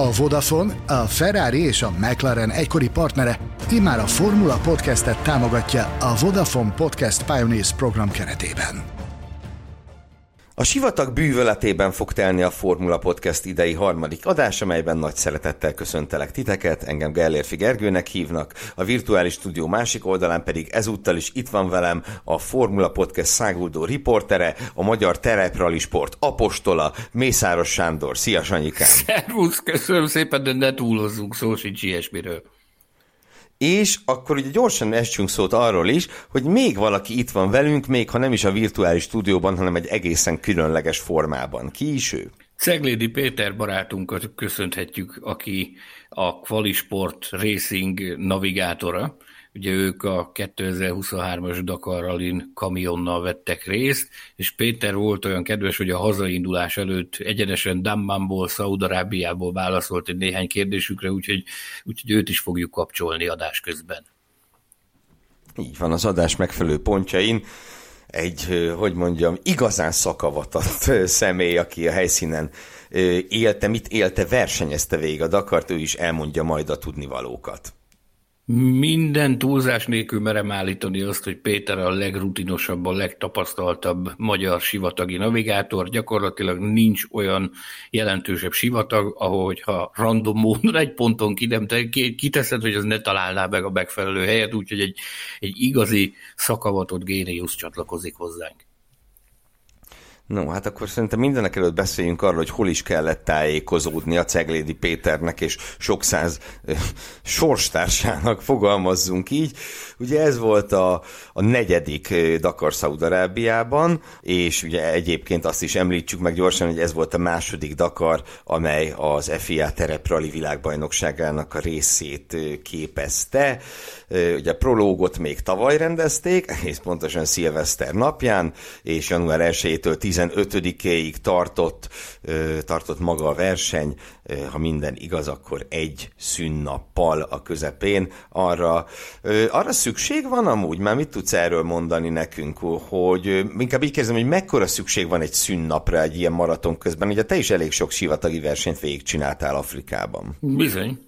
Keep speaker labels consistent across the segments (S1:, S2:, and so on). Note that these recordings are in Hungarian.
S1: A Vodafone, a Ferrari és a McLaren egykori partnere immár a Formula Podcastet támogatja a Vodafone Podcast Pioneers program keretében.
S2: A sivatag bűvöletében fog telni a Formula Podcast idei harmadik adás, amelyben nagy szeretettel köszöntelek titeket, engem Gellérfi Gergőnek hívnak, a virtuális stúdió másik oldalán pedig ezúttal is itt van velem a Formula Podcast száguldó riportere, a magyar tereprali sport apostola, Mészáros Sándor. Szia, Sanyikám!
S3: Szervusz, köszönöm szépen, de ne túlozzunk, szó sincs ilyesmiről.
S2: És akkor ugye gyorsan essünk szót arról is, hogy még valaki itt van velünk, még ha nem is a virtuális stúdióban, hanem egy egészen különleges formában. Ki is ő?
S3: Ceglédi Péter barátunkat köszönhetjük, aki a Qualisport Racing navigátora, Ugye ők a 2023-as Dakar Rallyn kamionnal vettek részt, és Péter volt olyan kedves, hogy a hazaindulás előtt egyenesen Dammamból, Szaudarábiából válaszolt egy néhány kérdésükre, úgyhogy, úgyhogy őt is fogjuk kapcsolni adás közben.
S2: Így van, az adás megfelelő pontjain egy, hogy mondjam, igazán szakavatott személy, aki a helyszínen élte, mit élte, versenyezte végig a Dakart, ő is elmondja majd a tudnivalókat.
S3: Minden túlzás nélkül merem állítani azt, hogy Péter a legrutinosabb, a legtapasztaltabb magyar sivatagi navigátor. Gyakorlatilag nincs olyan jelentősebb sivatag, ahol ha random módon egy ponton kiteszed, hogy az ne találná meg a megfelelő helyet, úgyhogy egy, egy igazi szakavatott géniusz csatlakozik hozzánk.
S2: No, hát akkor szerintem mindenek előtt beszéljünk arról, hogy hol is kellett tájékozódni a Ceglédi Péternek és sok száz ö, sorstársának, fogalmazzunk így. Ugye ez volt a, a negyedik Dakar Szaudarábiában, és ugye egyébként azt is említsük meg gyorsan, hogy ez volt a második Dakar, amely az FIA tereprali világbajnokságának a részét képezte. Ugye a prológot még tavaly rendezték, egész pontosan szilveszter napján, és január 1-től 15-ig tartott, tartott maga a verseny, ha minden igaz, akkor egy szünnappal a közepén. Arra, arra szükség van amúgy? Már mit tudsz erről mondani nekünk, hogy inkább így kezdem, hogy mekkora szükség van egy szünnapra egy ilyen maraton közben? Ugye te is elég sok sivatagi versenyt végigcsináltál Afrikában.
S3: Bizony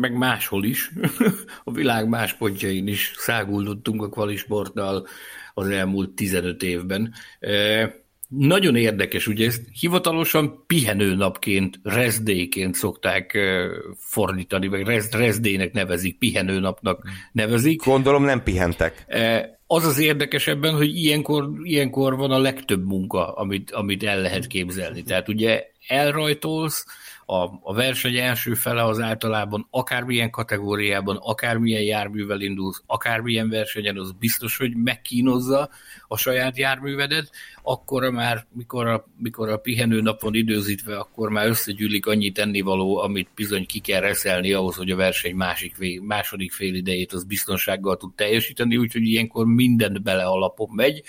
S3: meg máshol is, a világ más pontjain is száguldottunk a kvalisporttal az elmúlt 15 évben. Nagyon érdekes, ugye ezt hivatalosan pihenőnapként, rezdéként szokták fordítani, vagy rezdének nevezik, pihenőnapnak nevezik.
S2: Gondolom nem pihentek.
S3: Az az érdekes ebben, hogy ilyenkor, ilyenkor van a legtöbb munka, amit, amit el lehet képzelni. Tehát ugye elrajtolsz, a, a verseny első fele az általában akármilyen kategóriában, akármilyen járművel indulsz, akármilyen versenyen, az biztos, hogy megkínozza a saját járművedet, akkor már, mikor a, mikor a pihenő napon időzítve, akkor már összegyűlik annyi tennivaló, amit bizony ki kell reszelni ahhoz, hogy a verseny másik, második fél idejét az biztonsággal tud teljesíteni, úgyhogy ilyenkor mindent bele alapon megy.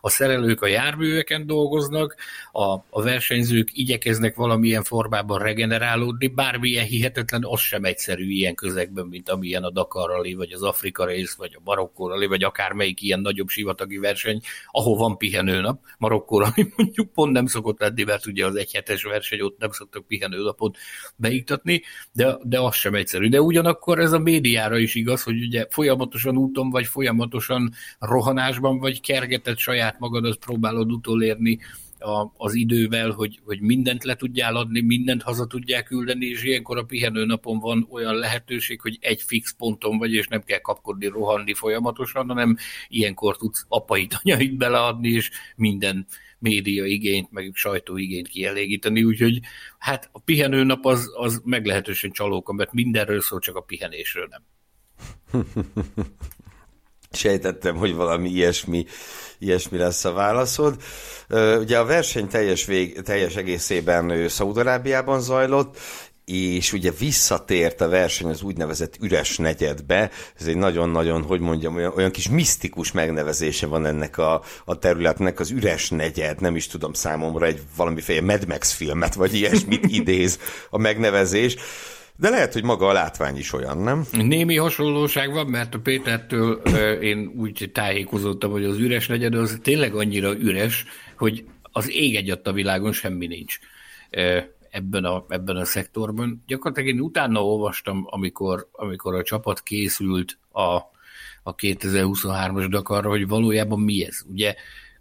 S3: A szerelők a járműveken dolgoznak, a, a versenyzők igyekeznek valamilyen formában regenerálódni, bármilyen hihetetlen, az sem egyszerű ilyen közegben, mint amilyen a Dakar Rally, vagy az Afrika rész, vagy a Marokkó Rally, vagy akármelyik ilyen nagyobb sivatagi verseny, ahol van pihenőnap. Marokkóra, ami mondjuk pont nem szokott lenni, mert ugye az egyhetes verseny ott nem szoktak pihenőnapot beiktatni, de, de az sem egyszerű. De ugyanakkor ez a médiára is igaz, hogy ugye folyamatosan úton vagy, folyamatosan rohanásban vagy, kergetett saját magadat próbálod utolérni a, az idővel, hogy, hogy mindent le tudjál adni, mindent haza tudják küldeni, és ilyenkor a pihenő napon van olyan lehetőség, hogy egy fix ponton vagy, és nem kell kapkodni, rohanni folyamatosan, hanem ilyenkor tudsz apait, anyait beleadni, és minden média igényt, meg sajtó igényt kielégíteni, úgyhogy hát a pihenő nap az, az meglehetősen csalóka, mert mindenről szól, csak a pihenésről nem.
S2: Sejtettem, hogy valami ilyesmi, ilyesmi lesz a válaszod. Ugye a verseny teljes, vég, teljes egészében Szaudarábiában zajlott, és ugye visszatért a verseny az úgynevezett üres negyedbe, ez egy nagyon-nagyon, hogy mondjam, olyan, olyan kis misztikus megnevezése van ennek a, a területnek, az üres negyed, nem is tudom számomra egy valamiféle Mad Max filmet, vagy ilyesmit idéz a megnevezés, de lehet, hogy maga a látvány is olyan, nem?
S3: Némi hasonlóság van, mert a Pétertől én úgy tájékozottam, hogy az üres negyed az tényleg annyira üres, hogy az ég egyat a világon semmi nincs ebben a, ebben a szektorban. Gyakorlatilag én utána olvastam, amikor, amikor a csapat készült a, a 2023-as Dakarra, hogy valójában mi ez. Ugye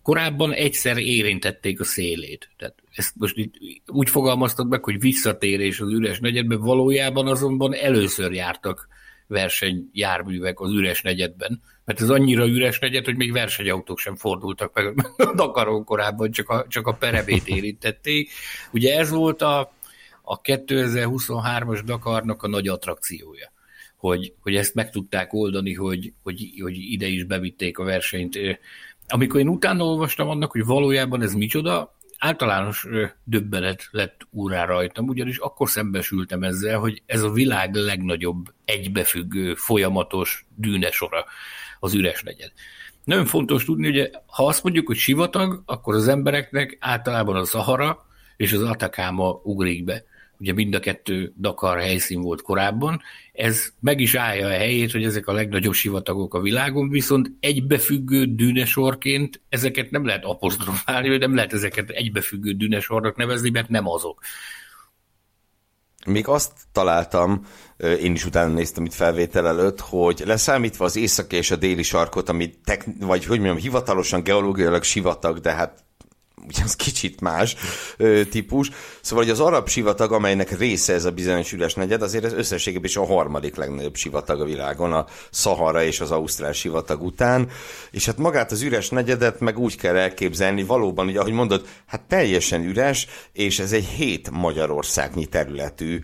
S3: korábban egyszer érintették a szélét. Tehát ezt most itt úgy fogalmaztak meg, hogy visszatérés az üres negyedben, valójában azonban először jártak versenyjárművek az üres negyedben, mert ez annyira üres negyed, hogy még versenyautók sem fordultak meg a Dakaron korábban, csak a, csak a perevét érintették. Ugye ez volt a, a 2023-as Dakarnak a nagy attrakciója hogy, hogy ezt meg tudták oldani, hogy, hogy, hogy ide is bevitték a versenyt. Amikor én utána olvastam annak, hogy valójában ez micsoda, általános döbbenet lett úrá rajtam, ugyanis akkor szembesültem ezzel, hogy ez a világ legnagyobb egybefüggő, folyamatos dűnesora az üres negyed. Nagyon fontos tudni, hogy ha azt mondjuk, hogy sivatag, akkor az embereknek általában a Sahara és az Atakáma ugrik be ugye mind a kettő Dakar helyszín volt korábban, ez meg is állja a helyét, hogy ezek a legnagyobb sivatagok a világon, viszont egybefüggő dűnesorként ezeket nem lehet apostrofálni, vagy nem lehet ezeket egybefüggő dűnesornak nevezni, mert nem azok.
S2: Még azt találtam, én is utána néztem itt felvétel előtt, hogy leszámítva az északi és a déli sarkot, ami tek, vagy hogy mondjam, hivatalosan geológiailag sivatag, de hát ugye az kicsit más ö, típus. Szóval, hogy az arab sivatag, amelynek része ez a bizonyos üres negyed, azért ez összességében is a harmadik legnagyobb sivatag a világon, a Szahara és az Ausztrál sivatag után. És hát magát az üres negyedet meg úgy kell elképzelni, valóban, ugye, ahogy mondod, hát teljesen üres, és ez egy hét Magyarországnyi területű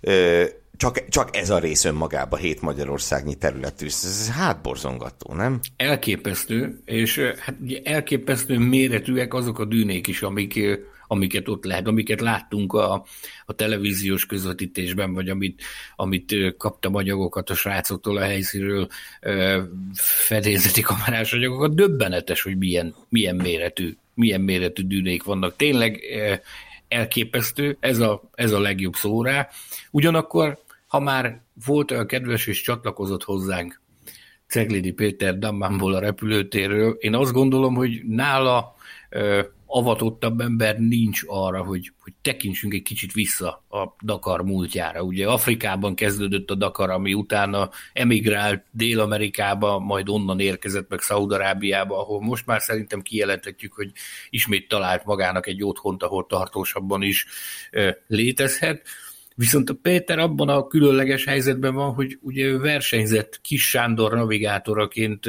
S2: ö, csak, csak ez a rész önmagában hét Magyarországnyi területű. Ez hátborzongató, nem?
S3: Elképesztő, és hát ugye elképesztő méretűek azok a dűnék is, amik, amiket ott lehet, amiket láttunk a, a televíziós közvetítésben, vagy amit, amit kaptam anyagokat a srácoktól a helyszínről, fedélzeti kamerás anyagokat, döbbenetes, hogy milyen, milyen méretű milyen méretű dűnék vannak. Tényleg elképesztő, ez a, ez a legjobb szó rá. Ugyanakkor ha már volt olyan kedves és csatlakozott hozzánk Ceglidi Péter Dammánból a repülőtérről, én azt gondolom, hogy nála avatottabb ember nincs arra, hogy, hogy tekintsünk egy kicsit vissza a Dakar múltjára. Ugye Afrikában kezdődött a Dakar, ami utána emigrált Dél-Amerikába, majd onnan érkezett meg Szaudarábiába, ahol most már szerintem kijelenthetjük, hogy ismét talált magának egy otthont, ahol tartósabban is létezhet. Viszont a Péter abban a különleges helyzetben van, hogy ugye ő versenyzett Kis Sándor navigátoraként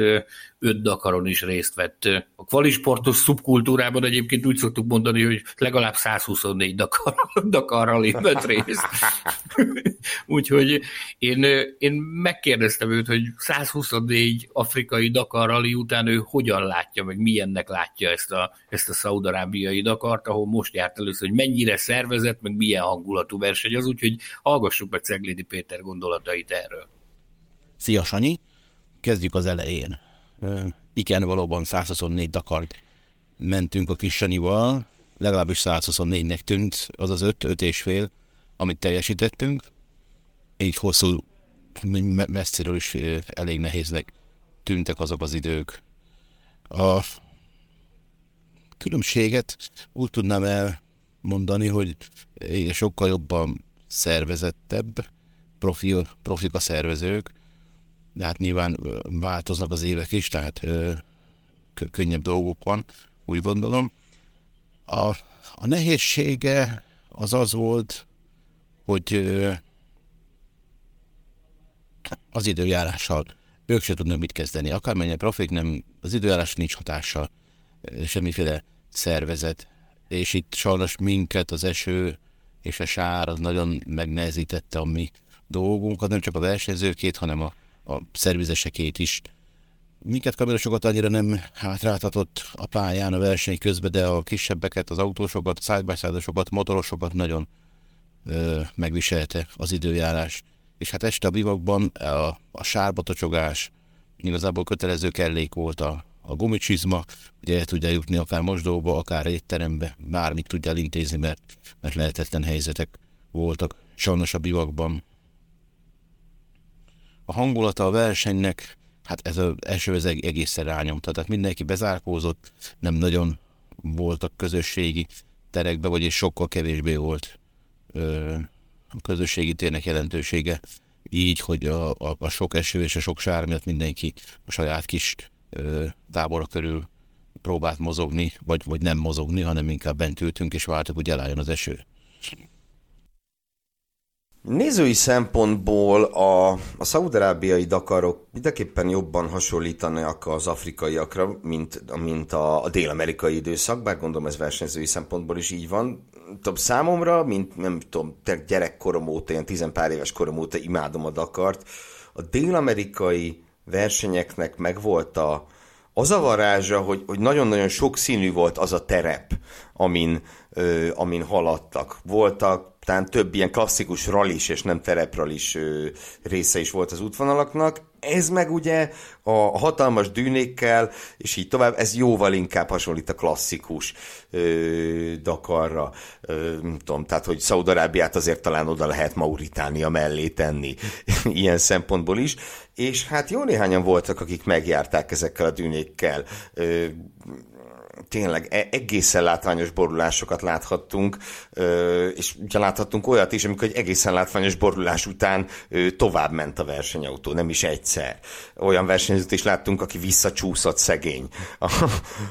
S3: öt Dakaron is részt vett. A kvalisportos szubkultúrában egyébként úgy szoktuk mondani, hogy legalább 124 Dakar, Dakarral vett részt. Úgyhogy én, én megkérdeztem őt, hogy 124 afrikai Dakarrali után ő hogyan látja, meg milyennek látja ezt a, ezt a szaudarábiai Dakart, ahol most járt először, hogy mennyire szervezett, meg milyen hangulatú verseny az, úgyhogy hallgassuk meg Ceglédi Péter gondolatait erről.
S4: Szia Sanyi! Kezdjük az elején igen, valóban 124 Dakart mentünk a Kisanival, legalábbis 124-nek tűnt az az 5, 5 és fél, amit teljesítettünk. Így hosszú, messziről is elég nehéznek tűntek azok az idők. A különbséget úgy tudnám elmondani, hogy sokkal jobban szervezettebb, profil, profik a szervezők, de hát nyilván változnak az évek is, tehát könnyebb dolgok van, úgy gondolom. A, a nehézsége az az volt, hogy az időjárással ők se tudnak mit kezdeni. Akármennyire profik, nem, az időjárás nincs hatással, semmiféle szervezet, és itt sajnos minket az eső és a sár az nagyon megnehezítette a mi dolgunkat, nem csak a versenyzőkét, hanem a a szervizesekét is. Minket kamerosokat annyira nem hátráltatott a pályán a verseny közben, de a kisebbeket, az autósokat, szájbászádosokat, motorosokat nagyon ö, megviselte az időjárás. És hát este a bivakban a, a sárba tocsogás, igazából kötelező kellék volt a, a gumicsizma, hogy el tudja jutni akár mosdóba, akár étterembe, bármit tudja elintézni, mert, mert lehetetlen helyzetek voltak sajnos a bivakban. A hangulata a versenynek, hát ez az első ez egészen rányomta, tehát mindenki bezárkózott, nem nagyon voltak közösségi terekbe, vagyis sokkal kevésbé volt ö, a közösségi térnek jelentősége, így, hogy a, a, a sok eső és a sok sár miatt mindenki a saját kis ö, tábora körül próbált mozogni, vagy, vagy nem mozogni, hanem inkább bent ültünk és vártuk, hogy elálljon az eső.
S2: Nézői szempontból a, a szaudarábiai Dakarok mindenképpen jobban hasonlítanak az afrikaiakra, mint, mint a, a dél-amerikai időszak, bár gondolom ez versenyzői szempontból is így van. Tudom, számomra, mint nem tudom, gyerekkorom óta, ilyen tizenpár éves korom óta imádom a Dakart, a dél-amerikai versenyeknek megvolt a, az a varázsa, hogy, hogy nagyon-nagyon sok színű volt az a terep, amin, ö, amin haladtak. Voltak talán több ilyen klasszikus rallis és nem terepralis része is volt az útvonalaknak. Ez meg ugye a hatalmas dűnékkel, és így tovább, ez jóval inkább hasonlít a klasszikus ö, Dakarra. Ö, nem tudom, tehát, hogy Szaudarábiát azért talán oda lehet Mauritánia mellé tenni, ilyen szempontból is. És hát jó néhányan voltak, akik megjárták ezekkel a dűnékkel. Ö, tényleg e- egészen látványos borulásokat láthattunk, és ugye láthattunk olyat is, amikor egy egészen látványos borulás után tovább ment a versenyautó, nem is egyszer. Olyan versenyzőt is láttunk, aki visszacsúszott szegény. A,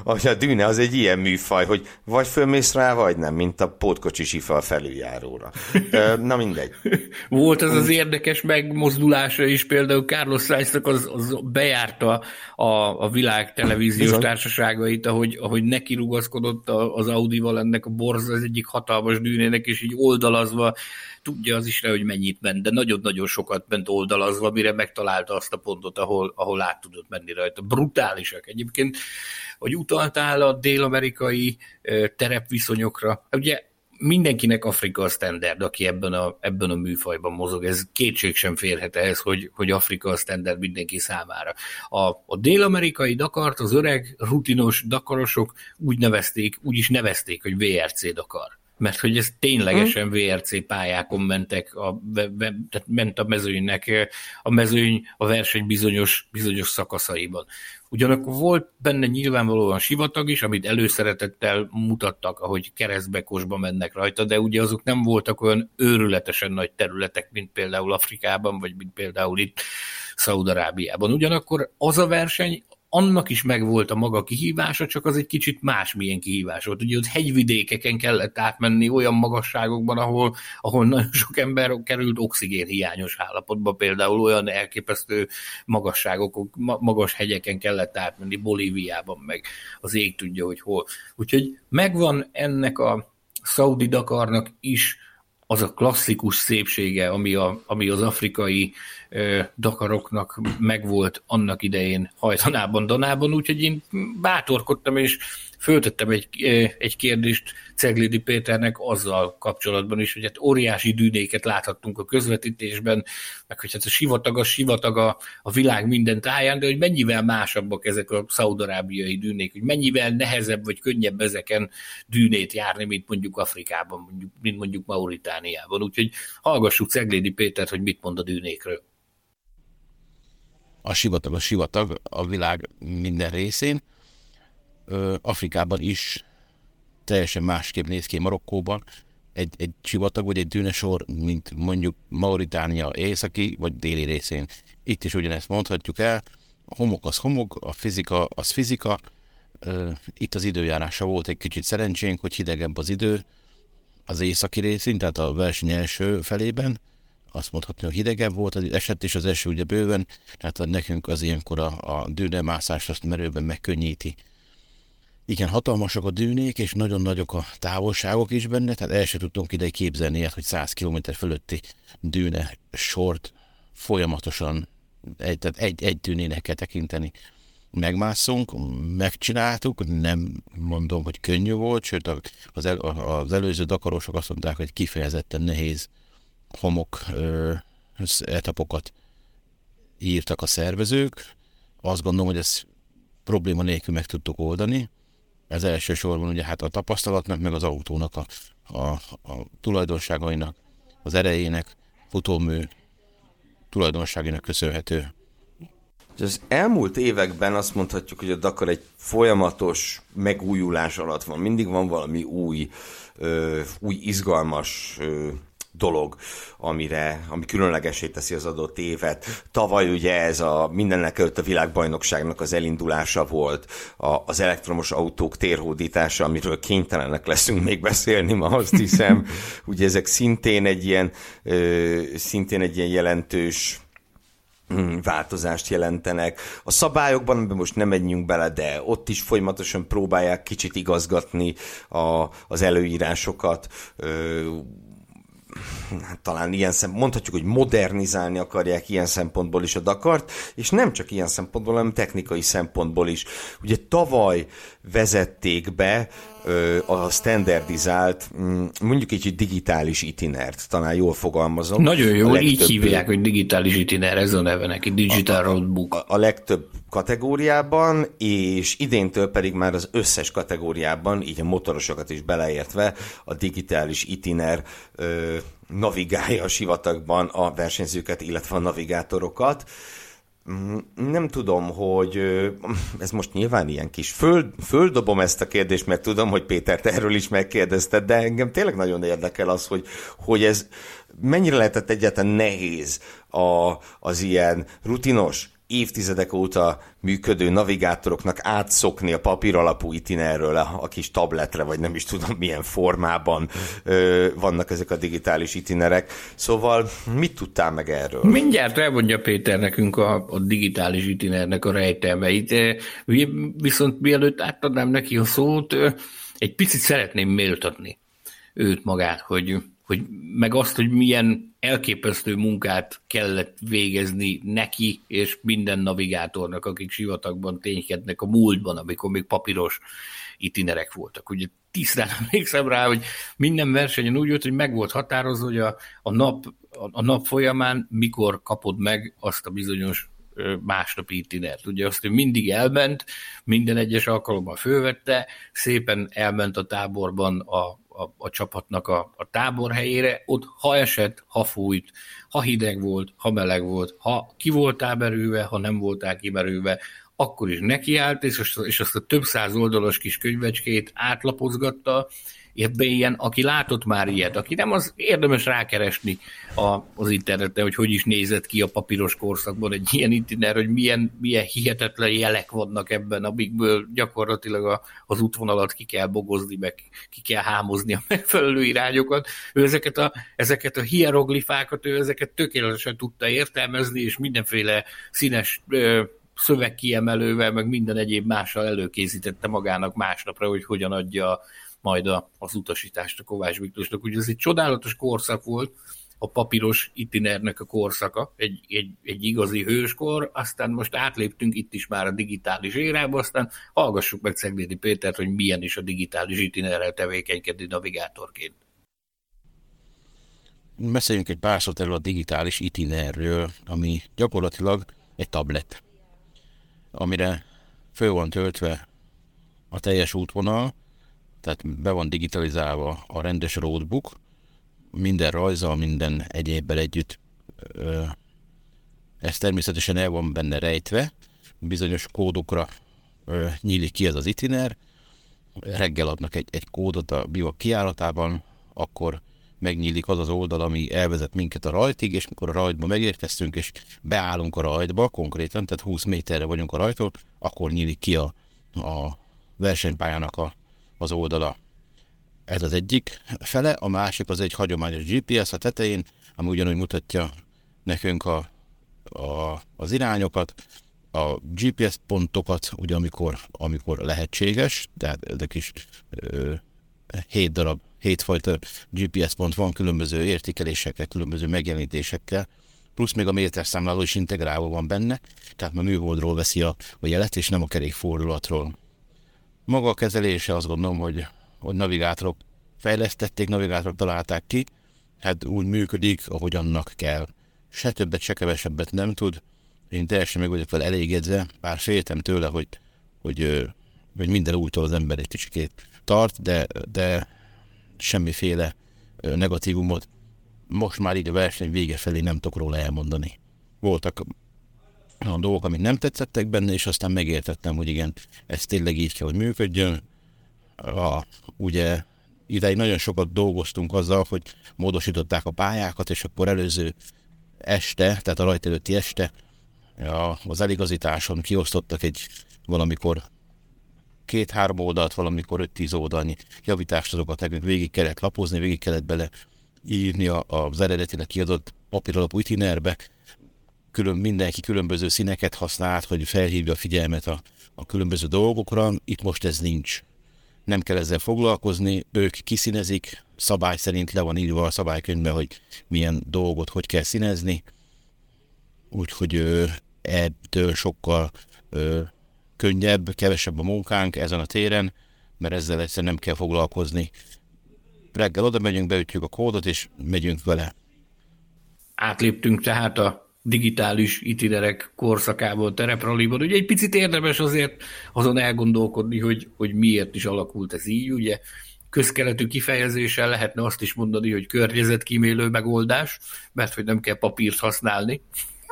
S2: a, a dűne az egy ilyen műfaj, hogy vagy fölmész rá, vagy nem, mint a pótkocsi sifa a felüljáróra. Na mindegy.
S3: Volt az az érdekes megmozdulása is, például Carlos sainz az, az bejárta a, a világ televíziós Bizony. társaságait, ahogy, ahogy neki rugaszkodott az Audival ennek a borz az egyik hatalmas dűnének, és így oldalazva, tudja az is hogy mennyit ment, de nagyon-nagyon sokat ment oldalazva, mire megtalálta azt a pontot, ahol, ahol át tudott menni rajta. Brutálisak egyébként, hogy utaltál a dél-amerikai terepviszonyokra. Ugye mindenkinek Afrika a standard, aki ebben a, ebben a műfajban mozog. Ez kétség sem férhet ehhez, hogy, hogy Afrika a standard mindenki számára. A, a dél-amerikai Dakart az öreg, rutinos Dakarosok úgy nevezték, úgy is nevezték, hogy VRC Dakar mert hogy ez ténylegesen VRC pályákon mentek, a, tehát ment a mezőnynek, a mezőny a verseny bizonyos, bizonyos szakaszaiban. Ugyanakkor volt benne nyilvánvalóan sivatag is, amit előszeretettel mutattak, ahogy keresztbekosba mennek rajta, de ugye azok nem voltak olyan őrületesen nagy területek, mint például Afrikában, vagy mint például itt Szaudarábiában. Ugyanakkor az a verseny annak is megvolt a maga kihívása, csak az egy kicsit másmilyen kihívás volt. Ugye ott hegyvidékeken kellett átmenni olyan magasságokban, ahol, ahol nagyon sok ember került oxigén hiányos állapotba, például olyan elképesztő magasságok, magas hegyeken kellett átmenni, Bolíviában meg az ég tudja, hogy hol. Úgyhogy megvan ennek a Saudi Dakarnak is az a klasszikus szépsége, ami, a, ami az afrikai ö, dakaroknak megvolt annak idején hajtanában, danában, úgyhogy én bátorkodtam, és föltettem egy, egy kérdést Ceglidi Péternek azzal kapcsolatban is, hogy hát óriási dűnéket láthattunk a közvetítésben, meg hogy hát a sivatag a sivatag a, a világ minden táján, de hogy mennyivel másabbak ezek a szaudarábiai dűnék, hogy mennyivel nehezebb vagy könnyebb ezeken dűnét járni, mint mondjuk Afrikában, mondjuk, mint mondjuk Mauritániában. Úgyhogy hallgassuk Ceglidi Pétert, hogy mit mond a dűnékről
S4: a sivatag a sivatag a világ minden részén. Afrikában is teljesen másképp néz ki Marokkóban. Egy, egy sivatag vagy egy dűnesor, mint mondjuk Mauritánia északi vagy déli részén. Itt is ugyanezt mondhatjuk el. A homok az homok, a fizika az fizika. Itt az időjárása volt egy kicsit szerencsénk, hogy hidegebb az idő az északi részén, tehát a verseny első felében azt mondhatni, hogy hidegebb volt, az esett is az eső ugye bőven, tehát nekünk az ilyenkor a, a dűnemászást azt merőben megkönnyíti. Igen, hatalmasak a dűnék, és nagyon nagyok a távolságok is benne, tehát el sem tudtunk ide képzelni ilyet, hogy 100 km fölötti dűne sort folyamatosan egy, tehát egy, egy dűnének kell tekinteni. megmászunk, megcsináltuk, nem mondom, hogy könnyű volt, sőt az, el, az előző dakarosok azt mondták, hogy kifejezetten nehéz homok ö, etapokat írtak a szervezők. Azt gondolom, hogy ezt probléma nélkül meg tudtuk oldani. Ez elsősorban ugye hát a tapasztalatnak, meg az autónak a, a, a tulajdonságainak, az erejének, futómű tulajdonságainak köszönhető.
S2: Az elmúlt években azt mondhatjuk, hogy a Dakar egy folyamatos megújulás alatt van. Mindig van valami új, ö, új izgalmas ö, dolog, amire, ami különlegesé teszi az adott évet. Tavaly ugye ez a mindennek előtt a világbajnokságnak az elindulása volt, a, az elektromos autók térhódítása, amiről kénytelenek leszünk még beszélni ma, azt hiszem. ugye ezek szintén egy ilyen, ö, szintén egy ilyen jelentős Hmm, változást jelentenek. A szabályokban, amiben most nem menjünk bele, de ott is folyamatosan próbálják kicsit igazgatni a, az előírásokat. Ö, hát talán ilyen szempont, mondhatjuk, hogy modernizálni akarják ilyen szempontból is a Dakart, és nem csak ilyen szempontból, hanem technikai szempontból is. Ugye tavaly vezették be a standardizált, mm, mondjuk egy digitális itinert, talán jól fogalmazom.
S3: Nagyon jó, legtöbb, így hívják, hogy digitális itiner, ez a neve neki, Digital Roadbook.
S2: A, a legtöbb kategóriában, és idéntől pedig már az összes kategóriában, így a motorosokat is beleértve, a digitális itiner ö, navigálja a sivatagban a versenyzőket, illetve a navigátorokat. Mm, nem tudom, hogy ez most nyilván ilyen kis föld, földobom ezt a kérdést, mert tudom, hogy Péter, te erről is megkérdezted, de engem tényleg nagyon érdekel az, hogy, hogy ez mennyire lehetett egyáltalán nehéz a, az ilyen rutinos, évtizedek óta működő navigátoroknak átszokni a papír alapú itinerről a, kis tabletre, vagy nem is tudom milyen formában ö, vannak ezek a digitális itinerek. Szóval mit tudtál meg erről?
S3: Mindjárt elmondja Péter nekünk a, a digitális itinernek a rejtelmeit. Viszont mielőtt átadnám neki a szót, egy picit szeretném méltatni őt magát, hogy hogy meg azt, hogy milyen elképesztő munkát kellett végezni neki és minden navigátornak, akik sivatagban ténykednek a múltban, amikor még papíros itinerek voltak. Ugye tisztán emlékszem rá, hogy minden versenyen úgy volt, hogy meg volt határozva, hogy a, a, nap, a, a nap folyamán mikor kapod meg azt a bizonyos másnapi itinert. Ugye azt, hogy mindig elment, minden egyes alkalommal fölvette, szépen elment a táborban a a, a csapatnak a, a tábor helyére, ott ha esett, ha fújt, ha hideg volt, ha meleg volt, ha ki voltál berülve, ha nem voltál kimerülve, akkor is nekiállt, és, és azt a több száz oldalas kis könyvecskét átlapozgatta, ebben ilyen, aki látott már ilyet, aki nem, az érdemes rákeresni a, az interneten, hogy hogy is nézett ki a papíros korszakban egy ilyen intiner, hogy milyen, milyen hihetetlen jelek vannak ebben, amikből gyakorlatilag a, az útvonalat ki kell bogozni, meg ki kell hámozni a megfelelő irányokat. Ő ezeket a, ezeket a hieroglifákat, ő ezeket tökéletesen tudta értelmezni, és mindenféle színes ö, szövegkiemelővel, meg minden egyéb mással előkészítette magának másnapra, hogy hogyan adja majd a, az utasítást a Kovács Miklósnak. Ugye ez egy csodálatos korszak volt, a papíros itinernek a korszaka, egy, egy, egy igazi hőskor, aztán most átléptünk itt is már a digitális érába, aztán hallgassuk meg Ceglédi Pétert, hogy milyen is a digitális itinerrel tevékenykedni navigátorként.
S4: Beszéljünk egy pár szót erről a digitális itinerről, ami gyakorlatilag egy tablet, amire föl van töltve a teljes útvonal, tehát be van digitalizálva a rendes roadbook, minden rajza, minden egyébbel együtt. Ez természetesen el van benne rejtve, bizonyos kódokra nyílik ki ez az itiner, reggel adnak egy, egy kódot a bivak kiáratában, akkor megnyílik az az oldal, ami elvezet minket a rajtig, és mikor a rajtba megérkeztünk, és beállunk a rajtba konkrétan, tehát 20 méterre vagyunk a rajtól, akkor nyílik ki a, a versenypályának a az oldala. Ez az egyik fele, a másik az egy hagyományos GPS a tetején, ami ugyanúgy mutatja nekünk a, a, az irányokat, a GPS pontokat, ugye amikor, amikor lehetséges, tehát ezek is ö, hét darab, hétfajta GPS pont van különböző értékelésekkel, különböző megjelenítésekkel, plusz még a méterszámláló is integrálva van benne, tehát a műholdról veszi a, a jelet, és nem a kerékfordulatról. Maga a kezelése azt gondolom, hogy, hogy navigátorok fejlesztették, navigátorok találták ki, hát úgy működik, ahogy annak kell. Se többet, se kevesebbet nem tud. Én teljesen meg vagyok vele elégedve, bár féltem tőle, hogy, hogy, hogy minden újtól az ember egy kicsikét tart, de, de semmiféle negatívumot most már így a verseny vége felé nem tudok róla elmondani. Voltak olyan dolgok, amik nem tetszettek benne, és aztán megértettem, hogy igen, ez tényleg így kell, hogy működjön. A, ugye ideig nagyon sokat dolgoztunk azzal, hogy módosították a pályákat, és akkor előző este, tehát a rajt előtti este a, az eligazításon kiosztottak egy valamikor két-három oldalt, valamikor öt-tíz oldalnyi javítást azokat nekünk végig kellett lapozni, végig kellett bele írni az eredetileg kiadott papíralapú itinerbe, külön, mindenki különböző színeket használt, hogy felhívja a figyelmet a, a különböző dolgokra. Itt most ez nincs. Nem kell ezzel foglalkozni, ők kiszínezik, szabály szerint le van írva a szabálykönyvben, hogy milyen dolgot hogy kell színezni. Úgyhogy ettől sokkal ö, könnyebb, kevesebb a munkánk ezen a téren, mert ezzel egyszerűen nem kell foglalkozni. Reggel oda megyünk, beütjük a kódot, és megyünk vele.
S3: Átléptünk tehát a digitális itinerek korszakából terepraliban. Ugye egy picit érdemes azért azon elgondolkodni, hogy, hogy miért is alakult ez így. Ugye közkeletű kifejezéssel lehetne azt is mondani, hogy környezetkímélő megoldás, mert hogy nem kell papírt használni.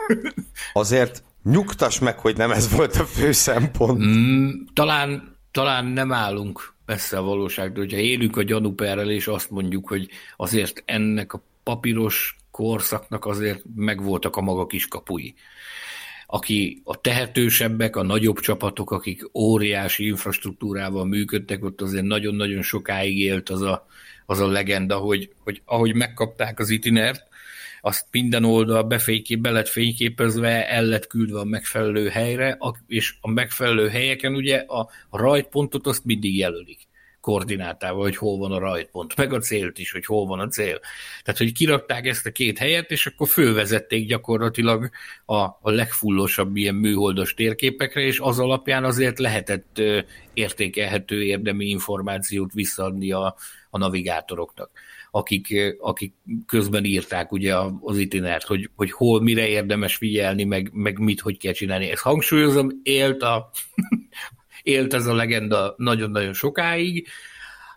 S2: Azért nyugtass meg, hogy nem ez volt a fő szempont.
S3: Mm, talán, talán nem állunk messze a valóságtól, hogyha élünk a gyanúperrel, és azt mondjuk, hogy azért ennek a papíros korszaknak azért megvoltak a maga kapui. Aki a tehetősebbek, a nagyobb csapatok, akik óriási infrastruktúrával működtek, ott azért nagyon-nagyon sokáig élt az a, az a legenda, hogy, hogy ahogy megkapták az itinert, azt minden oldal befénykép, be lett fényképezve, el lett küldve a megfelelő helyre, és a megfelelő helyeken ugye a rajtpontot azt mindig jelölik koordinátával, hogy hol van a rajtpont, meg a célt is, hogy hol van a cél. Tehát, hogy kirakták ezt a két helyet, és akkor fölvezették gyakorlatilag a, a legfullosabb ilyen műholdas térképekre, és az alapján azért lehetett értékelhető érdemi információt visszaadni a, a navigátoroknak akik, akik közben írták ugye az itinert, hogy, hogy hol, mire érdemes figyelni, meg, meg mit, hogy kell csinálni. Ezt hangsúlyozom, élt a, élt ez a legenda nagyon-nagyon sokáig,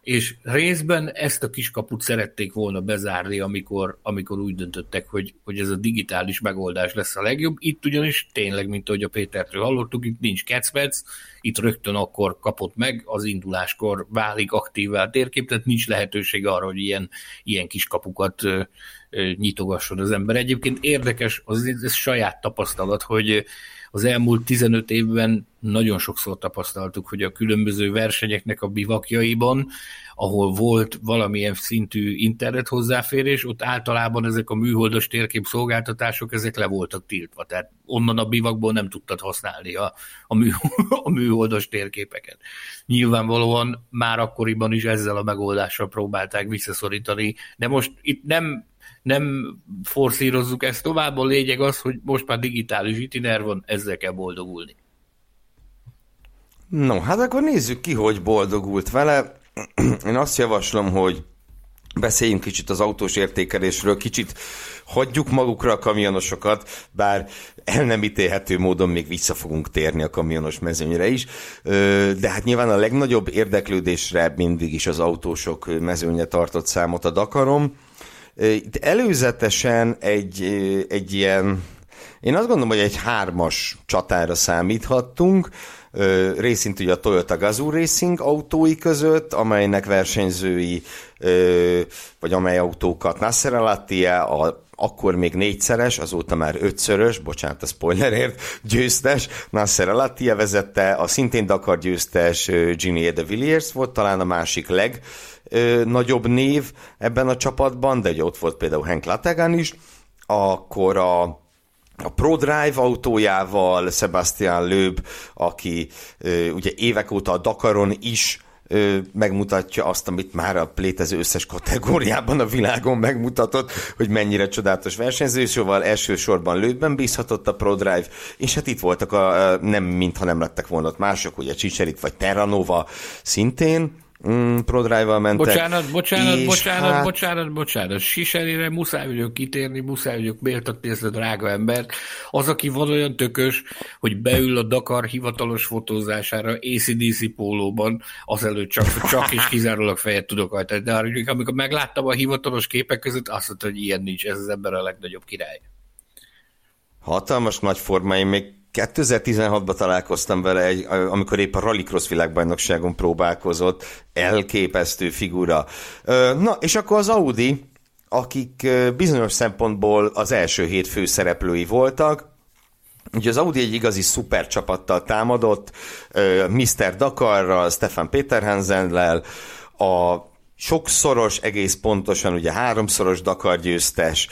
S3: és részben ezt a kiskaput szerették volna bezárni, amikor, amikor úgy döntöttek, hogy, hogy ez a digitális megoldás lesz a legjobb. Itt ugyanis tényleg, mint ahogy a Pétertől hallottuk, itt nincs kecmec, itt rögtön akkor kapott meg, az induláskor válik aktívvá a térkép, tehát nincs lehetőség arra, hogy ilyen, ilyen kiskapukat nyitogasson az ember. Egyébként érdekes, az ez saját tapasztalat, hogy az elmúlt 15 évben nagyon sokszor tapasztaltuk, hogy a különböző versenyeknek a bivakjaiban, ahol volt valamilyen szintű internet hozzáférés, ott általában ezek a műholdas térkép szolgáltatások, ezek le voltak tiltva. Tehát onnan a bivakból nem tudtad használni a, a, mű, a műholdas térképeket. Nyilvánvalóan már akkoriban is ezzel a megoldással próbálták visszaszorítani, de most itt nem nem forszírozzuk ezt tovább, a lényeg az, hogy most már digitális itiner van, ezzel kell boldogulni.
S2: No, hát akkor nézzük ki, hogy boldogult vele. Én azt javaslom, hogy beszéljünk kicsit az autós értékelésről, kicsit hagyjuk magukra a kamionosokat, bár el nem ítélhető módon még vissza fogunk térni a kamionos mezőnyre is, de hát nyilván a legnagyobb érdeklődésre mindig is az autósok mezőnye tartott számot a Dakarom, itt előzetesen egy, egy ilyen, én azt gondolom, hogy egy hármas csatára számíthattunk, részint ugye a Toyota Gazoo Racing autói között, amelynek versenyzői, vagy amely autókat Nasser Alatia, a akkor még négyszeres, azóta már ötszörös, bocsánat a spoilerért, győztes, Nasser Alatia vezette, a szintén Dakar győztes Ginny de Villiers volt talán a másik leg nagyobb név ebben a csapatban, de ugye ott volt például Hank Lategan is, akkor a, a ProDrive autójával Sebastian Löb, aki ugye évek óta a Dakaron is megmutatja azt, amit már a létező összes kategóriában a világon megmutatott, hogy mennyire csodálatos versenyző, szóval elsősorban lőtben bízhatott a ProDrive, és hát itt voltak a, nem mintha nem lettek volna ott mások, ugye Csicserit vagy Terranova szintén, mm, ProDrive-val mentek.
S3: Bocsánat, bocsánat, bocsánat, hát... bocsánat, bocsánat. Siserére muszáj vagyok kitérni, muszáj vagyok méltatni ezt a drága embert. Az, aki van olyan tökös, hogy beül a Dakar hivatalos fotózására ACDC pólóban, azelőtt csak, csak és kizárólag fejet tudok hajtani. De amikor megláttam a hivatalos képek között, azt mondta, hogy ilyen nincs, ez az ember a legnagyobb király.
S2: Hatalmas nagy forma, én még 2016-ban találkoztam vele, egy, amikor épp a Rallycross világbajnokságon próbálkozott, elképesztő figura. Na, és akkor az Audi, akik bizonyos szempontból az első hét főszereplői voltak, Ugye az Audi egy igazi szuper csapattal támadott, Mr. Dakarral, Stefan Peterhansennel, a sokszoros, egész pontosan ugye háromszoros Dakar győztes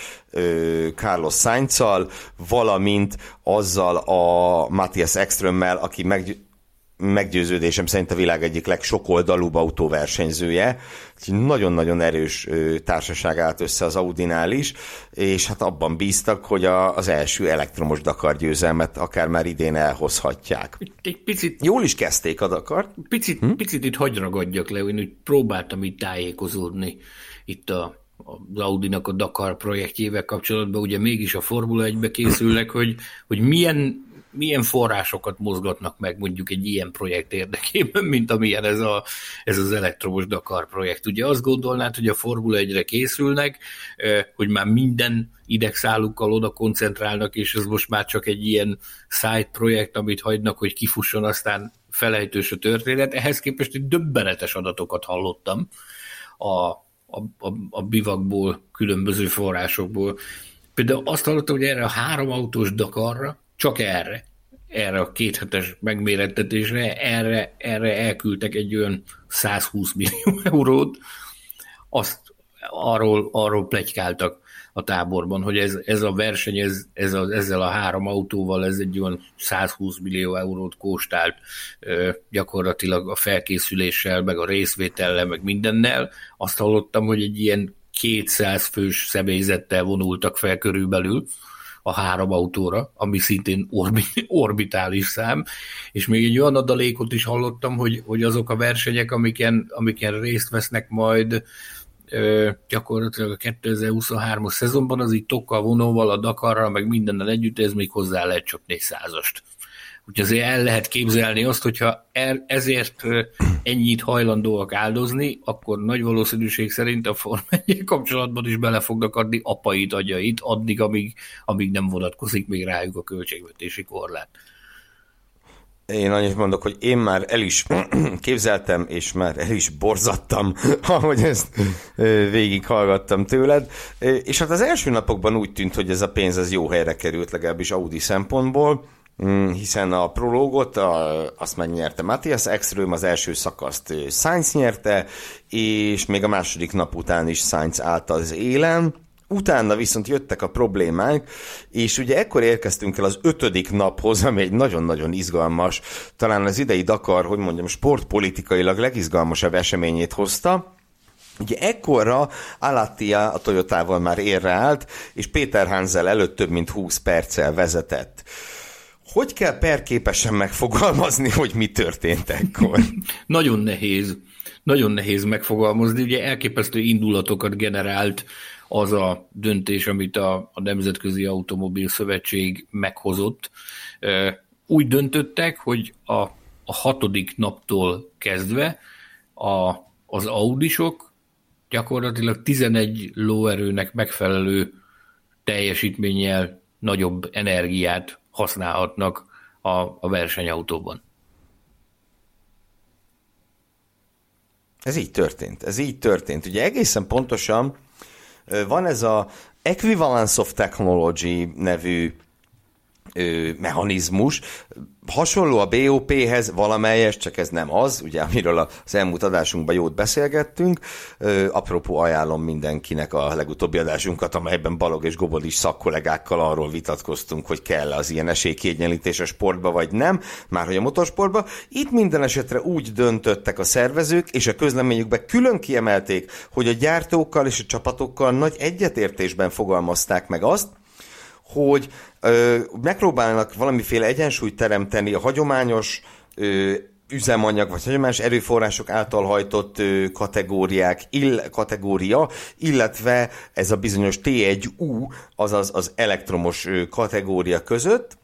S2: Carlos sainz valamint azzal a Matthias Ekströmmel, aki meg, meggyőződésem szerint a világ egyik legsokoldalúbb autóversenyzője. Nagyon-nagyon erős társaság állt össze az Audinál is, és hát abban bíztak, hogy a, az első elektromos Dakar győzelmet akár már idén elhozhatják.
S3: Egy picit,
S2: Jól is kezdték a Dakar.
S3: Picit, hm? picit itt hagy ragadjak le, én úgy próbáltam itt tájékozódni itt a az Audinak a Dakar projektjével kapcsolatban, ugye mégis a Formula 1-be készülnek, hogy, hogy milyen milyen forrásokat mozgatnak meg mondjuk egy ilyen projekt érdekében, mint amilyen ez, a, ez az elektromos Dakar projekt. Ugye azt gondolnád, hogy a Formula 1-re készülnek, hogy már minden idegszálukkal oda koncentrálnak, és ez most már csak egy ilyen side projekt, amit hagynak, hogy kifusson, aztán felejtős a történet. Ehhez képest egy döbbenetes adatokat hallottam a, a, a, a bivakból, különböző forrásokból. Például azt hallottam, hogy erre a három autós Dakarra csak erre, erre a kéthetes megmérettetésre, erre, erre elküldtek egy olyan 120 millió eurót, azt arról, arról plegykáltak a táborban, hogy ez, ez a verseny, ez, ez a, ezzel a három autóval, ez egy olyan 120 millió eurót kóstált gyakorlatilag a felkészüléssel, meg a részvétellel, meg mindennel. Azt hallottam, hogy egy ilyen 200 fős személyzettel vonultak fel körülbelül, a három autóra, ami szintén orbitális szám, és még egy olyan adalékot is hallottam, hogy, hogy azok a versenyek, amiken, amiken részt vesznek majd ö, gyakorlatilag a 2023-as szezonban, az így tokkal vonóval, a Dakarral, meg mindennel együtt, ez még hozzá lehet csak 400-ast. Úgyhogy azért el lehet képzelni azt, hogyha ezért ennyit hajlandóak áldozni, akkor nagy valószínűség szerint a Form kapcsolatban is bele fognak adni apait, agyait, addig, amíg, amíg nem vonatkozik még rájuk a költségvetési korlát.
S2: Én annyit mondok, hogy én már el is képzeltem, és már el is borzattam, ahogy ezt végighallgattam tőled. És hát az első napokban úgy tűnt, hogy ez a pénz ez jó helyre került, legalábbis Audi szempontból hiszen a prológot a, azt megnyerte Matthias Ekström, az első szakaszt Sainz nyerte, és még a második nap után is Sainz állt az élen. Utána viszont jöttek a problémák, és ugye ekkor érkeztünk el az ötödik naphoz, ami egy nagyon-nagyon izgalmas, talán az idei Dakar, hogy mondjam, sportpolitikailag legizgalmasabb eseményét hozta, Ugye ekkorra Alattia a Toyotával már érre állt, és Péter Hansel előtt több mint 20 perccel vezetett. Hogy kell perképesen megfogalmazni, hogy mi történt ekkor?
S3: nagyon nehéz. Nagyon nehéz megfogalmazni. Ugye elképesztő indulatokat generált az a döntés, amit a, a Nemzetközi Automobil Szövetség meghozott. Úgy döntöttek, hogy a, a hatodik naptól kezdve a, az Audisok gyakorlatilag 11 lóerőnek megfelelő teljesítménnyel nagyobb energiát használhatnak a, a versenyautóban.
S2: Ez így történt, ez így történt. Ugye egészen pontosan van ez a Equivalence of Technology nevű ö, mechanizmus. Hasonló a BOP-hez valamelyes, csak ez nem az, ugye, amiről az elmúlt adásunkban jót beszélgettünk. Ö, apropó ajánlom mindenkinek a legutóbbi adásunkat, amelyben Balog és Gobod is szakkollégákkal arról vitatkoztunk, hogy kell az ilyen esélykiegyenlítés a sportba, vagy nem, már hogy a motorsportba. Itt minden esetre úgy döntöttek a szervezők, és a közleményükben külön kiemelték, hogy a gyártókkal és a csapatokkal nagy egyetértésben fogalmazták meg azt, hogy ö, megpróbálnak valamiféle egyensúlyt teremteni a hagyományos ö, üzemanyag vagy hagyományos erőforrások által hajtott ö, kategóriák, ill, kategória, illetve ez a bizonyos T1U, azaz az elektromos ö, kategória között,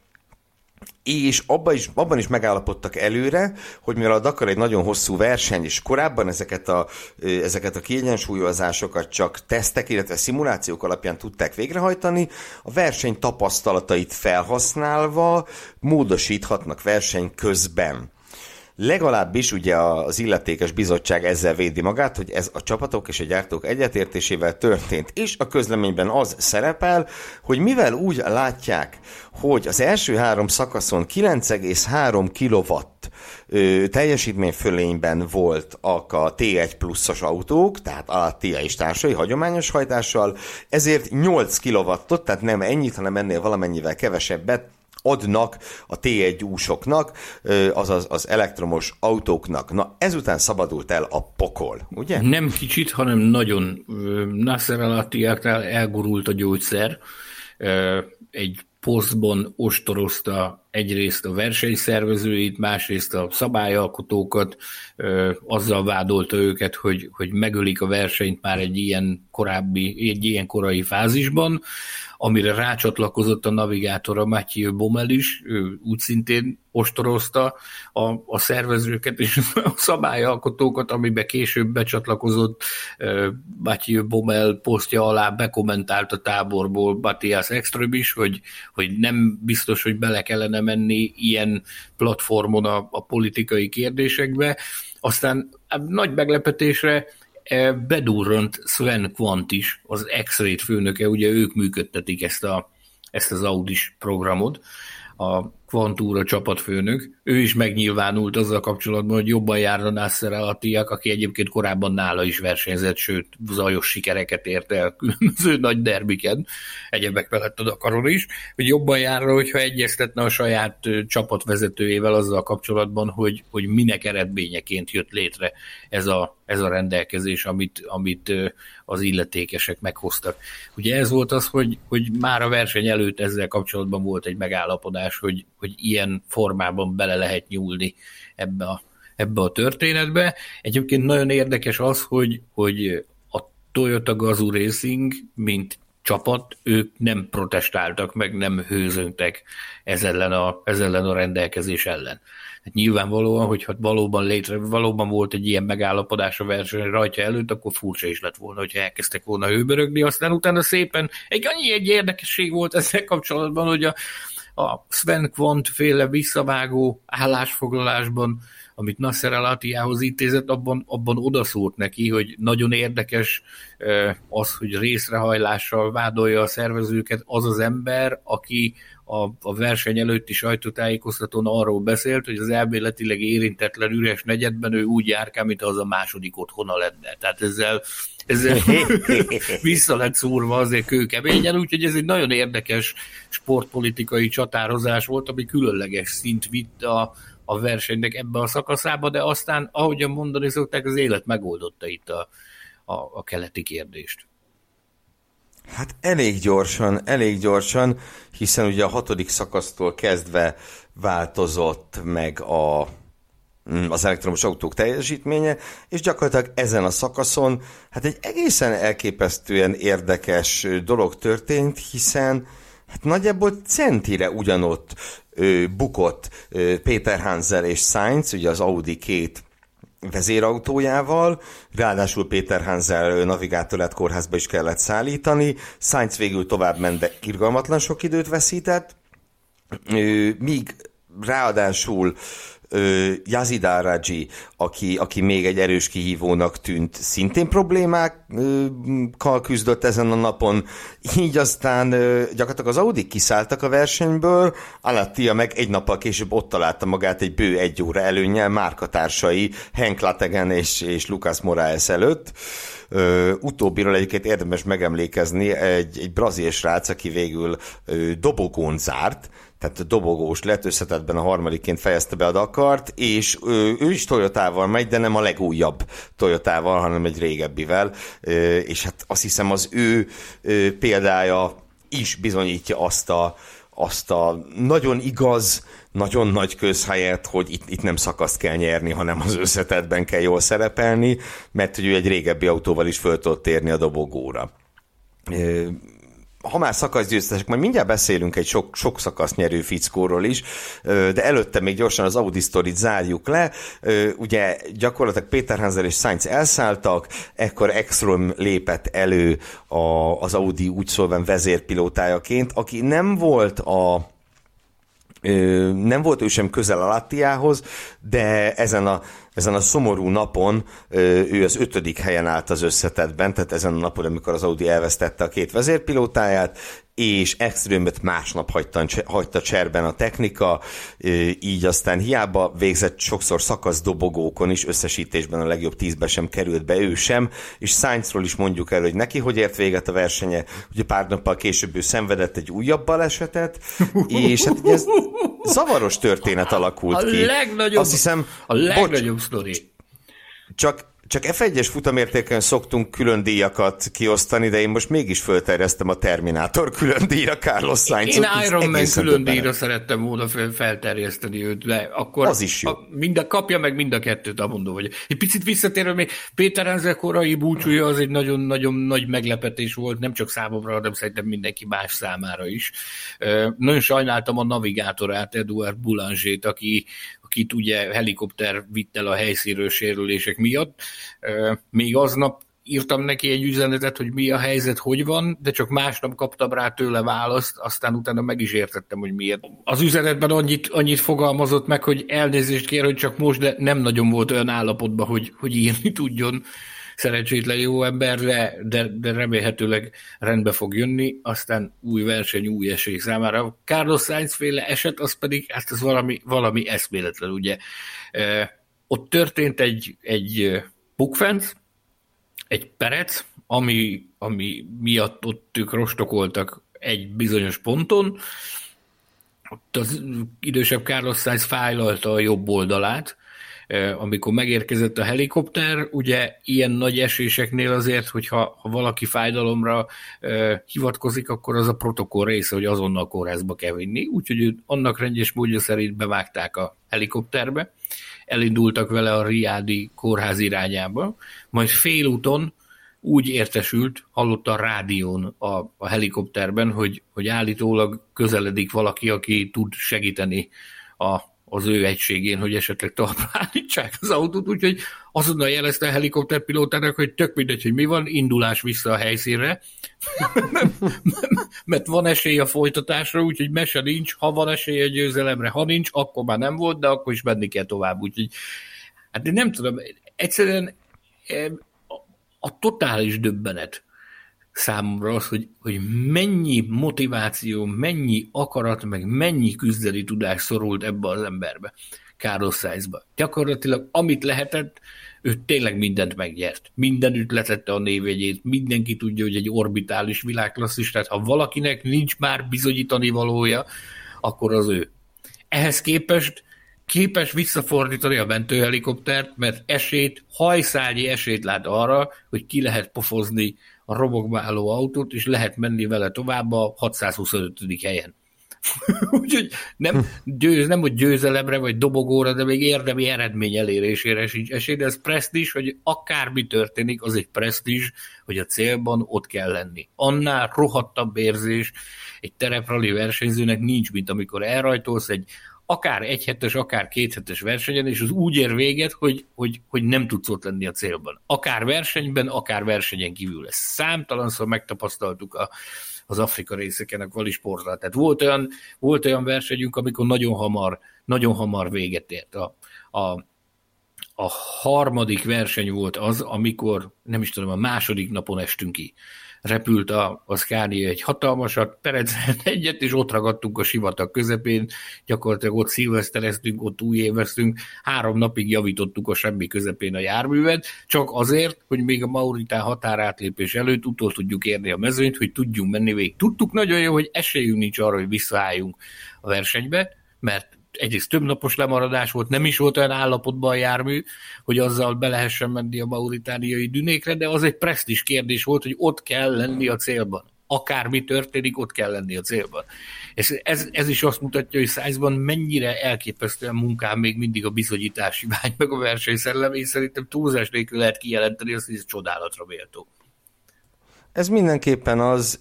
S2: és abban is, abban is megállapodtak előre, hogy mivel a Dakar egy nagyon hosszú verseny, és korábban ezeket a, ezeket a kiegyensúlyozásokat csak tesztek, illetve szimulációk alapján tudták végrehajtani, a verseny tapasztalatait felhasználva módosíthatnak verseny közben. Legalábbis ugye az illetékes bizottság ezzel védi magát, hogy ez a csapatok és a gyártók egyetértésével történt, és a közleményben az szerepel, hogy mivel úgy látják, hogy az első három szakaszon 9,3 kW teljesítmény fölényben volt a T1 pluszos autók, tehát a TIA és társai hagyományos hajtással, ezért 8 kW-ot, tehát nem ennyit, hanem ennél valamennyivel kevesebbet adnak a T1 úsoknak, azaz az elektromos autóknak. Na, ezután szabadult el a pokol, ugye?
S3: Nem kicsit, hanem nagyon. Nasser al elgurult a gyógyszer. Egy posztban ostorozta egyrészt a versenyszervezőit, másrészt a szabályalkotókat, azzal vádolta őket, hogy, hogy megölik a versenyt már egy ilyen korábbi, egy ilyen korai fázisban, amire rácsatlakozott a navigátor a Mathieu Bommel is, ő úgy szintén ostorozta a, a szervezőket és a szabályalkotókat, amiben később becsatlakozott uh, Mathieu Bommel posztja alá bekommentált a táborból Matthias Ekström is, hogy, hogy nem biztos, hogy bele kellene menni ilyen platformon a, a politikai kérdésekbe. Aztán nagy meglepetésre bedurrant Sven Quant is, az x főnöke, ugye ők működtetik ezt, a, ezt az Audis programot, a Quantúra csapatfőnök, ő is megnyilvánult azzal kapcsolatban, hogy jobban járna Nasser Alatiak, aki egyébként korábban nála is versenyzett, sőt, zajos sikereket ért el különböző nagy derbiken, egyebek mellett a Dakaron is, hogy jobban járna, hogyha egyeztetne a saját csapatvezetőjével azzal kapcsolatban, hogy, hogy minek eredményeként jött létre ez a, ez a rendelkezés, amit, amit az illetékesek meghoztak. Ugye ez volt az, hogy, hogy már a verseny előtt ezzel kapcsolatban volt egy megállapodás, hogy, hogy ilyen formában bele lehet nyúlni ebbe a, ebbe a történetbe. Egyébként nagyon érdekes az, hogy, hogy a Toyota Gazoo Racing, mint csapat, ők nem protestáltak, meg nem hőzöntek ez ellen a, ez ellen a rendelkezés ellen. Hát nyilvánvalóan, hogy ha valóban létre, valóban volt egy ilyen megállapodás a verseny rajta előtt, akkor furcsa is lett volna, hogyha elkezdtek volna hőbörögni, aztán utána szépen egy annyi egy érdekesség volt ezzel kapcsolatban, hogy a, a Sven Quant féle visszavágó állásfoglalásban, amit Nasser al intézett, abban, abban odaszólt neki, hogy nagyon érdekes az, hogy részrehajlással vádolja a szervezőket az az ember, aki a, a verseny előtti sajtótájékoztatón arról beszélt, hogy az elméletileg érintetlen üres negyedben ő úgy jár, mint az a második otthona lenne. Tehát ezzel, ezzel vissza lett szúrva azért kőkeményen, úgyhogy ez egy nagyon érdekes sportpolitikai csatározás volt, ami különleges szint vitt a, a versenynek ebbe a szakaszába, de aztán, ahogyan mondani szokták, az élet megoldotta itt a, a, a keleti kérdést.
S2: Hát elég gyorsan, elég gyorsan, hiszen ugye a hatodik szakasztól kezdve változott meg a, mm, az elektromos autók teljesítménye, és gyakorlatilag ezen a szakaszon hát egy egészen elképesztően érdekes dolog történt, hiszen hát nagyjából centire ugyanott ö, bukott ö, Péter Hansel és Sainz, ugye az Audi két vezérautójával, ráadásul Péter Hansel navigátorát kórházba is kellett szállítani, Sainz végül tovább ment, de irgalmatlan sok időt veszített, míg ráadásul Yazid Araji, aki, aki még egy erős kihívónak tűnt, szintén problémákkal küzdött ezen a napon, így aztán gyakorlatilag az Audi kiszálltak a versenyből, Alattia meg egy nappal később ott találta magát egy bő egy óra előnyel márkatársai Henk Lategen és, és Lucas Moraes előtt. Ö, utóbbiról egyébként érdemes megemlékezni, egy, egy brazil srác, aki végül ö, dobogón zárt, tehát dobogós lett, összetettben a harmadikként fejezte be a Dakart, és ő, ő is Toyotával megy, de nem a legújabb Toyotával, hanem egy régebbivel, és hát azt hiszem az ő példája is bizonyítja azt a, azt a nagyon igaz, nagyon nagy közhelyet, hogy itt, itt nem szakaszt kell nyerni, hanem az összetetben kell jól szerepelni, mert hogy ő egy régebbi autóval is föl tudott térni a dobogóra ha már szakaszgyőztesek, majd mindjárt beszélünk egy sok, sok szakasz nyerő fickóról is, de előtte még gyorsan az Audi sztorit zárjuk le. Ugye gyakorlatilag Péter Hanzel és Sainz elszálltak, ekkor Ekström lépett elő a, az Audi úgy szólván vezérpilótájaként, aki nem volt a nem volt ő sem közel a Lattiához, de ezen a ezen a szomorú napon ő az ötödik helyen állt az összetetben, tehát ezen a napon, amikor az Audi elvesztette a két vezérpilótáját, és extrémet másnap hagyta, hagyta cserben a technika, így aztán hiába végzett sokszor szakasz dobogókon is, összesítésben a legjobb tízbe sem került be ő sem, és Sainzról is mondjuk el, hogy neki hogy ért véget a versenye, ugye pár nappal később ő szenvedett egy újabb balesetet, és hát ugye ez zavaros történet alakult
S3: a
S2: ki.
S3: Legnagyobb,
S2: Azt hiszem,
S3: a legnagyobb bocs, sztori.
S2: Csak csak F1-es futamértéken szoktunk külön díjakat kiosztani, de én most mégis fölterjesztem a Terminátor külön díjra Carlos Sainz.
S3: Én Iron Man külön díjra szerettem volna felterjeszteni őt, de akkor
S2: az is jó. A,
S3: mind a, kapja meg mind a kettőt, a mondom, hogy egy picit visszatérve még Péter Enzel korai búcsúja az egy nagyon-nagyon nagy meglepetés volt, nem csak számomra, hanem szerintem mindenki más számára is. Nagyon sajnáltam a navigátorát, Eduard Boulanger-t, aki, akit ugye helikopter vitt el a helyszínről sérülések miatt. Még aznap írtam neki egy üzenetet, hogy mi a helyzet, hogy van, de csak másnap kaptam rá tőle választ, aztán utána meg is értettem, hogy miért. Az üzenetben annyit, annyit fogalmazott meg, hogy elnézést kér, hogy csak most, de nem nagyon volt olyan állapotban, hogy, hogy írni tudjon szerencsétlen jó ember, de, de, de remélhetőleg rendbe fog jönni, aztán új verseny, új esély számára. A Carlos Sainz féle eset, az pedig, hát az valami, valami eszméletlen, ugye. Ott történt egy, egy bukfenc, egy perec, ami, ami miatt ott ők rostokoltak egy bizonyos ponton, ott az idősebb Carlos Sainz fájlalta a jobb oldalát, amikor megérkezett a helikopter, ugye ilyen nagy eséseknél azért, hogyha ha valaki fájdalomra hivatkozik, akkor az a protokoll része, hogy azonnal kórházba kell vinni, úgyhogy annak rendjes módja szerint bevágták a helikopterbe, elindultak vele a Riádi kórház irányába, majd félúton úgy értesült, hallotta a rádión a, a helikopterben, hogy, hogy állítólag közeledik valaki, aki tud segíteni a az ő egységén, hogy esetleg talpra állítsák az autót, úgyhogy azonnal jelezte a helikopterpilótának, hogy tök mindegy, hogy mi van, indulás vissza a helyszínre, mert van esély a folytatásra, úgyhogy mese nincs, ha van esély a győzelemre, ha nincs, akkor már nem volt, de akkor is menni kell tovább, úgyhogy hát én nem tudom, egyszerűen a totális döbbenet, számomra az, hogy, hogy mennyi motiváció, mennyi akarat, meg mennyi küzdeni tudás szorult ebbe az emberbe, Carlos Sainzba. Gyakorlatilag amit lehetett, ő tényleg mindent megnyert. Mindenütt letette a névjegyét, mindenki tudja, hogy egy orbitális világklasszis, tehát ha valakinek nincs már bizonyítani valója, akkor az ő. Ehhez képest képes visszafordítani a mentőhelikoptert, mert esélyt, hajszálnyi esélyt lát arra, hogy ki lehet pofozni a robogba álló autót, és lehet menni vele tovább a 625. helyen. Úgyhogy nem, győz, nem hogy győzelemre vagy dobogóra, de még érdemi eredmény elérésére sincs esély, de ez presztis, hogy akármi történik, az egy presztis, hogy a célban ott kell lenni. Annál rohadtabb érzés egy tereprali versenyzőnek nincs, mint amikor elrajtolsz egy akár egyhetes, akár kéthetes versenyen, és az úgy ér véget, hogy, hogy, hogy nem tudsz ott lenni a célban. Akár versenyben, akár versenyen kívül. Ezt számtalanszor megtapasztaltuk a az Afrika részeken a kvalisportra. Tehát volt olyan, volt olyan versenyünk, amikor nagyon hamar, nagyon hamar véget ért. A, a, a harmadik verseny volt az, amikor, nem is tudom, a második napon estünk ki repült a, a Scania egy hatalmasat, perezett egyet, és ott ragadtunk a sivatag közepén, gyakorlatilag ott szilvesztereztünk, ott újéveztünk, három napig javítottuk a semmi közepén a járművet, csak azért, hogy még a Mauritán határátlépés előtt utol tudjuk érni a mezőnyt, hogy tudjunk menni végig. Tudtuk nagyon jó, hogy esélyünk nincs arra, hogy visszaálljunk a versenybe, mert egyrészt több napos lemaradás volt, nem is volt olyan állapotban a jármű, hogy azzal be lehessen menni a mauritániai dünékre, de az egy presztis kérdés volt, hogy ott kell lenni a célban. Akármi történik, ott kell lenni a célban. És ez, ez is azt mutatja, hogy Szájzban mennyire elképesztően munkám még mindig a bizonyítási vágy, meg a versenyszellem, és szerintem túlzás nélkül lehet kijelenteni azt, hogy ez csodálatra méltó.
S2: Ez mindenképpen az,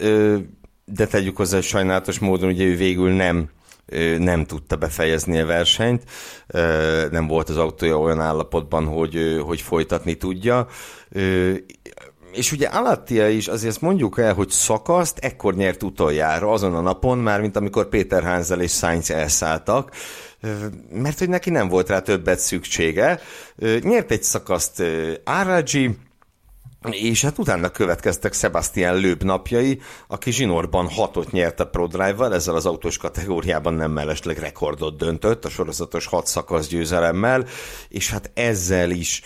S2: de tegyük hozzá, hogy sajnálatos módon ugye ő végül nem nem tudta befejezni a versenyt, nem volt az autója olyan állapotban, hogy, hogy folytatni tudja. És ugye Alattia is, azért ezt mondjuk el, hogy szakaszt ekkor nyert utoljára, azon a napon, már mint amikor Péter Hánzel és Sainz elszálltak, mert hogy neki nem volt rá többet szüksége. Nyert egy szakaszt Áradzsi, és hát utána következtek Sebastian Löb napjai, aki zsinórban hatot nyert a ProDrive-val, ezzel az autós kategóriában nem mellesleg rekordot döntött, a sorozatos hat szakasz győzelemmel, és hát ezzel is,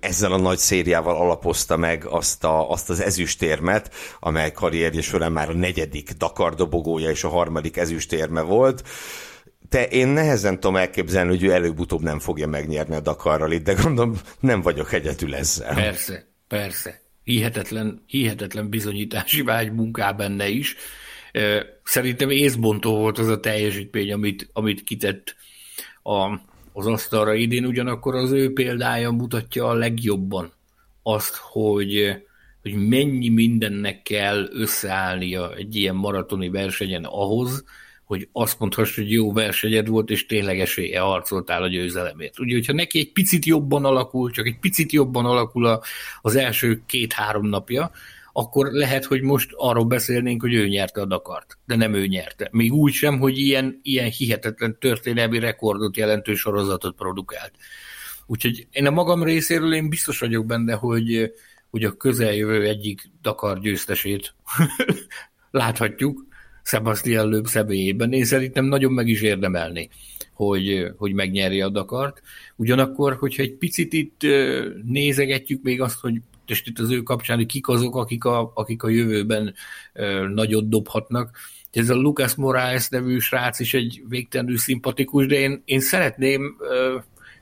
S2: ezzel a nagy szériával alapozta meg azt, a, azt az ezüstérmet, amely karrierje során már a negyedik Dakar dobogója és a harmadik ezüstérme volt te én nehezen tudom elképzelni, hogy ő előbb-utóbb nem fogja megnyerni a Dakarral itt, de gondolom nem vagyok egyedül ezzel.
S3: Persze, persze. Hihetetlen, hihetetlen bizonyítási vágy munká benne is. Szerintem észbontó volt az a teljesítmény, amit, amit kitett a, az asztalra idén, ugyanakkor az ő példája mutatja a legjobban azt, hogy, hogy mennyi mindennek kell összeállnia egy ilyen maratoni versenyen ahhoz, hogy azt mondhass, hogy jó versenyed volt, és tényleg esélye harcoltál a győzelemért. Ugye, hogyha neki egy picit jobban alakul, csak egy picit jobban alakul az első két-három napja, akkor lehet, hogy most arról beszélnénk, hogy ő nyerte a Dakart, de nem ő nyerte. Még úgy sem, hogy ilyen, ilyen hihetetlen történelmi rekordot jelentő sorozatot produkált. Úgyhogy én a magam részéről én biztos vagyok benne, hogy, hogy a közeljövő egyik Dakar győztesét láthatjuk, Sebastian Löb személyében. Én szerintem nagyon meg is érdemelni, hogy, hogy megnyerje a Dakart. Ugyanakkor, hogyha egy picit itt nézegetjük még azt, hogy és itt az ő kapcsán, hogy kik azok, akik a, akik a jövőben nagyot dobhatnak. Ez a Lucas Moraes nevű srác is egy végtelenül szimpatikus, de én, én szeretném,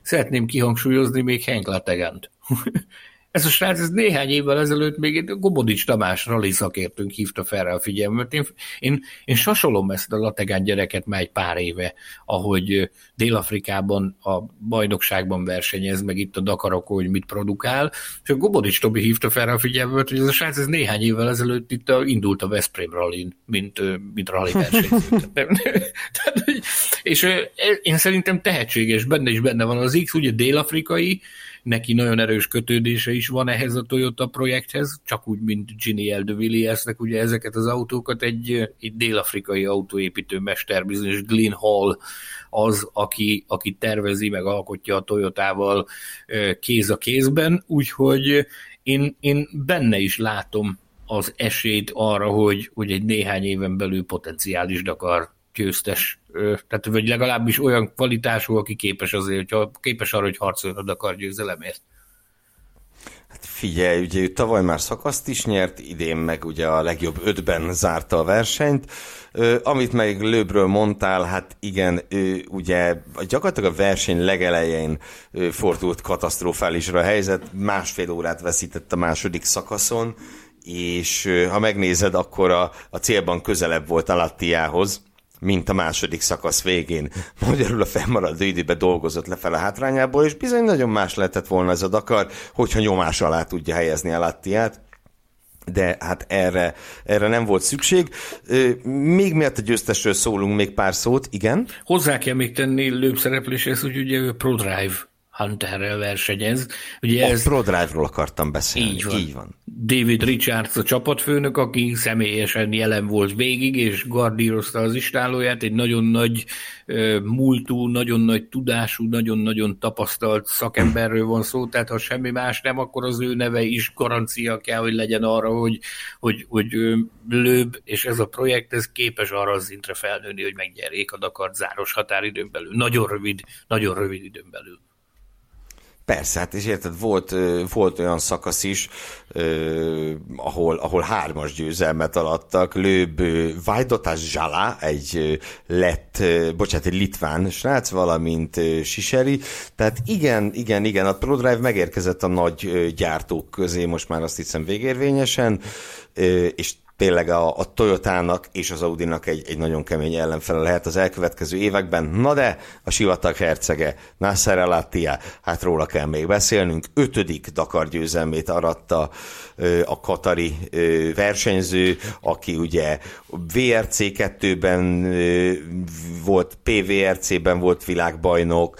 S3: szeretném kihangsúlyozni még Henk Lategant. Ez a srác, ez néhány évvel ezelőtt még Gobodics Tamás rali szakértőnk hívta fel rá a figyelmet. Én, én, én sasolom ezt a lategán gyereket már egy pár éve, ahogy Dél-Afrikában a bajnokságban versenyez, meg itt a Dakarok, hogy mit produkál, és a Gobodics Tobi hívta fel rá a figyelmet, hogy ez a srác ez néhány évvel ezelőtt itt a, indult a Veszprém rallin, mint, mint rally versenyző. és én szerintem tehetséges, benne is benne van az X, ugye dél-afrikai, neki nagyon erős kötődése is van ehhez a Toyota projekthez, csak úgy, mint Ginny Eldevilliersnek, ugye ezeket az autókat egy, egy dél-afrikai autóépítő mester, bizonyos Glyn Hall az, aki, aki tervezi, meg alkotja a Toyotával kéz a kézben, úgyhogy én, én benne is látom az esélyt arra, hogy, hogy egy néhány éven belül potenciális Dakar győztes, tehát vagy legalábbis olyan kvalitású, aki képes azért, hogy képes arra, hogy harcoljon akar győzelemért.
S2: Hát figyelj, ugye ő tavaly már szakaszt is nyert, idén meg ugye a legjobb ötben zárta a versenyt. Amit meg Lőbről mondtál, hát igen, ő ugye gyakorlatilag a verseny legelején fordult katasztrofálisra a helyzet, másfél órát veszített a második szakaszon, és ha megnézed, akkor a, a célban közelebb volt a Lattiához, mint a második szakasz végén. Magyarul a fennmaradó időben dolgozott lefelé a hátrányából, és bizony nagyon más lehetett volna ez a Dakar, hogyha nyomás alá tudja helyezni a Lattiát de hát erre, erre nem volt szükség. Még miatt a győztesről szólunk még pár szót, igen?
S3: Hozzá kell még tenni lőbb szerepléshez, hogy ugye ő ProDrive Hunterrel versenyez.
S2: Ugye a ez... ProDrive-ról akartam beszélni.
S3: Így van. Így van. David Richards a csapatfőnök, aki személyesen jelen volt végig, és gardírozta az istálóját, egy nagyon nagy múltú, nagyon nagy tudású, nagyon-nagyon tapasztalt szakemberről van szó, tehát ha semmi más nem, akkor az ő neve is garancia kell, hogy legyen arra, hogy, hogy, hogy lőbb, és ez a projekt ez képes arra az szintre felnőni, hogy megnyerjék a Dakar záros határidőn belül. Nagyon rövid, nagyon rövid időn belül.
S2: Persze, hát és érted, volt, volt olyan szakasz is, ahol, ahol hármas győzelmet alattak, Lőbb Vajdotas Zsala, egy lett, bocsánat, egy litván srác, valamint Siseri, tehát igen, igen, igen, a ProDrive megérkezett a nagy gyártók közé, most már azt hiszem végérvényesen, és tényleg a, a Toyotának és az Audinak egy, egy nagyon kemény ellenfele lehet az elkövetkező években. Na de a sivatag hercege, Nasser el hát róla kell még beszélnünk. Ötödik Dakar győzelmét aratta a katari versenyző, aki ugye VRC 2-ben volt, PVRC-ben volt világbajnok,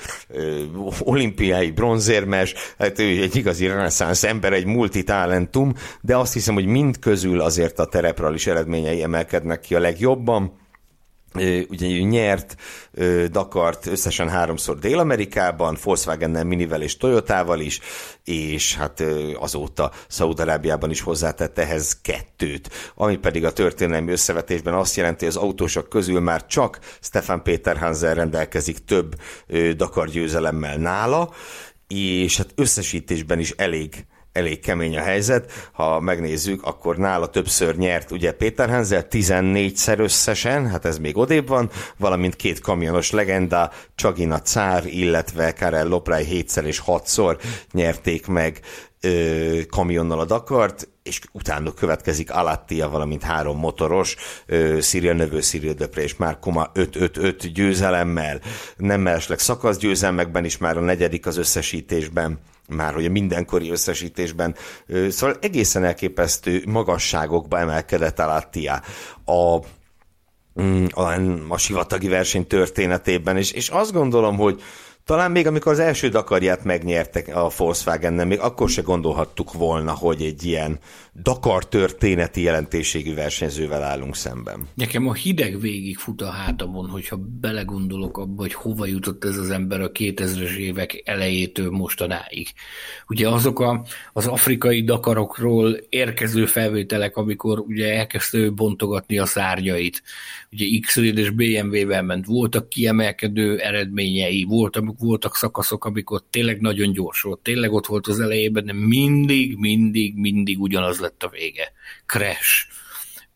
S2: olimpiai bronzérmes, hát ő egy igazi reneszánsz ember, egy multitalentum, de azt hiszem, hogy mind közül azért a terepről is eredményei emelkednek ki a legjobban. Ugye nyert Dakart összesen háromszor Dél-Amerikában, Volkswagen-nel, Minivel és Toyotával is, és hát azóta Szaúd-Arábiában is hozzátett ehhez kettőt, ami pedig a történelmi összevetésben azt jelenti, hogy az autósok közül már csak Stefan Péter Hansen rendelkezik több Dakar győzelemmel nála, és hát összesítésben is elég elég kemény a helyzet. Ha megnézzük, akkor nála többször nyert ugye Péter Henzel, 14-szer összesen, hát ez még odébb van, valamint két kamionos legenda, Csagina Cár, illetve Karel Lopráj 7-szer és 6-szor nyerték meg ö, kamionnal a Dakart, és utána következik Alattia, valamint három motoros, Cyril Növő, Cyril Döpré és Márkoma 5-5-5 győzelemmel, nem mellesleg szakasz győzelmekben is már a negyedik az összesítésben már hogy a mindenkori összesítésben, szóval egészen elképesztő magasságokba emelkedett Alattia a, mm, a, a sivatagi verseny történetében, és, és azt gondolom, hogy talán még amikor az első Dakarját megnyertek a volkswagen még akkor se gondolhattuk volna, hogy egy ilyen Dakar történeti jelentőségű versenyzővel állunk szemben.
S3: Nekem a hideg végig fut a hátamon, hogyha belegondolok abba, hogy hova jutott ez az ember a 2000-es évek elejétől mostanáig. Ugye azok a, az afrikai Dakarokról érkező felvételek, amikor ugye elkezdte bontogatni a szárnyait, ugye x és BMW-vel ment, voltak kiemelkedő eredményei, voltak, voltak szakaszok, amikor tényleg nagyon gyors volt, tényleg ott volt az elejében, de mindig, mindig, mindig ugyanaz lett a vége. Crash.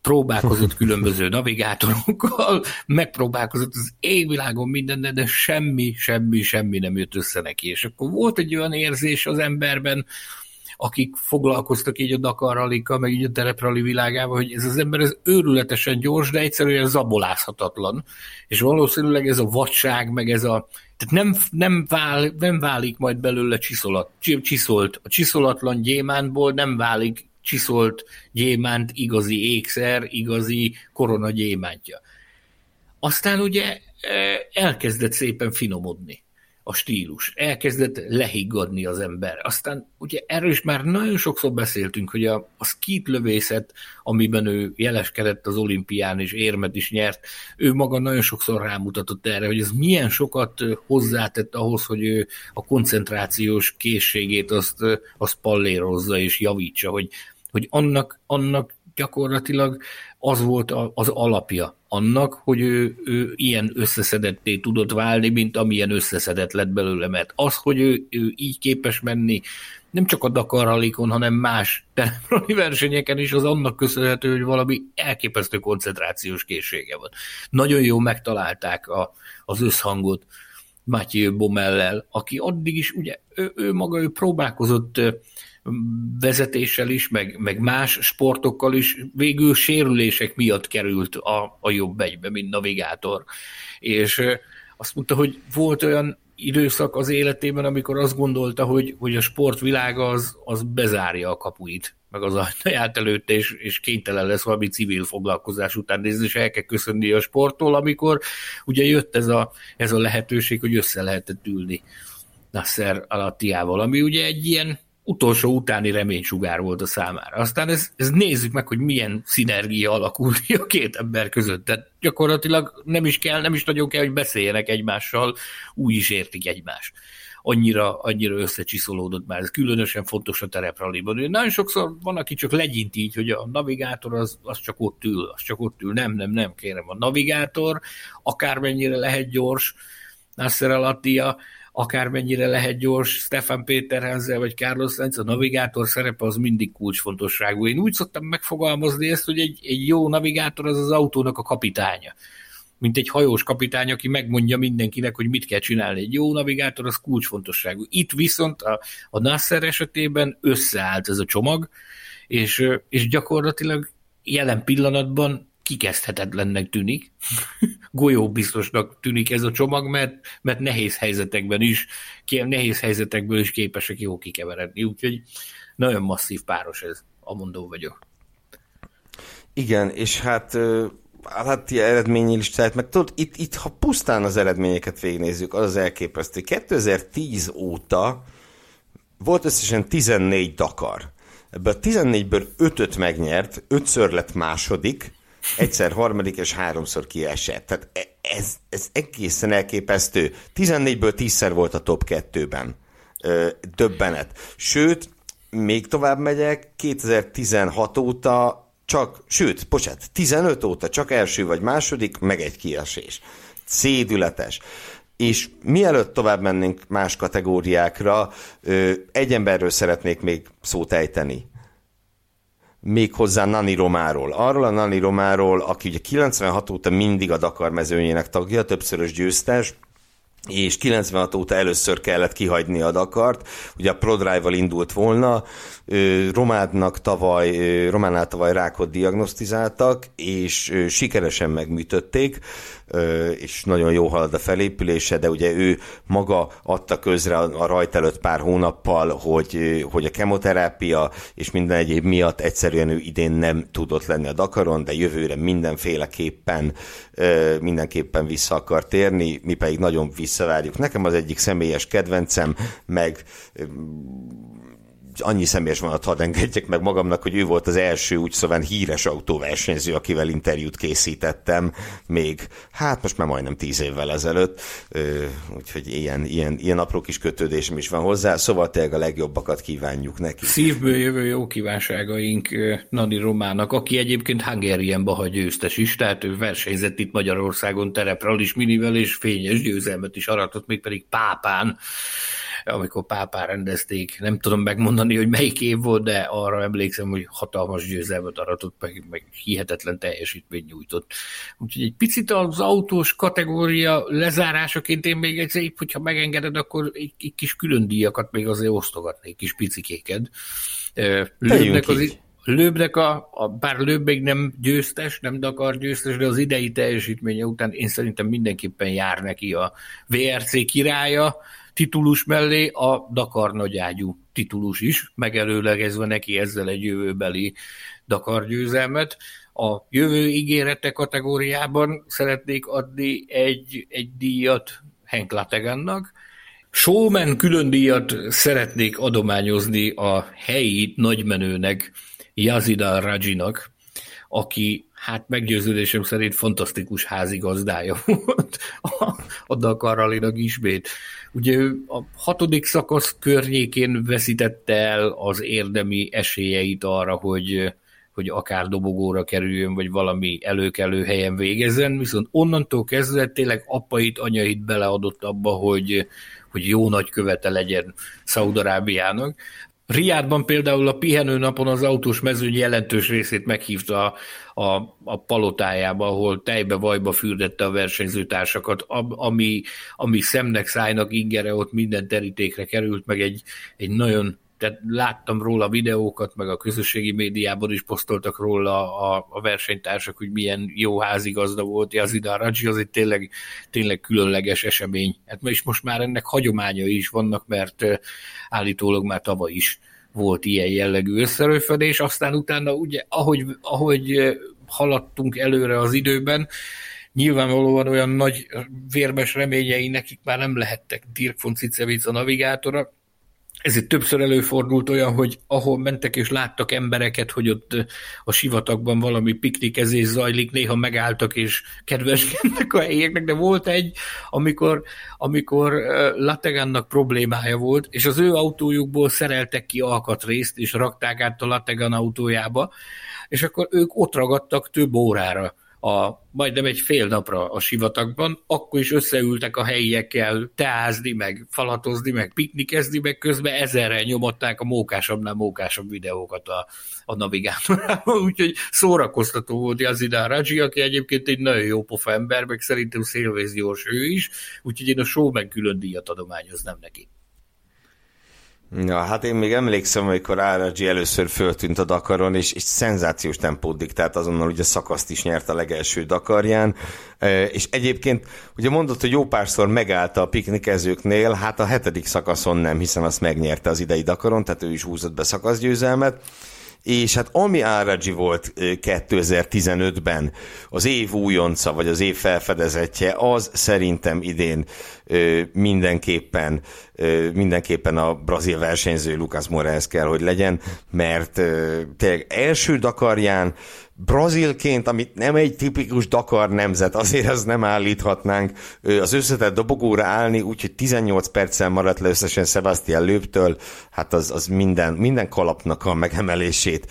S3: Próbálkozott különböző navigátorokkal, megpróbálkozott az égvilágon minden, de semmi, semmi, semmi nem jött össze neki. És akkor volt egy olyan érzés az emberben, akik foglalkoztak így a Dakar rallika, meg így a tereprali világában, hogy ez az ember ez őrületesen gyors, de egyszerűen zabolázhatatlan. És valószínűleg ez a vadság, meg ez a tehát nem, nem, vál, nem válik majd belőle csiszolat, csiszolt. A csiszolatlan gyémántból nem válik csiszolt gyémánt, igazi ékszer, igazi korona gyémántja. Aztán ugye e, elkezdett szépen finomodni a stílus, elkezdett lehiggadni az ember. Aztán ugye erről is már nagyon sokszor beszéltünk, hogy a, a skit lövészet, amiben ő jeleskedett az olimpián és érmet is nyert, ő maga nagyon sokszor rámutatott erre, hogy ez milyen sokat hozzátett ahhoz, hogy ő a koncentrációs készségét azt, azt pallérozza és javítsa, hogy, hogy annak, annak gyakorlatilag az volt az alapja annak, hogy ő, ő ilyen összeszedetté tudott válni, mint amilyen összeszedett lett belőle, mert az, hogy ő, ő így képes menni, nem csak a Dakar Rallycon, hanem más tereprali versenyeken is, az annak köszönhető, hogy valami elképesztő koncentrációs készsége van. Nagyon jó megtalálták a, az összhangot Mathieu Bomellel, aki addig is, ugye, ő, ő maga ő próbálkozott vezetéssel is, meg, meg más sportokkal is végül sérülések miatt került a, a jobb egybe, mint navigátor. És azt mondta, hogy volt olyan időszak az életében, amikor azt gondolta, hogy, hogy a sportvilága az, az bezárja a kapuit, meg az ajtaját előtte, és, és kénytelen lesz valami civil foglalkozás után nézni, és el kell köszönni a sporttól, amikor ugye jött ez a, ez a lehetőség, hogy össze lehetett ülni Nasser Alattiával, ami ugye egy ilyen utolsó utáni reménysugár volt a számára. Aztán ez, ez nézzük meg, hogy milyen szinergia alakult a két ember között. Tehát gyakorlatilag nem is kell, nem is nagyon kell, hogy beszéljenek egymással, úgy is értik egymást. Annyira, annyira összecsiszolódott már. Ez különösen fontos a terepraliban. Nagyon sokszor van, aki csak legyint így, hogy a navigátor az, az csak ott ül, az csak ott ül. Nem, nem, nem, kérem. A navigátor akármennyire lehet gyors, Nasser Alattia, akármennyire lehet gyors, Stefan Péterhenzel vagy Carlos Sainz, a navigátor szerepe az mindig kulcsfontosságú. Én úgy szoktam megfogalmazni ezt, hogy egy, egy jó navigátor az az autónak a kapitánya mint egy hajós kapitány, aki megmondja mindenkinek, hogy mit kell csinálni. Egy jó navigátor az kulcsfontosságú. Itt viszont a, a Nasser esetében összeállt ez a csomag, és, és gyakorlatilag jelen pillanatban kikezdhetetlennek tűnik, golyóbiztosnak tűnik ez a csomag, mert, mert nehéz helyzetekben is, nehéz helyzetekből is képesek jó kikeveredni, úgyhogy nagyon masszív páros ez, amondó vagyok.
S2: Igen, és hát hát eredményi tehát meg tudod, itt, itt, ha pusztán az eredményeket végignézzük, az az elképesztő. 2010 óta volt összesen 14 Dakar. Ebből a 14-ből 5-öt megnyert, 5-ször lett második, egyszer harmadik és háromszor kiesett. Tehát e, ez, ez egészen elképesztő. 14-ből 10-szer volt a top 2-ben. Döbbenet. Sőt, még tovább megyek, 2016 óta csak, sőt, bocsánat, 15 óta csak első vagy második, meg egy kiesés. Szédületes. És mielőtt tovább mennénk más kategóriákra, egy emberről szeretnék még szót ejteni méghozzá Nani Romáról. Arról a Nani Romáról, aki ugye 96 óta mindig a Dakar mezőnyének tagja, többszörös győztes, és 96 óta először kellett kihagyni a Dakart, ugye a ProDrive-val indult volna, Romádnak tavaly, Románál tavaly rákot diagnosztizáltak, és sikeresen megműtötték, és nagyon jó halad a felépülése, de ugye ő maga adta közre a rajt előtt pár hónappal, hogy, hogy a kemoterápia és minden egyéb miatt egyszerűen ő idén nem tudott lenni a Dakaron, de jövőre mindenféleképpen mindenképpen vissza akar térni, mi pedig nagyon visszavárjuk. Nekem az egyik személyes kedvencem, meg annyi személyes vonat hadd engedjek meg magamnak, hogy ő volt az első úgy szóval híres autóversenyző, akivel interjút készítettem még, hát most már majdnem tíz évvel ezelőtt, úgyhogy ilyen, ilyen, ilyen apró kis kötődésem is van hozzá, szóval tényleg a legjobbakat kívánjuk neki.
S3: Szívből jövő jó kívánságaink Nani Romának, aki egyébként Hungarian Baha győztes is, tehát ő versenyzett itt Magyarországon is minivel, és fényes győzelmet is aratott, még pedig Pápán amikor pápán rendezték, nem tudom megmondani, hogy melyik év volt, de arra emlékszem, hogy hatalmas győzelmet aratott, meg, meg hihetetlen teljesítmény nyújtott. Úgyhogy egy picit az autós kategória lezárásaként én még egy hogyha megengeded, akkor egy, egy kis külön díjakat még azért osztogatnék, kis picikéket. Lőnek az, Lőbnek a, a, bár Lőb még nem győztes, nem Dakar győztes, de az idei teljesítménye után én szerintem mindenképpen jár neki a VRC királya, titulus mellé a Dakar nagyágyú titulus is, megelőlegezve neki ezzel egy jövőbeli Dakar győzelmet. A jövő ígérete kategóriában szeretnék adni egy, egy díjat Henk Lategannak, Showman külön díjat szeretnék adományozni a helyi nagymenőnek, Yazida Rajinak, aki hát meggyőződésem szerint fantasztikus házigazdája volt a, a Dakar Rally-nak ismét. Ugye ő a hatodik szakasz környékén veszítette el az érdemi esélyeit arra, hogy, hogy akár dobogóra kerüljön, vagy valami előkelő helyen végezzen, viszont onnantól kezdve tényleg apait, anyait beleadott abba, hogy, hogy jó nagy követe legyen Szaudarábiának. Riádban például a pihenő napon az autós mezőny jelentős részét meghívta a, a, a palotájába, ahol tejbe vajba fürdette a versenyzőtársakat, ami, ami szemnek, szájnak ingere ott minden terítékre került, meg egy, egy nagyon tehát láttam róla videókat, meg a közösségi médiában is posztoltak róla a, a versenytársak, hogy milyen jó házigazda volt Yazida Rajji, az egy tényleg, tényleg különleges esemény. Hát és most már ennek hagyományai is vannak, mert állítólag már tavaly is volt ilyen jellegű összerőfedés, aztán utána ugye, ahogy, ahogy haladtunk előre az időben, nyilvánvalóan olyan nagy vérmes reményei nekik már nem lehettek. Dirk von Cicevic a navigátora, ezért többször előfordult olyan, hogy ahol mentek és láttak embereket, hogy ott a sivatagban valami piknikezés zajlik, néha megálltak és kedveskednek a helyieknek, de volt egy, amikor, amikor Lategannak problémája volt, és az ő autójukból szereltek ki alkatrészt, és rakták át a Lategan autójába, és akkor ők ott ragadtak több órára a, majdnem egy fél napra a sivatagban, akkor is összeültek a helyiekkel teázni, meg falatozni, meg piknikezni, meg közben ezerrel nyomották a mókásabbnál mókásabb videókat a, a navigátorával, úgyhogy szórakoztató volt Yazidán Raji, aki egyébként egy nagyon jó pofa ember, meg szerintem szélvészgyors ő is, úgyhogy én a showben külön díjat adományoznám neki.
S2: Ja, hát én még emlékszem, amikor RRG először föltűnt a Dakaron, és, és szenzációs tempót diktált, azonnal ugye szakaszt is nyert a legelső Dakarján, e, és egyébként ugye mondott, hogy jó párszor megállt a piknikezőknél, hát a hetedik szakaszon nem, hiszen azt megnyerte az idei Dakaron, tehát ő is húzott be szakaszgyőzelmet, és hát ami Áragy volt 2015-ben az év újonca, vagy az év felfedezetje, az szerintem idén mindenképpen, mindenképpen a brazil versenyző Lucas Moraes kell, hogy legyen, mert tényleg első Dakarján Brazilként, amit nem egy tipikus Dakar nemzet, azért az nem állíthatnánk az összetett dobogóra állni, úgyhogy 18 perccel maradt le összesen Sebastian Lőptől, hát az, az minden, minden kalapnak a megemelését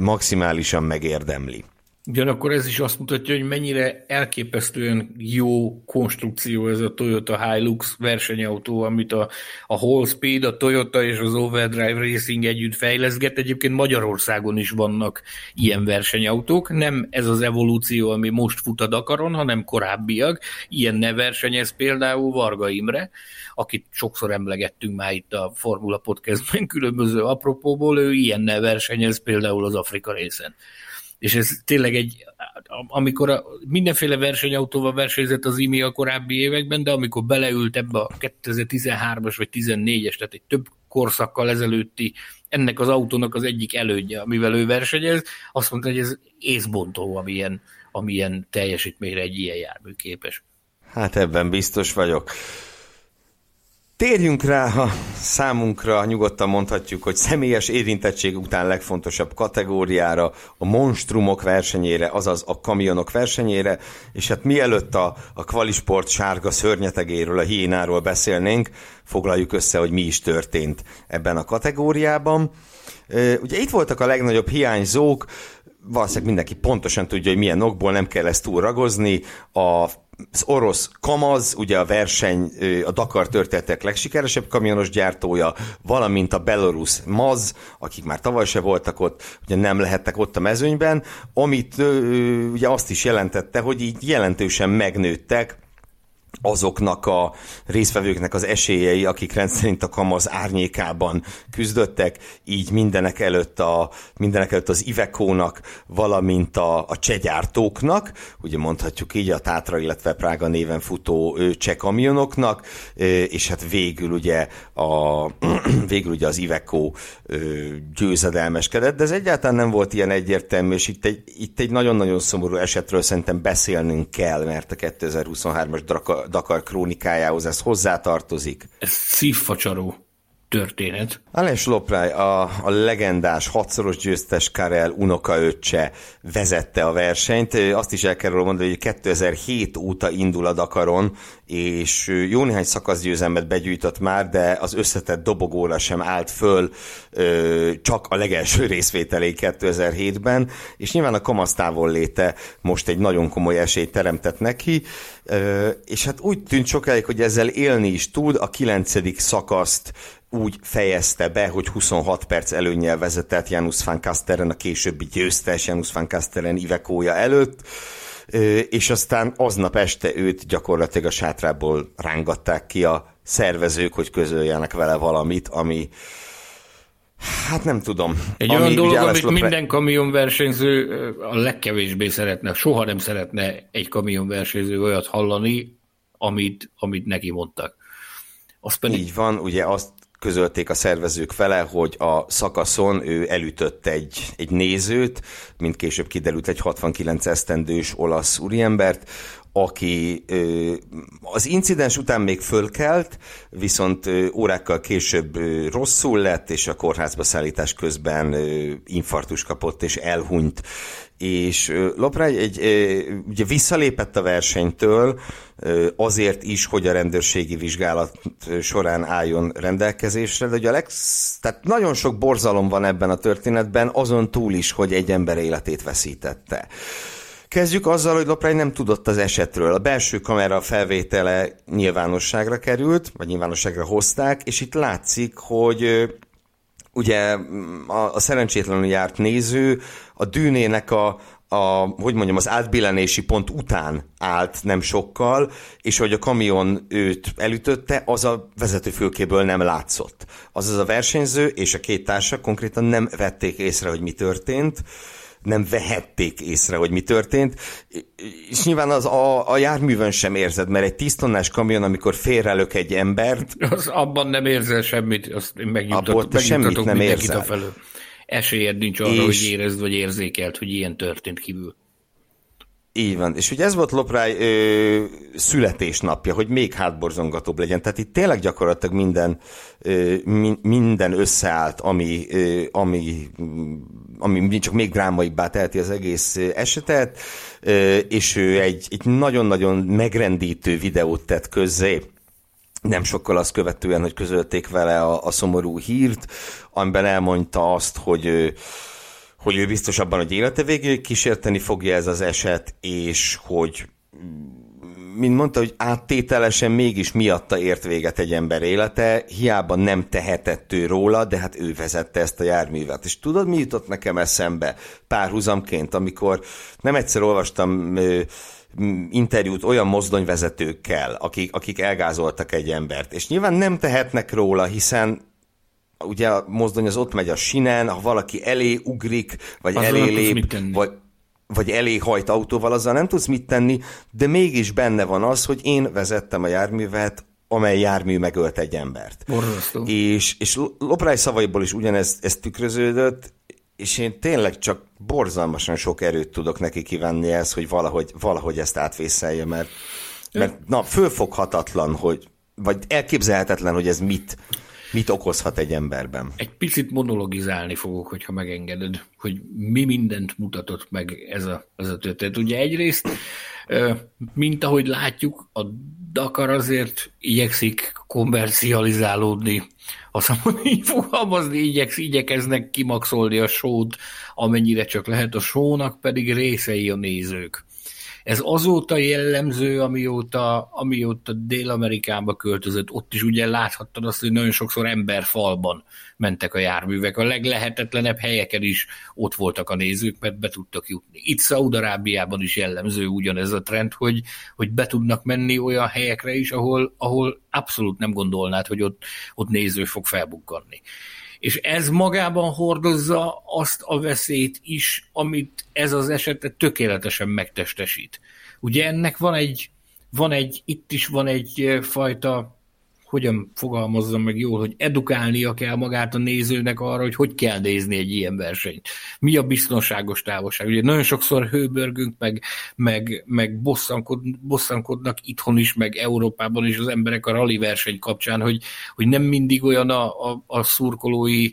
S2: maximálisan megérdemli.
S3: Ugyanakkor ez is azt mutatja, hogy mennyire elképesztően jó konstrukció ez a Toyota Hilux versenyautó, amit a, a Hall Speed, a Toyota és az Overdrive Racing együtt fejleszget. Egyébként Magyarországon is vannak ilyen versenyautók. Nem ez az evolúció, ami most fut a Dakaron, hanem korábbiak. Ilyen ne versenyez például Varga Imre, akit sokszor emlegettünk már itt a Formula Podcastben különböző apropóból, ő ilyen ne versenyez például az Afrika részen és ez tényleg egy, amikor a, mindenféle versenyautóval versenyzett az IMI a korábbi években, de amikor beleült ebbe a 2013-as vagy 14-es, tehát egy több korszakkal ezelőtti ennek az autónak az egyik elődje, amivel ő versenyez, azt mondta, hogy ez észbontó, amilyen, amilyen teljesítményre egy ilyen jármű képes.
S2: Hát ebben biztos vagyok. Térjünk rá a számunkra, nyugodtan mondhatjuk, hogy személyes érintettség után legfontosabb kategóriára, a monstrumok versenyére, azaz a kamionok versenyére, és hát mielőtt a, a kvalisport sárga szörnyetegéről, a hiénáról beszélnénk, foglaljuk össze, hogy mi is történt ebben a kategóriában. Ugye itt voltak a legnagyobb hiányzók, valószínűleg mindenki pontosan tudja, hogy milyen okból nem kell ezt túl ragozni. A az orosz Kamaz, ugye a verseny, a Dakar történetek legsikeresebb kamionos gyártója, valamint a belarus Maz, akik már tavaly se voltak ott, ugye nem lehettek ott a mezőnyben, amit ugye azt is jelentette, hogy így jelentősen megnőttek azoknak a résztvevőknek az esélyei, akik rendszerint a kamaz árnyékában küzdöttek, így mindenek előtt, a, mindenek előtt az Ivekónak, valamint a, a csegyártóknak, ugye mondhatjuk így a Tátra, illetve Prága néven futó cseh kamionoknak, és hát végül ugye, a, végül ugye az Ivekó győzedelmeskedett, de ez egyáltalán nem volt ilyen egyértelmű, és itt egy, itt egy nagyon-nagyon szomorú esetről szerintem beszélnünk kell, mert a 2023-as Dakar krónikájához ez hozzátartozik.
S3: Ez szívfacsaró történet.
S2: Alain Lopráj, a, a legendás hatszoros győztes Karel unokaöccse vezette a versenyt. Azt is el kell mondani, hogy 2007 óta indul a Dakaron, és jó néhány szakaszgyőzelmet begyűjtött már, de az összetett dobogóra sem állt föl csak a legelső részvételé 2007-ben, és nyilván a kamasztávol léte most egy nagyon komoly esélyt teremtett neki, és hát úgy tűnt sokáig, hogy ezzel élni is tud, a kilencedik szakaszt úgy fejezte be, hogy 26 perc előnyel vezetett Janus van Kasteren, a későbbi győztes Janus van Kasteren Ivekója előtt, és aztán aznap este őt gyakorlatilag a sátrából rángatták ki a szervezők, hogy közöljenek vele valamit, ami Hát nem tudom.
S3: Egy ami olyan dolog, amit lopre... minden kamionversenyző a legkevésbé szeretne, soha nem szeretne egy kamionversenyző olyat hallani, amit, amit neki mondtak.
S2: Azt pedig... Így van, ugye azt közölték a szervezők vele, hogy a szakaszon ő elütött egy, egy nézőt, mint később kiderült egy 69 esztendős olasz úriembert, aki az incidens után még fölkelt, viszont órákkal később rosszul lett, és a kórházba szállítás közben infarktus kapott, és elhunyt. És Loprágy egy, ugye visszalépett a versenytől, azért is, hogy a rendőrségi vizsgálat során álljon rendelkezésre, de ugye a leg, tehát nagyon sok borzalom van ebben a történetben, azon túl is, hogy egy ember életét veszítette. Kezdjük azzal, hogy Loprány nem tudott az esetről. A belső kamera felvétele nyilvánosságra került, vagy nyilvánosságra hozták, és itt látszik, hogy ugye a, a szerencsétlenül járt néző a dűnének a, a, hogy mondjam, az átbillenési pont után állt nem sokkal, és hogy a kamion őt elütötte, az a vezetőfülkéből nem látszott. Azaz a versenyző és a két társa konkrétan nem vették észre, hogy mi történt, nem vehették észre, hogy mi történt, és nyilván az a, a járművön sem érzed, mert egy tíztonnás kamion, amikor félrelök egy embert...
S3: Az abban nem érzel semmit, azt én
S2: semmit nem érzel. Felől.
S3: Esélyed nincs arra, és... hogy érezd vagy érzékelt, hogy ilyen történt kívül.
S2: Így van. És ugye ez volt Loprály ö, születésnapja, hogy még hátborzongatóbb legyen. Tehát itt tényleg gyakorlatilag minden, ö, mi, minden összeállt, ami, ö, ami, ami csak még drámaibbá teheti az egész esetet, ö, és ő egy, egy nagyon-nagyon megrendítő videót tett közzé nem sokkal azt követően, hogy közölték vele a, a szomorú hírt, amiben elmondta azt, hogy hogy ő biztos abban, hogy élete végéig kísérteni fogja ez az eset, és hogy mint mondta, hogy áttételesen mégis miatta ért véget egy ember élete, hiába nem tehetett ő róla, de hát ő vezette ezt a járművet. És tudod, mi jutott nekem eszembe párhuzamként, amikor nem egyszer olvastam ö, interjút olyan mozdonyvezetőkkel, akik, akik elgázoltak egy embert, és nyilván nem tehetnek róla, hiszen ugye a mozdony az ott megy a sinen, ha valaki elé ugrik, vagy azzal elé lép, vagy, vagy elé hajt autóval, azzal nem tudsz mit tenni, de mégis benne van az, hogy én vezettem a járművet, amely jármű megölt egy embert.
S3: Borzasztó.
S2: És, és Loprály szavaiból is ugyanez ez tükröződött, és én tényleg csak borzalmasan sok erőt tudok neki kívánni ez, hogy valahogy, valahogy ezt átvészelje, mert, mert na, fölfoghatatlan, hogy, vagy elképzelhetetlen, hogy ez mit, mit okozhat egy emberben.
S3: Egy picit monologizálni fogok, hogyha megengeded, hogy mi mindent mutatott meg ez a, ez a történet. Ugye egyrészt, mint ahogy látjuk, a Dakar azért igyekszik kommercializálódni, azt mondom, így fogalmazni, igyeksz, igyekeznek kimaxolni a sót, amennyire csak lehet, a sónak pedig részei a nézők. Ez azóta jellemző, amióta, amióta Dél-Amerikába költözött. Ott is ugye láthattad azt, hogy nagyon sokszor emberfalban mentek a járművek. A leglehetetlenebb helyeken is ott voltak a nézők, mert be tudtak jutni. Itt Szaudarábiában is jellemző ugyanez a trend, hogy, hogy be tudnak menni olyan helyekre is, ahol, ahol abszolút nem gondolnád, hogy ott, ott néző fog felbukkanni és ez magában hordozza azt a veszélyt is, amit ez az eset tökéletesen megtestesít. Ugye ennek van egy, van egy, itt is van egy fajta hogyan fogalmazzam meg jól, hogy edukálnia kell magát a nézőnek arra, hogy hogy kell nézni egy ilyen versenyt. Mi a biztonságos távolság. Ugye nagyon sokszor hőbörgünk, meg, meg, meg bosszankod, bosszankodnak itthon is, meg Európában is az emberek a rally verseny kapcsán, hogy, hogy nem mindig olyan a, a, a szurkolói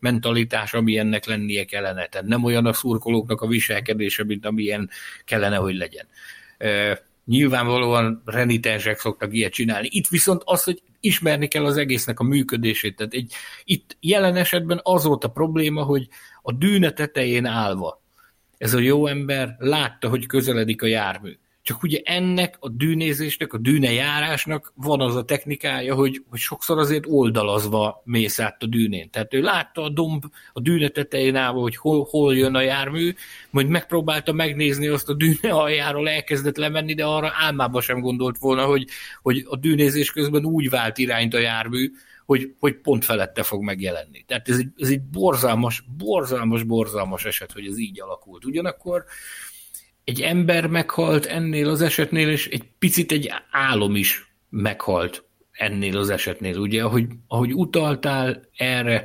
S3: mentalitás, ami lennie kellene. Tehát nem olyan a szurkolóknak a viselkedése, mint amilyen kellene, hogy legyen nyilvánvalóan renitensek szoktak ilyet csinálni. Itt viszont az, hogy ismerni kell az egésznek a működését. Tehát egy, itt jelen esetben az volt a probléma, hogy a dűne tetején állva ez a jó ember látta, hogy közeledik a jármű. Csak ugye ennek a dűnézésnek, a dűnejárásnak van az a technikája, hogy, hogy sokszor azért oldalazva mész át a dűnén. Tehát ő látta a domb a dűne tetején állva, hogy hol, hol jön a jármű, majd megpróbálta megnézni azt a dűne aljáról, elkezdett lemenni, de arra álmába sem gondolt volna, hogy, hogy a dűnézés közben úgy vált irányt a jármű, hogy, hogy pont felette fog megjelenni. Tehát ez egy, ez egy borzalmas, borzalmas, borzalmas eset, hogy ez így alakult. Ugyanakkor egy ember meghalt ennél az esetnél, és egy picit egy álom is meghalt ennél az esetnél. Ugye, ahogy, ahogy utaltál erre,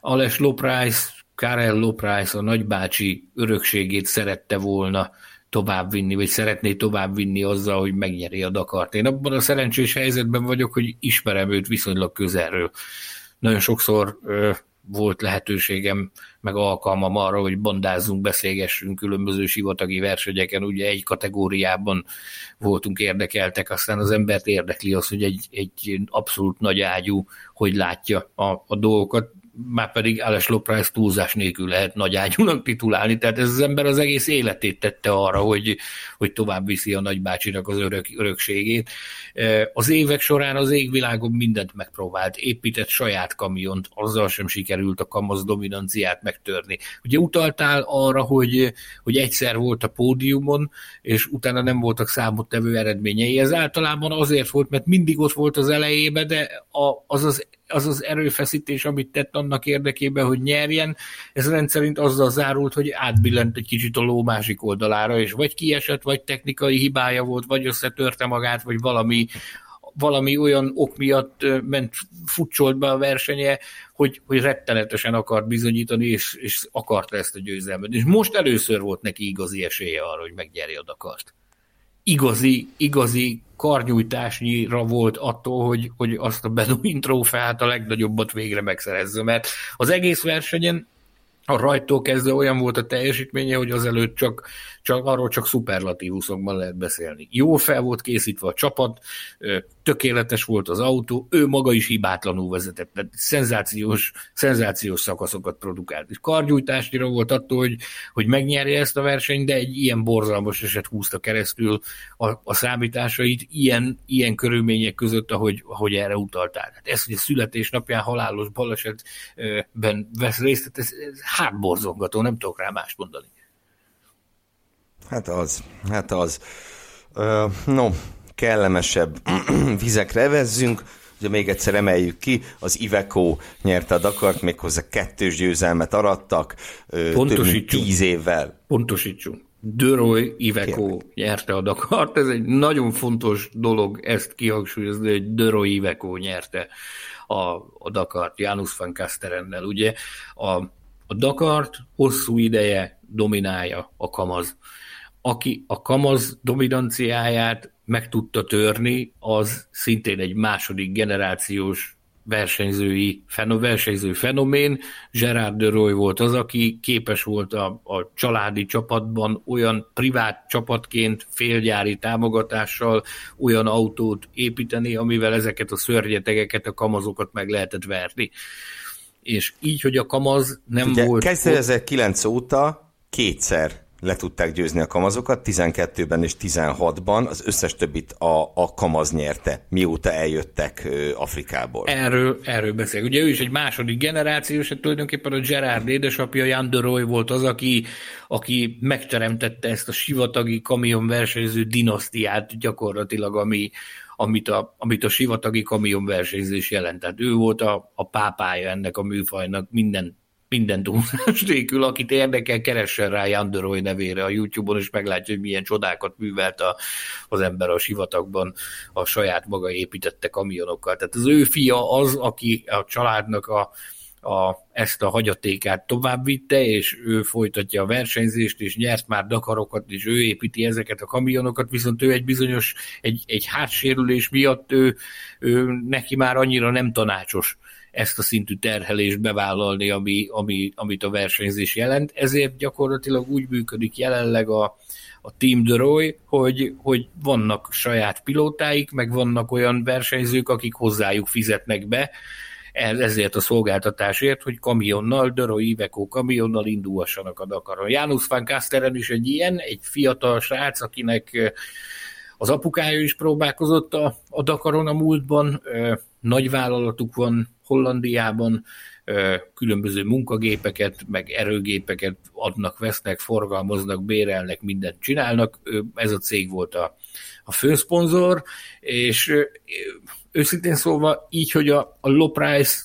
S3: Ales Loprász, Karel Loprász a nagybácsi örökségét szerette volna továbbvinni, vagy szeretné továbbvinni azzal, hogy megnyeri a Dakart. Én abban a szerencsés helyzetben vagyok, hogy ismerem őt viszonylag közelről. Nagyon sokszor ö, volt lehetőségem, meg alkalmam arra, hogy bandázzunk, beszélgessünk különböző sivatagi versenyeken, ugye egy kategóriában voltunk érdekeltek, aztán az embert érdekli az, hogy egy, egy abszolút nagy ágyú, hogy látja a, a dolgokat már pedig Alex Lopra túlzás nélkül lehet nagy ágyúnak titulálni, tehát ez az ember az egész életét tette arra, hogy, hogy tovább viszi a nagybácsinak az örök, örökségét. Az évek során az égvilágon mindent megpróbált, épített saját kamiont, azzal sem sikerült a kamasz dominanciát megtörni. Ugye utaltál arra, hogy, hogy egyszer volt a pódiumon, és utána nem voltak számottevő eredményei. Ez általában azért volt, mert mindig ott volt az elejében, de a, az az az az erőfeszítés, amit tett annak érdekében, hogy nyerjen, ez rendszerint azzal zárult, hogy átbillent egy kicsit a ló másik oldalára, és vagy kiesett, vagy technikai hibája volt, vagy összetörte magát, vagy valami valami olyan ok miatt ment, futcsolt be a versenye, hogy, hogy rettenetesen akart bizonyítani, és, és akarta ezt a győzelmet. És most először volt neki igazi esélye arra, hogy meggyerje a Dakart igazi, igazi karnyújtásnyira volt attól, hogy, hogy azt a Beduin trófeát a legnagyobbat végre megszerezze, mert az egész versenyen a rajtól kezdve olyan volt a teljesítménye, hogy azelőtt csak, csak arról csak szuperlatívuszokban lehet beszélni. Jó fel volt készítve a csapat, tökéletes volt az autó, ő maga is hibátlanul vezetett, tehát szenzációs, szenzációs szakaszokat produkált. És kargyújtásnyira volt attól, hogy, hogy megnyerje ezt a versenyt, de egy ilyen borzalmas eset húzta keresztül a, a számításait, ilyen, ilyen körülmények között, ahogy, ahogy erre utaltál. Tehát ez, hogy a születésnapján halálos balesetben vesz részt, ez, ez hátborzongató, nem tudok rá más mondani.
S2: Hát az, hát az. Uh, no, kellemesebb vizekre vezzünk. Ugye még egyszer emeljük ki, az Iveco nyerte a Dakart, méghozzá kettős győzelmet arattak, több mint tíz évvel.
S3: Pontosítsunk. Döröly Iveco Kérlek. nyerte a Dakart. Ez egy nagyon fontos dolog ezt kihangsúlyozni, hogy Döröly Iveco nyerte a, a Dakart Janus van Kasterennel. Ugye a, a Dakart hosszú ideje dominálja a kamaz. Aki a kamaz dominanciáját meg tudta törni, az szintén egy második generációs versenyzői, versenyző fenomén. Gerard de Roy volt az, aki képes volt a, a családi csapatban olyan privát csapatként félgyári támogatással olyan autót építeni, amivel ezeket a szörnyetegeket, a kamazokat meg lehetett verni. És így, hogy a kamaz nem Ugye, volt...
S2: 2009 óta kétszer le tudták győzni a kamazokat, 12-ben és 16-ban, az összes többit a, a kamaz nyerte, mióta eljöttek Afrikából.
S3: Erről, erről beszél. Ugye ő is egy második generációs, tulajdonképpen a Gerard édesapja, Jan de Roy volt az, aki, aki megteremtette ezt a sivatagi kamionversenyző dinasztiát gyakorlatilag, ami, amit a, amit a sivatagi kamionversenyzés jelent. Tehát ő volt a, a pápája ennek a műfajnak, minden minden túlzás nélkül, akit érdekel, keressen rá Janderoy nevére a YouTube-on, és meglátja, hogy milyen csodákat művelt a, az ember a sivatagban a saját maga építette kamionokkal. Tehát az ő fia az, aki a családnak a, a, ezt a hagyatékát tovább vitte, és ő folytatja a versenyzést, és nyert már Dakarokat, és ő építi ezeket a kamionokat, viszont ő egy bizonyos, egy, egy hátsérülés miatt ő, ő neki már annyira nem tanácsos ezt a szintű terhelést bevállalni, ami, ami, amit a versenyzés jelent. Ezért gyakorlatilag úgy működik jelenleg a, a Team de Roy, hogy, hogy vannak saját pilótáik, meg vannak olyan versenyzők, akik hozzájuk fizetnek be, ezért a szolgáltatásért, hogy kamionnal, Dörö Iveco kamionnal indulhassanak a Dakaron. János van Kasteren is egy ilyen, egy fiatal srác, akinek az apukája is próbálkozott a, a Dakaron a múltban, nagy vállalatuk van Hollandiában, különböző munkagépeket, meg erőgépeket adnak, vesznek, forgalmaznak, bérelnek, mindent csinálnak. Ez a cég volt a, a főszponzor, és őszintén szólva így, hogy a, a low price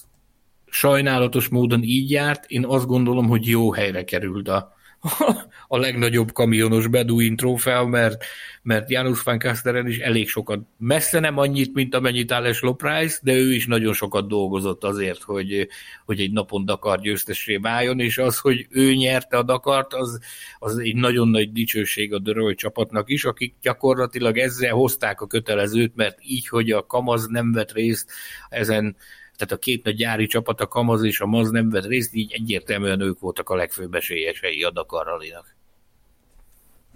S3: sajnálatos módon így járt, én azt gondolom, hogy jó helyre került a, a legnagyobb kamionos Beduin trófea, mert, mert Janus van Kasteren is elég sokat, messze nem annyit, mint amennyit Alex Loprász, de ő is nagyon sokat dolgozott azért, hogy, hogy egy napon Dakar győztesé váljon, és az, hogy ő nyerte a Dakart, az, az egy nagyon nagy dicsőség a Döröly csapatnak is, akik gyakorlatilag ezzel hozták a kötelezőt, mert így, hogy a Kamaz nem vett részt ezen tehát a két nagy gyári csapat, a Kamaz és a Maz nem vett részt, így egyértelműen ők voltak a legfőbb esélyesei a Dakar Rally-nak.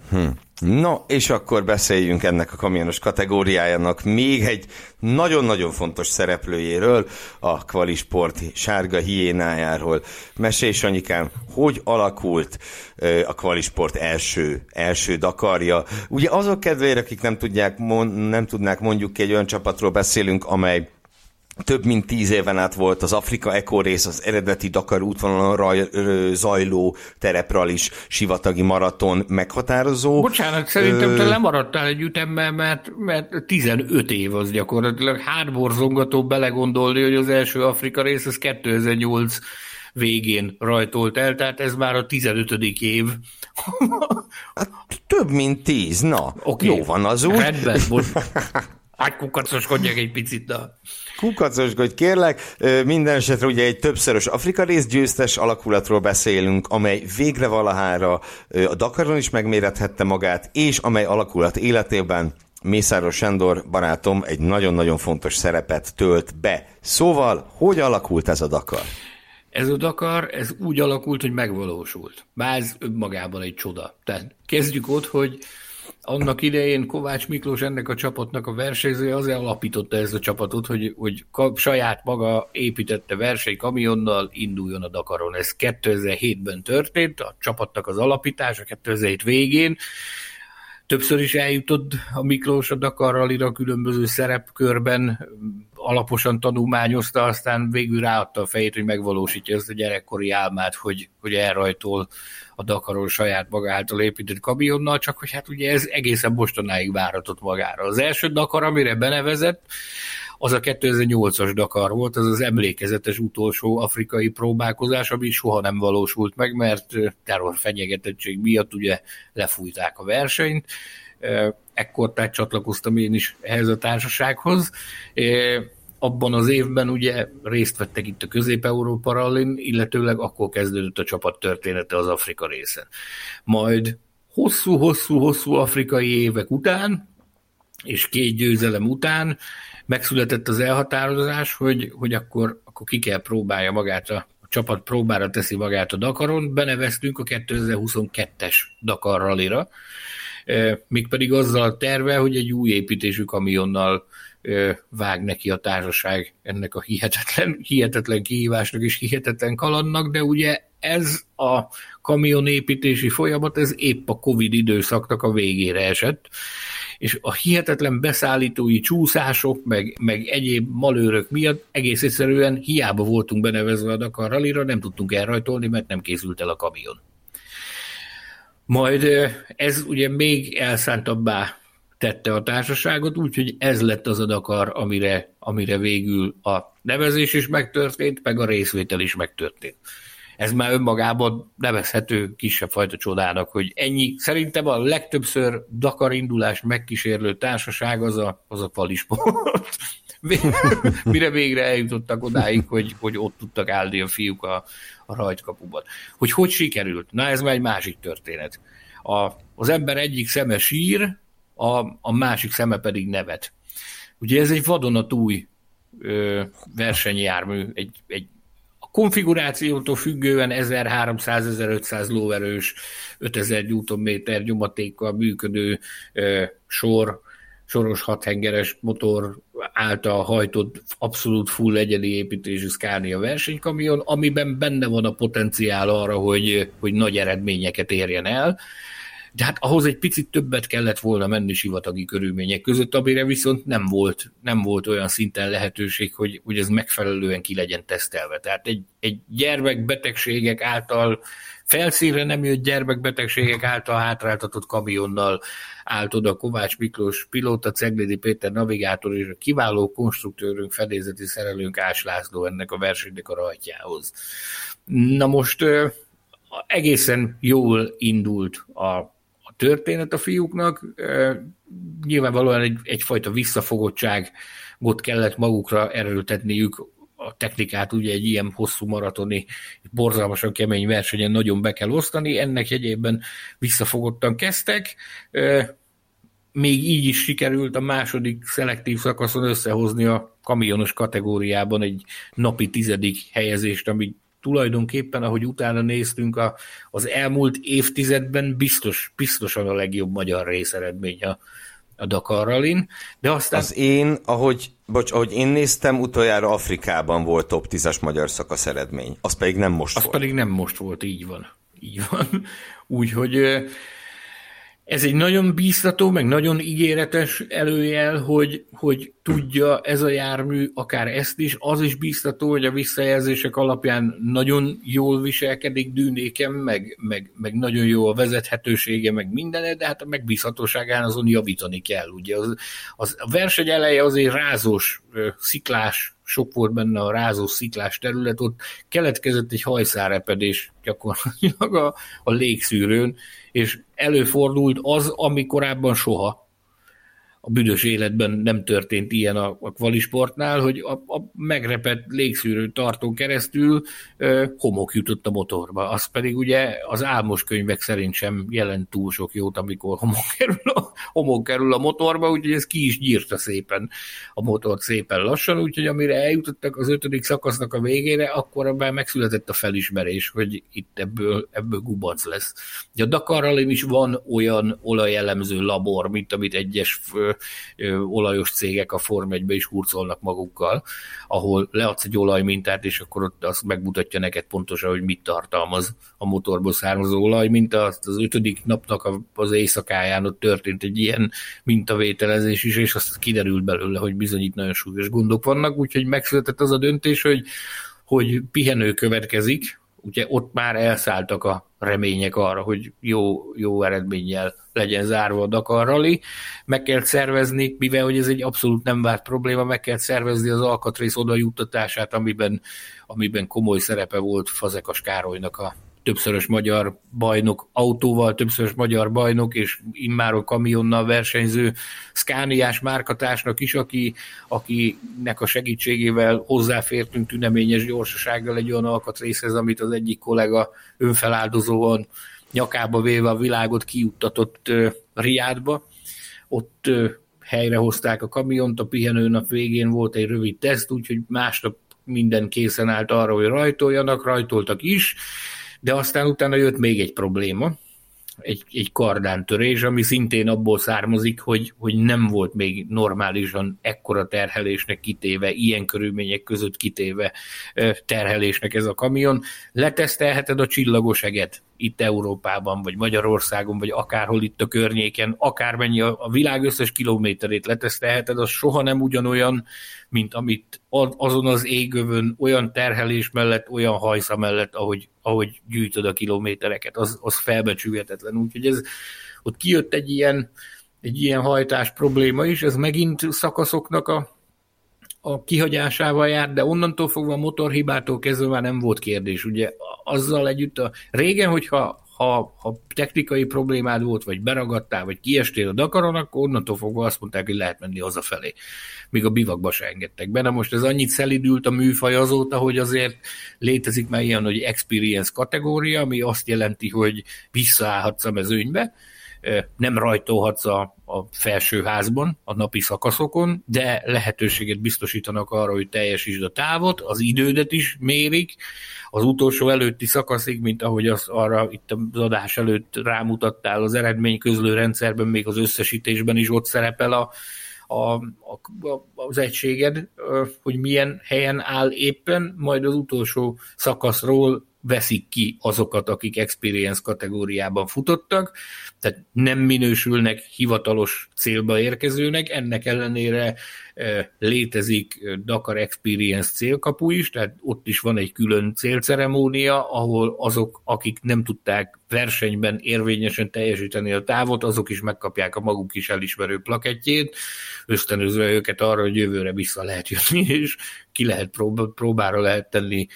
S2: Hm. No, és akkor beszéljünk ennek a kamionos kategóriájának még egy nagyon-nagyon fontos szereplőjéről, a Kvalisport sárga hiénájáról. Mesélj, Anyikám, hogy alakult a Kvalisport első, első Dakarja? Ugye azok kedvére, akik nem, tudják, nem tudnák mondjuk egy olyan csapatról beszélünk, amely több mint tíz éven át volt az Afrika Eco rész, az eredeti Dakar útvonalon raj, ö, zajló terepral is sivatagi maraton meghatározó.
S3: Bocsánat, szerintem ö... te lemaradtál egy ütemmel, mert, mert 15 év az gyakorlatilag hátborzongató belegondolni, hogy az első Afrika rész az 2008 végén rajtolt el, tehát ez már a 15. év.
S2: hát, több mint 10, na, okay. jó van az úgy.
S3: Rendben, most átkukarcoskodjak egy picit, de...
S2: Kukacoskodj, kérlek. Minden esetre ugye egy többszörös Afrika rész győztes alakulatról beszélünk, amely végre valahára a Dakaron is megmérethette magát, és amely alakulat életében Mészáros Sándor barátom egy nagyon-nagyon fontos szerepet tölt be. Szóval, hogy alakult ez a Dakar?
S3: Ez a Dakar, ez úgy alakult, hogy megvalósult. Bár ez önmagában egy csoda. Tehát kezdjük ott, hogy annak idején Kovács Miklós ennek a csapatnak a versenyzője azért alapította ezt a csapatot, hogy, hogy saját maga építette versenykamionnal, induljon a Dakaron. Ez 2007-ben történt, a csapatnak az alapítása 2007 végén, Többször is eljutott a Miklós a Dakar különböző szerepkörben, alaposan tanulmányozta, aztán végül ráadta a fejét, hogy megvalósítja ezt a gyerekkori álmát, hogy, hogy elrajtol a Dakaron saját maga által épített kamionnal, csak hogy hát ugye ez egészen mostanáig váratott magára. Az első Dakar, amire benevezett, az a 2008-as Dakar volt, az az emlékezetes utolsó afrikai próbálkozás, ami soha nem valósult meg, mert terror fenyegetettség miatt ugye lefújták a versenyt. Ekkor tehát csatlakoztam én is ehhez a társasághoz. Abban az évben ugye részt vettek itt a Közép-Európa rallin, illetőleg akkor kezdődött a csapat története az Afrika részen. Majd hosszú-hosszú-hosszú afrikai évek után, és két győzelem után megszületett az elhatározás, hogy, hogy akkor, akkor ki kell próbálja magát a, csapat próbára teszi magát a Dakaron, beneveztünk a 2022-es Dakar rallira, mégpedig azzal a terve, hogy egy új építésű kamionnal vág neki a társaság ennek a hihetetlen, hihetetlen kihívásnak és hihetetlen kalandnak, de ugye ez a kamionépítési folyamat, ez épp a Covid időszaknak a végére esett, és a hihetetlen beszállítói csúszások, meg, meg egyéb malőrök miatt egész egyszerűen hiába voltunk benevezve a Dakar Rallira, nem tudtunk elrajtolni, mert nem készült el a kamion. Majd ez ugye még elszántabbá tette a társaságot, úgyhogy ez lett az a Dakar, amire, amire végül a nevezés is megtörtént, meg a részvétel is megtörtént ez már önmagában nevezhető kisebb fajta csodának, hogy ennyi, szerintem a legtöbbször Dakar indulást megkísérlő társaság az a, az a kvalisport. Mire végre eljutottak odáig, hogy, hogy ott tudtak állni a fiúk a, a rajtkapuban. Hogy hogy sikerült? Na ez már egy másik történet. A, az ember egyik szeme sír, a, a másik szeme pedig nevet. Ugye ez egy vadonatúj ö, versenyjármű, egy, egy konfigurációtól függően 1300-1500 lóerős, 5000 Nm nyomatékkal működő ö, sor, soros hathengeres motor által hajtott abszolút full egyedi építésű Scania versenykamion, amiben benne van a potenciál arra, hogy, hogy nagy eredményeket érjen el de hát ahhoz egy picit többet kellett volna menni sivatagi körülmények között, amire viszont nem volt, nem volt olyan szinten lehetőség, hogy, hogy ez megfelelően ki legyen tesztelve. Tehát egy, egy gyermekbetegségek által felszínre nem jött gyermekbetegségek által hátráltatott kamionnal állt oda Kovács Miklós pilóta, Ceglédi Péter navigátor és a kiváló konstruktőrünk, fedélzeti szerelőnk Ás László ennek a versenynek a rajtjához. Na most egészen jól indult a, történet a fiúknak. Nyilvánvalóan egy, egyfajta visszafogottságot kellett magukra erőltetniük. A technikát ugye egy ilyen hosszú maratoni, borzalmasan kemény versenyen nagyon be kell osztani, ennek jegyében visszafogottan kezdtek, még így is sikerült a második szelektív szakaszon összehozni a kamionos kategóriában egy napi tizedik helyezést, ami tulajdonképpen, ahogy utána néztünk, a, az elmúlt évtizedben biztos, biztosan a legjobb magyar részeredmény a, a Dakar Rallin, de aztán...
S2: Az én, ahogy, bocs, ahogy én néztem, utoljára Afrikában volt top 10-es magyar szakasz eredmény. Az pedig nem most
S3: az
S2: volt.
S3: Az pedig nem most volt, így van. Így van. Úgyhogy ez egy nagyon bíztató, meg nagyon ígéretes előjel, hogy, hogy tudja ez a jármű akár ezt is. Az is bíztató, hogy a visszajelzések alapján nagyon jól viselkedik dűnéken, meg, meg, meg nagyon jó a vezethetősége, meg minden, de hát a megbízhatóságán azon javítani kell. Ugye az, az, a verseny eleje azért rázós, sziklás sok volt benne a rázó sziklás terület, ott keletkezett egy hajszárepedés gyakorlatilag a, a légszűrőn, és előfordult az, ami korábban soha a büdös életben nem történt ilyen a, a kvalisportnál, hogy a, a megrepett légszűrő tartón keresztül ö, homok jutott a motorba. Az pedig ugye az álmos könyvek szerint sem jelent túl sok jót, amikor homok kerül a, homok kerül a motorba, úgyhogy ez ki is nyírta szépen a motort szépen lassan, úgyhogy amire eljutottak az ötödik szakasznak a végére, akkor abban megszületett a felismerés, hogy itt ebből, ebből gubac lesz. Ugye a Dakarral is van olyan olajelemző labor, mint amit egyes olajos cégek a Form 1 is hurcolnak magukkal, ahol leadsz egy olajmintát, és akkor ott azt megmutatja neked pontosan, hogy mit tartalmaz a motorból származó olajminta. Az, az ötödik napnak az éjszakáján ott történt egy ilyen mintavételezés is, és azt kiderült belőle, hogy bizony itt nagyon súlyos gondok vannak, úgyhogy megszületett az a döntés, hogy hogy pihenő következik, ugye ott már elszálltak a remények arra, hogy jó, jó eredménnyel legyen zárva a Dakar Rally. Meg kell szervezni, mivel hogy ez egy abszolút nem várt probléma, meg kell szervezni az alkatrész oda juttatását, amiben, amiben komoly szerepe volt Fazekas Károlynak a többszörös magyar bajnok autóval, többszörös magyar bajnok, és immáron kamionnal versenyző Szkániás márkatásnak is, aki, akinek a segítségével hozzáfértünk tüneményes gyorsasággal egy olyan alkatrészhez, amit az egyik kollega önfeláldozóan nyakába véve a világot kiuttatott uh, Riádba. Ott helyrehozták a kamiont, a pihenőnap végén volt egy rövid teszt, úgyhogy másnap minden készen állt arra, hogy rajtoljanak, rajtoltak is, de aztán utána jött még egy probléma, egy, egy kardántörés, ami szintén abból származik, hogy, hogy nem volt még normálisan ekkora terhelésnek kitéve, ilyen körülmények között kitéve terhelésnek ez a kamion. Letesztelheted a csillagos eget itt Európában, vagy Magyarországon, vagy akárhol itt a környéken, akármennyi a, a világ összes kilométerét letesztelheted, az soha nem ugyanolyan, mint amit azon az égövön olyan terhelés mellett, olyan hajsza mellett, ahogy, ahogy gyűjtöd a kilométereket, az, az felbecsülhetetlen. Úgyhogy ez, ott kijött egy ilyen, egy ilyen hajtás probléma is, ez megint szakaszoknak a, a kihagyásával járt, de onnantól fogva a motorhibától kezdve már nem volt kérdés. Ugye azzal együtt a régen, hogyha ha, ha technikai problémád volt, vagy beragadtál, vagy kiestél a Dakaron, akkor onnantól fogva azt mondták, hogy lehet menni hazafelé. Míg a bivakba se engedtek be. Na most ez annyit szelidült a műfaj azóta, hogy azért létezik már ilyen, hogy experience kategória, ami azt jelenti, hogy visszaállhatsz a mezőnybe, nem rajtolhatsz a, a felsőházban, a napi szakaszokon, de lehetőséget biztosítanak arra, hogy teljesítsd a távot, az idődet is mérik, az utolsó előtti szakaszig, mint ahogy az arra itt az adás előtt rámutattál az eredményközlő rendszerben, még az összesítésben is ott szerepel a, a, a, az egységed, hogy milyen helyen áll éppen, majd az utolsó szakaszról veszik ki azokat, akik experience kategóriában futottak, tehát nem minősülnek hivatalos célba érkezőnek, ennek ellenére létezik Dakar Experience célkapu is, tehát ott is van egy külön célceremónia, ahol azok, akik nem tudták versenyben érvényesen teljesíteni a távot, azok is megkapják a maguk is elismerő plakettjét, ösztönözve őket arra, hogy jövőre vissza lehet jönni, és ki lehet próbára lehet tenni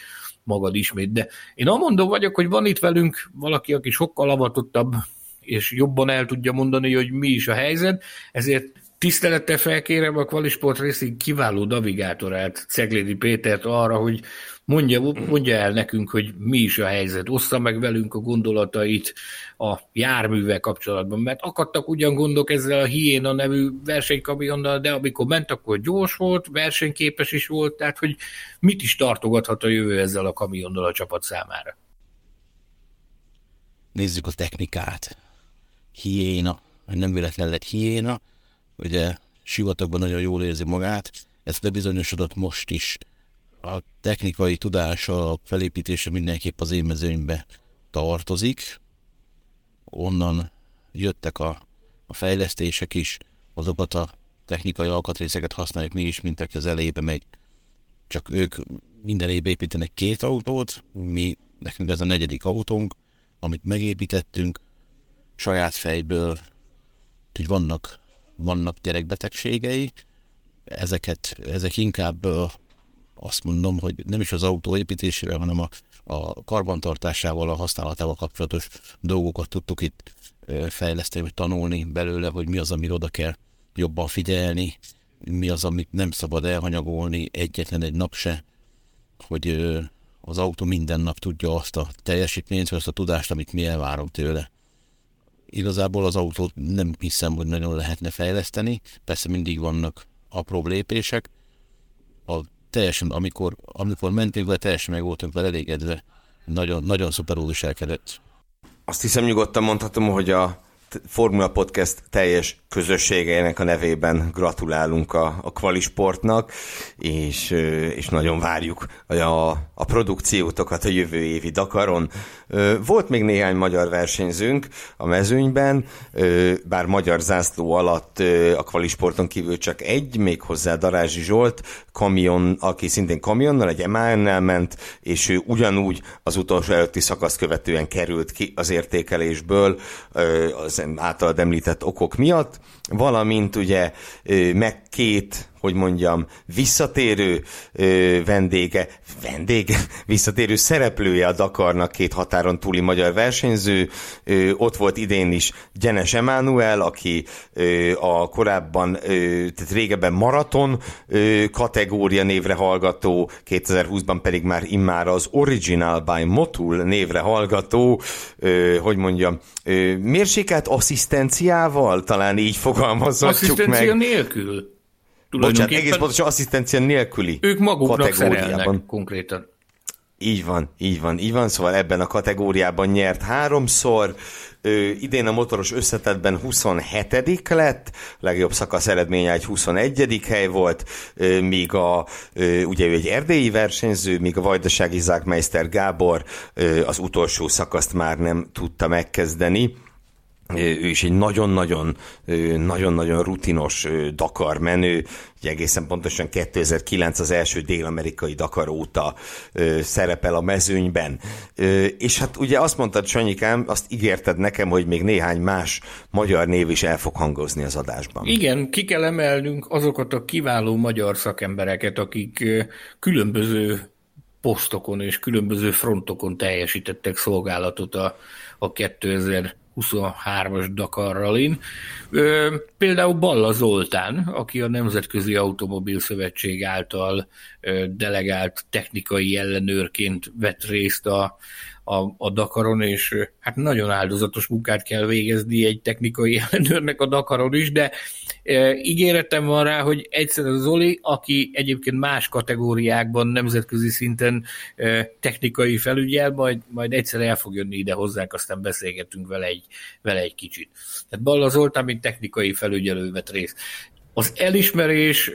S3: magad ismét. De én amondó vagyok, hogy van itt velünk valaki, aki sokkal avatottabb, és jobban el tudja mondani, hogy mi is a helyzet, ezért Tisztelettel felkérem a Qualisport Racing kiváló navigátorát, Ceglédi Pétert arra, hogy mondja, mondja el nekünk, hogy mi is a helyzet, ossza meg velünk a gondolatait a járművel kapcsolatban, mert akadtak ugyan gondok ezzel a Hiéna nevű versenykamionnal, de amikor ment, akkor gyors volt, versenyképes is volt, tehát hogy mit is tartogathat a jövő ezzel a kamionnal a csapat számára.
S4: Nézzük a technikát. Hiéna, nem véletlen lett hiéna, ugye sivatagban nagyon jól érzi magát, ez bebizonyosodott most is. A technikai tudása, a felépítése mindenképp az én mezőnybe tartozik. Onnan jöttek a, a fejlesztések is, azokat a technikai alkatrészeket használjuk mi is, mint aki az elejébe megy. Csak ők minden évben építenek két autót, mi, nekünk ez a negyedik autónk, amit megépítettünk saját fejből, hogy vannak vannak gyerekbetegségei, ezeket, ezek inkább azt mondom, hogy nem is az autó építésével, hanem a, a karbantartásával, a használatával kapcsolatos dolgokat tudtuk itt fejleszteni, vagy tanulni belőle, hogy mi az, amire oda kell jobban figyelni, mi az, amit nem szabad elhanyagolni egyetlen egy nap se, hogy az autó minden nap tudja azt a teljesítményt, vagy azt a tudást, amit mi elvárunk tőle. Igazából az autót nem hiszem, hogy nagyon lehetne fejleszteni, persze mindig vannak apró lépések. A teljesen, amikor, amikor mentünk vele, teljesen meg voltunk vele elégedve. Nagyon, nagyon szuperul viselkedett.
S2: Azt hiszem nyugodtan mondhatom, hogy a Formula Podcast teljes közösségeinek a nevében gratulálunk a, a Kvalisportnak, és, és nagyon várjuk a, a produkciótokat a jövő évi Dakaron. Volt még néhány magyar versenyzőnk a mezőnyben, bár magyar zászló alatt a Kvalisporton kívül csak egy, még hozzá Darázsi Zsolt, kamion, aki szintén kamionnal, egy MAN-nel ment, és ő ugyanúgy az utolsó előtti szakasz követően került ki az értékelésből az általad említett okok miatt, valamint ugye meg két hogy mondjam, visszatérő ö, vendége, vendége, visszatérő szereplője a Dakarnak két határon túli magyar versenyző. Ö, ott volt idén is Gyenes Emmanuel, aki ö, a korábban, ö, tehát régebben maraton ö, kategória névre hallgató, 2020-ban pedig már immár az Original by Motul névre hallgató, ö, hogy mondjam, ö, mérsékelt asszisztenciával, talán így fogalmazhatjuk
S3: Asszisztencia meg. nélkül.
S2: Bocsánat, egész pontosan asszisztencia nélküli
S3: Ők maguknak szerelnek konkrétan.
S2: Így van, így van, így van, szóval ebben a kategóriában nyert háromszor, Ö, idén a motoros összetetben 27 lett, legjobb szakasz eredménye egy 21 hely volt, ö, míg a, ö, ugye ő egy erdélyi versenyző, míg a vajdasági Zákmeister Gábor ö, az utolsó szakaszt már nem tudta megkezdeni ő is egy nagyon-nagyon nagyon-nagyon rutinos Dakar menő, ugye egészen pontosan 2009 az első dél-amerikai Dakar óta szerepel a mezőnyben. És hát ugye azt mondtad, Sanyikám, azt ígérted nekem, hogy még néhány más magyar név is el fog hangozni az adásban.
S3: Igen, ki kell emelnünk azokat a kiváló magyar szakembereket, akik különböző posztokon és különböző frontokon teljesítettek szolgálatot a, a 2000 23-as Dakar Rallin. Például Balla Zoltán, aki a Nemzetközi Automobil Szövetség által delegált technikai ellenőrként vett részt a, a, a Dakaron, és hát nagyon áldozatos munkát kell végezni egy technikai ellenőrnek a Dakaron is, de e, ígéretem van rá, hogy egyszer az Zoli, aki egyébként más kategóriákban nemzetközi szinten e, technikai felügyel, majd, majd egyszer el fog jönni ide hozzánk, aztán beszélgetünk vele egy, vele egy kicsit. Tehát Balla Zoltán, mint technikai felügyelő vett részt. Az elismerés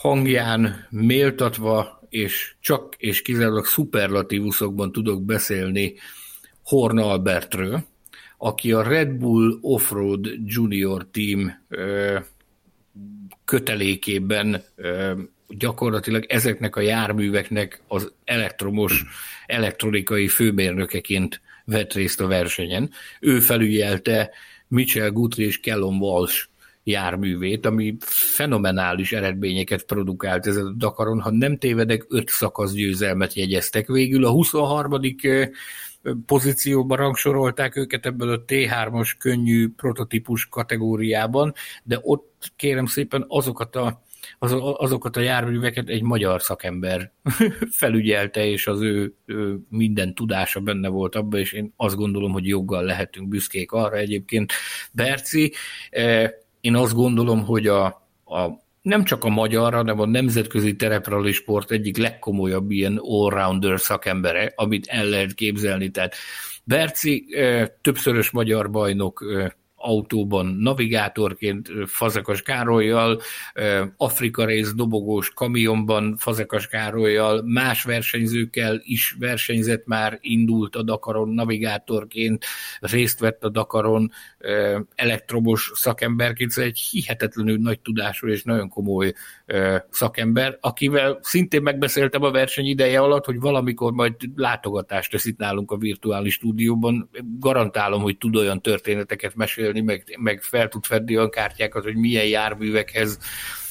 S3: hangján méltatva és csak és kizárólag szuperlatívuszokban tudok beszélni Horn Albertről, aki a Red Bull Offroad Junior Team kötelékében gyakorlatilag ezeknek a járműveknek az elektromos, elektronikai főmérnökeként vett részt a versenyen. Ő felügyelte Mitchell Guthrie és Kellon Walsh járművét, ami fenomenális eredményeket produkált ez a Dakaron. Ha nem tévedek, öt szakasz győzelmet jegyeztek végül. A 23 pozícióban rangsorolták őket ebből a T3-as könnyű prototípus kategóriában, de ott kérem szépen azokat a az, azokat a járműveket egy magyar szakember felügyelte, és az ő, ő minden tudása benne volt abban, és én azt gondolom, hogy joggal lehetünk büszkék arra egyébként. Berci, eh, én azt gondolom, hogy a, a nem csak a magyar, hanem a nemzetközi tereprali sport egyik legkomolyabb ilyen all-rounder szakembere, amit el lehet képzelni. Tehát Berci eh, többszörös magyar bajnok eh, autóban navigátorként Fazekas Károlyjal, Afrika rész dobogós kamionban Fazekas Károlyjal, más versenyzőkkel is versenyzett már, indult a Dakaron navigátorként, részt vett a Dakaron elektromos szakemberként, szóval egy hihetetlenül nagy tudású és nagyon komoly szakember, akivel szintén megbeszéltem a verseny ideje alatt, hogy valamikor majd látogatást tesz itt nálunk a virtuális stúdióban. Garantálom, hogy tud olyan történeteket mesélni, meg, meg fel tud fedni olyan kártyákat, hogy milyen járművekhez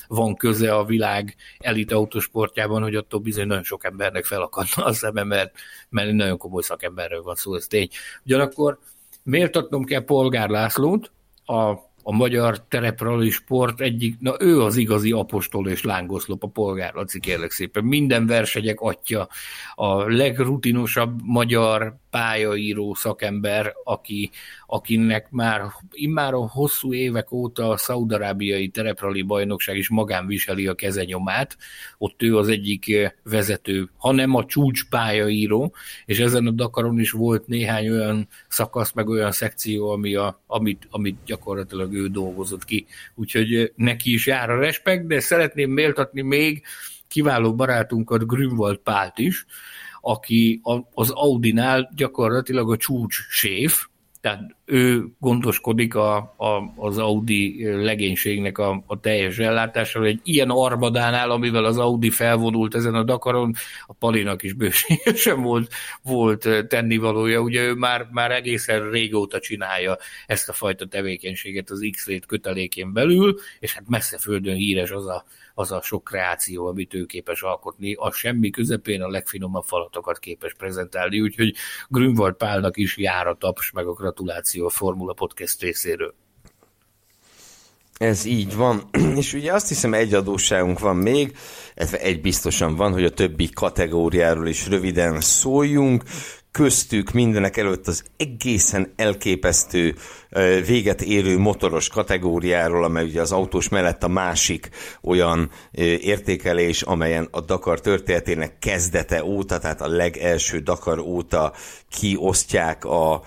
S3: van köze a világ elit autosportjában, hogy attól bizony nagyon sok embernek felakadna a szeme, mert, mert nagyon komoly szakemberről van szó, ez tény. Ugyanakkor méltatnom kell Polgár Lászlót, a a magyar tereprali sport egyik, na ő az igazi apostol és lángoszlop a polgár, Laci kérlek szépen. Minden versenyek atya, a legrutinosabb magyar pályaíró szakember, aki, akinek már immáron hosszú évek óta a szaudarábiai tereprali bajnokság is magán viseli a kezenyomát, ott ő az egyik vezető, hanem a csúcs pályaíró, és ezen a Dakaron is volt néhány olyan szakasz, meg olyan szekció, ami a, amit, amit gyakorlatilag ő dolgozott ki. Úgyhogy neki is jár a respekt, de szeretném méltatni még kiváló barátunkat, Grünwald Pált is, aki az Audinál gyakorlatilag a csúcs séf, tehát ő gondoskodik a, a, az Audi legénységnek a, a teljes ellátásával. Egy ilyen armadánál, amivel az Audi felvonult ezen a Dakaron, a Palinak is bőségesen volt, volt tennivalója. Ugye ő már, már egészen régóta csinálja ezt a fajta tevékenységet az X-Rate kötelékén belül, és hát messze földön híres az a, az a sok kreáció, amit ő képes alkotni, a semmi közepén a legfinomabb falatokat képes prezentálni, úgyhogy Grünwald Pálnak is jár a taps, meg a gratuláció a Formula Podcast részéről.
S2: Ez így van. És ugye azt hiszem egy adósságunk van még, egy biztosan van, hogy a többi kategóriáról is röviden szóljunk köztük mindenek előtt az egészen elképesztő véget érő motoros kategóriáról, amely ugye az autós mellett a másik olyan értékelés, amelyen a Dakar történetének kezdete óta, tehát a legelső Dakar óta kiosztják a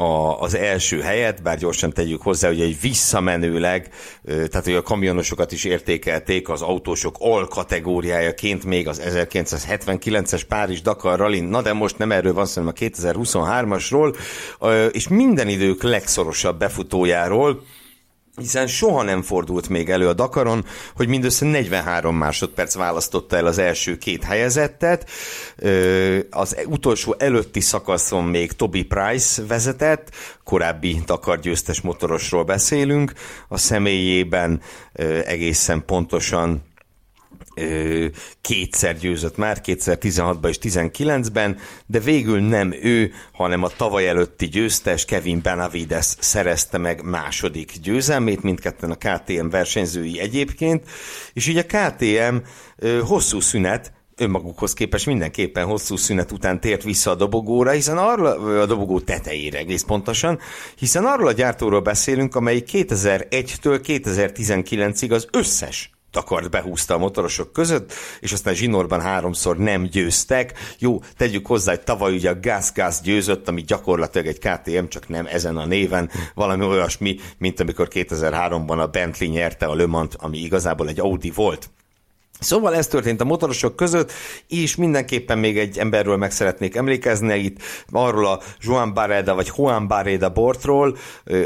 S2: a, az első helyet, bár gyorsan tegyük hozzá, hogy egy visszamenőleg, tehát hogy a kamionosokat is értékelték az autósok all kategóriájaként még az 1979-es Párizs Dakar Rally, na de most nem erről van szó, hanem a 2023-asról, és minden idők legszorosabb befutójáról, hiszen soha nem fordult még elő a Dakaron, hogy mindössze 43 másodperc választotta el az első két helyezettet. Az utolsó előtti szakaszon még Toby Price vezetett, korábbi Dakar győztes motorosról beszélünk, a személyében egészen pontosan kétszer győzött már, 2016-ban és 19-ben, de végül nem ő, hanem a tavaly előtti győztes Kevin Benavides szerezte meg második győzelmét, mindketten a KTM versenyzői egyébként, és így a KTM hosszú szünet, önmagukhoz képest mindenképpen hosszú szünet után tért vissza a dobogóra, hiszen arról a dobogó tetejére egész pontosan, hiszen arról a gyártóról beszélünk, amely 2001-től 2019-ig az összes takart behúzta a motorosok között, és aztán zsinórban háromszor nem győztek. Jó, tegyük hozzá, hogy tavaly ugye a Gas győzött, ami gyakorlatilag egy KTM, csak nem ezen a néven, valami olyasmi, mint amikor 2003-ban a Bentley nyerte a Le Mans, ami igazából egy Audi volt. Szóval ez történt a motorosok között, és mindenképpen még egy emberről meg szeretnék emlékezni, itt arról a Juan Barreda vagy Juan Barreda Bortról,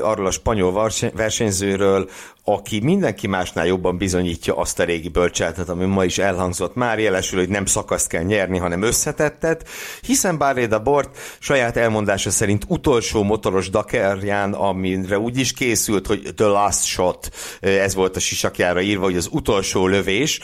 S2: arról a spanyol versenyzőről, aki mindenki másnál jobban bizonyítja azt a régi bölcseltet, ami ma is elhangzott. Már, jelesül, hogy nem szakaszt kell nyerni, hanem összetettet, hiszen Barreda Bort saját elmondása szerint utolsó motoros Dakarján, amire úgy is készült, hogy the last shot, ez volt a sisakjára írva, hogy az utolsó lövés,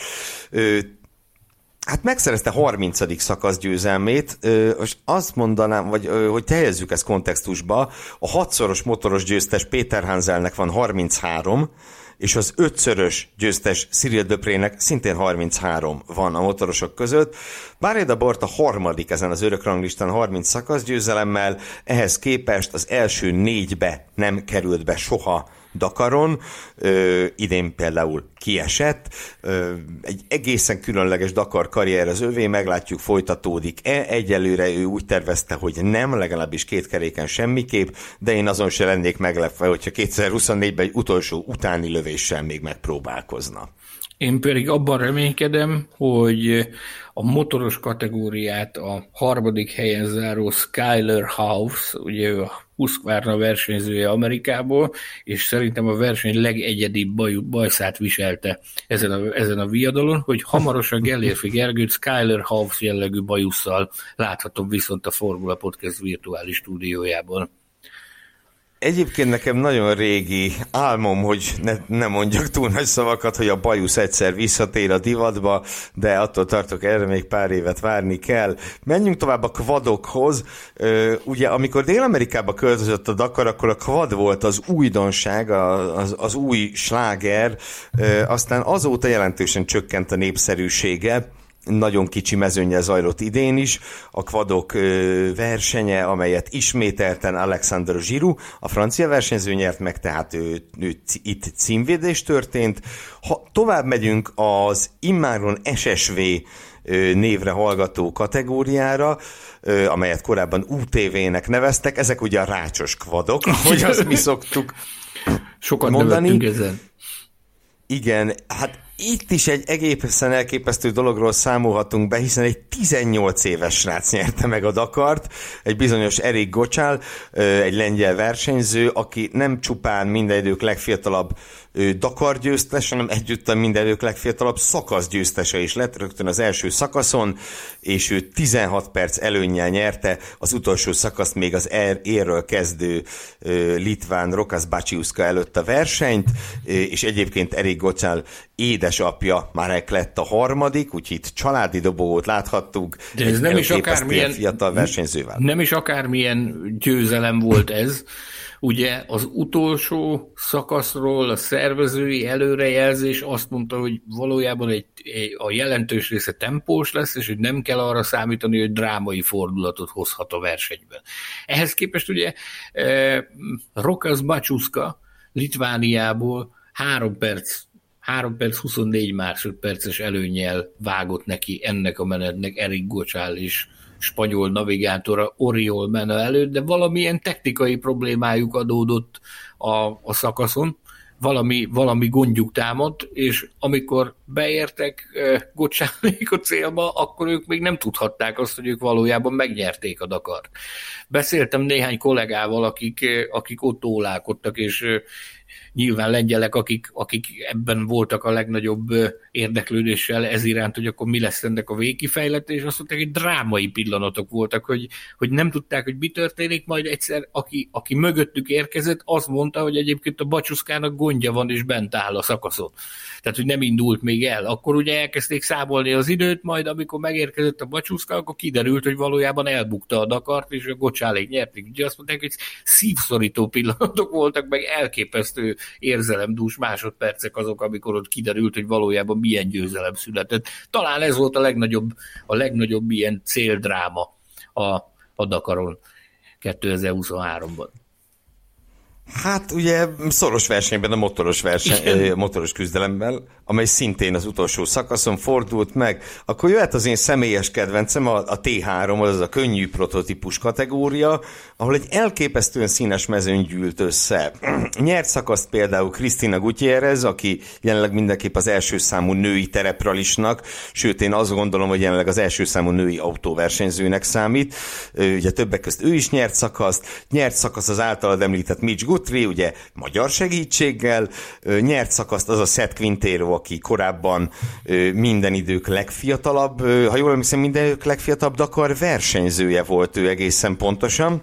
S2: Hát megszerezte 30. szakasz győzelmét, most azt mondanám, vagy hogy teljezzük ezt kontextusba, a hatszoros motoros győztes Péter Hanselnek van 33, és az ötszörös győztes Cyril Döprének szintén 33 van a motorosok között. Báreda Bort a harmadik ezen az ranglistán 30 szakasz győzelemmel, ehhez képest az első négybe nem került be soha Dakaron, ö, idén például kiesett, ö, egy egészen különleges Dakar karrier az övé, meglátjuk folytatódik-e, egyelőre ő úgy tervezte, hogy nem, legalábbis két keréken semmiképp, de én azon se lennék meglepve, hogyha 2024-ben egy utolsó utáni lövéssel még megpróbálkozna.
S3: Én pedig abban reménykedem, hogy a motoros kategóriát a harmadik helyen záró Skyler House, ugye ő a Husqvarna versenyzője Amerikából, és szerintem a verseny legegyedibb baj, bajszát viselte ezen a, ezen a viadalon, hogy hamarosan Gellérfi Gergőt Skyler House jellegű bajusszal láthatom viszont a Formula Podcast virtuális stúdiójában.
S2: Egyébként nekem nagyon régi álmom, hogy ne, ne mondjak túl nagy szavakat, hogy a bajusz egyszer visszatér a divatba, de attól tartok, erre még pár évet várni kell. Menjünk tovább a kvadokhoz. Ugye, amikor Dél-Amerikába költözött a Dakar, akkor a kvad volt az újdonság, az, az új sláger, aztán azóta jelentősen csökkent a népszerűsége nagyon kicsi mezőnye zajlott idén is, a kvadok versenye, amelyet ismételten Alexander Giroud, a francia versenyző nyert meg, tehát ő, ő, itt címvédés történt. Ha tovább megyünk az immáron SSV névre hallgató kategóriára, amelyet korábban UTV-nek neveztek, ezek ugye a rácsos kvadok, ahogy azt mi szoktuk
S3: Sokat mondani. ezen.
S2: Igen, hát itt is egy egészen elképesztő dologról számolhatunk be, hiszen egy 18 éves srác nyerte meg a Dakart, egy bizonyos Erik Gocsál, egy lengyel versenyző, aki nem csupán minden idők legfiatalabb Dakar győztes, hanem együtt a minden idők legfiatalabb szakasz győztese is lett rögtön az első szakaszon, és ő 16 perc előnnyel nyerte az utolsó szakaszt még az er, érről kezdő litván Rokas Bacsiuszka előtt a versenyt, és egyébként Erik Gocsál édesapja Marek lett a harmadik, úgyhogy itt családi dobogót láthattuk.
S3: De ez nem is akármilyen
S2: fiatal versenyzővel.
S3: Nem is akármilyen győzelem volt ez. Ugye az utolsó szakaszról a szervezői előrejelzés azt mondta, hogy valójában egy, egy, a jelentős része tempós lesz, és hogy nem kell arra számítani, hogy drámai fordulatot hozhat a versenyben. Ehhez képest ugye eh, Rokas Bacsuszka Litvániából három perc 3 perc 24 másodperces előnyel vágott neki ennek a menetnek Erik Gocsál is spanyol navigátora Oriol menne előtt, de valamilyen technikai problémájuk adódott a, a szakaszon, valami, valami gondjuk támadt, és amikor beértek Gocsánék a célba, akkor ők még nem tudhatták azt, hogy ők valójában megnyerték a Dakart. Beszéltem néhány kollégával, akik, akik ott ólálkodtak, és nyilván lengyelek, akik, akik ebben voltak a legnagyobb érdeklődéssel ez iránt, hogy akkor mi lesz ennek a végkifejletés, azt mondták, hogy drámai pillanatok voltak, hogy, hogy nem tudták, hogy mi történik, majd egyszer, aki, aki mögöttük érkezett, azt mondta, hogy egyébként a bacsuszkának gondja van, és bent áll a szakaszon. Tehát, hogy nem indult még el. Akkor ugye elkezdték számolni az időt, majd amikor megérkezett a bacsuszka, akkor kiderült, hogy valójában elbukta a Dakart, és a gocsálék nyerték. Ugye azt mondták, hogy szívszorító pillanatok voltak, meg elképesztő érzelemdús másodpercek azok, amikor ott kiderült, hogy valójában milyen győzelem született. Talán ez volt a legnagyobb, a legnagyobb ilyen céldráma a, a Dakaron 2023-ban.
S2: Hát ugye szoros versenyben a motoros, verseny, motoros küzdelemben, amely szintén az utolsó szakaszon fordult meg, akkor jöhet az én személyes kedvencem, a, a T3, az a könnyű prototípus kategória, ahol egy elképesztően színes mezőn gyűlt össze. Nyert szakaszt például Krisztina Gutierrez, aki jelenleg mindenképp az első számú női terepralisnak, sőt én azt gondolom, hogy jelenleg az első számú női autóversenyzőnek számít. Ugye többek között ő is nyert szakaszt, nyert szakasz az általad említett Mitch Guthrie, ugye magyar segítséggel, nyert szakaszt az a Seth Quintero, aki korábban minden idők legfiatalabb, ha jól emlékszem, minden idők legfiatalabb Dakar versenyzője volt ő egészen pontosan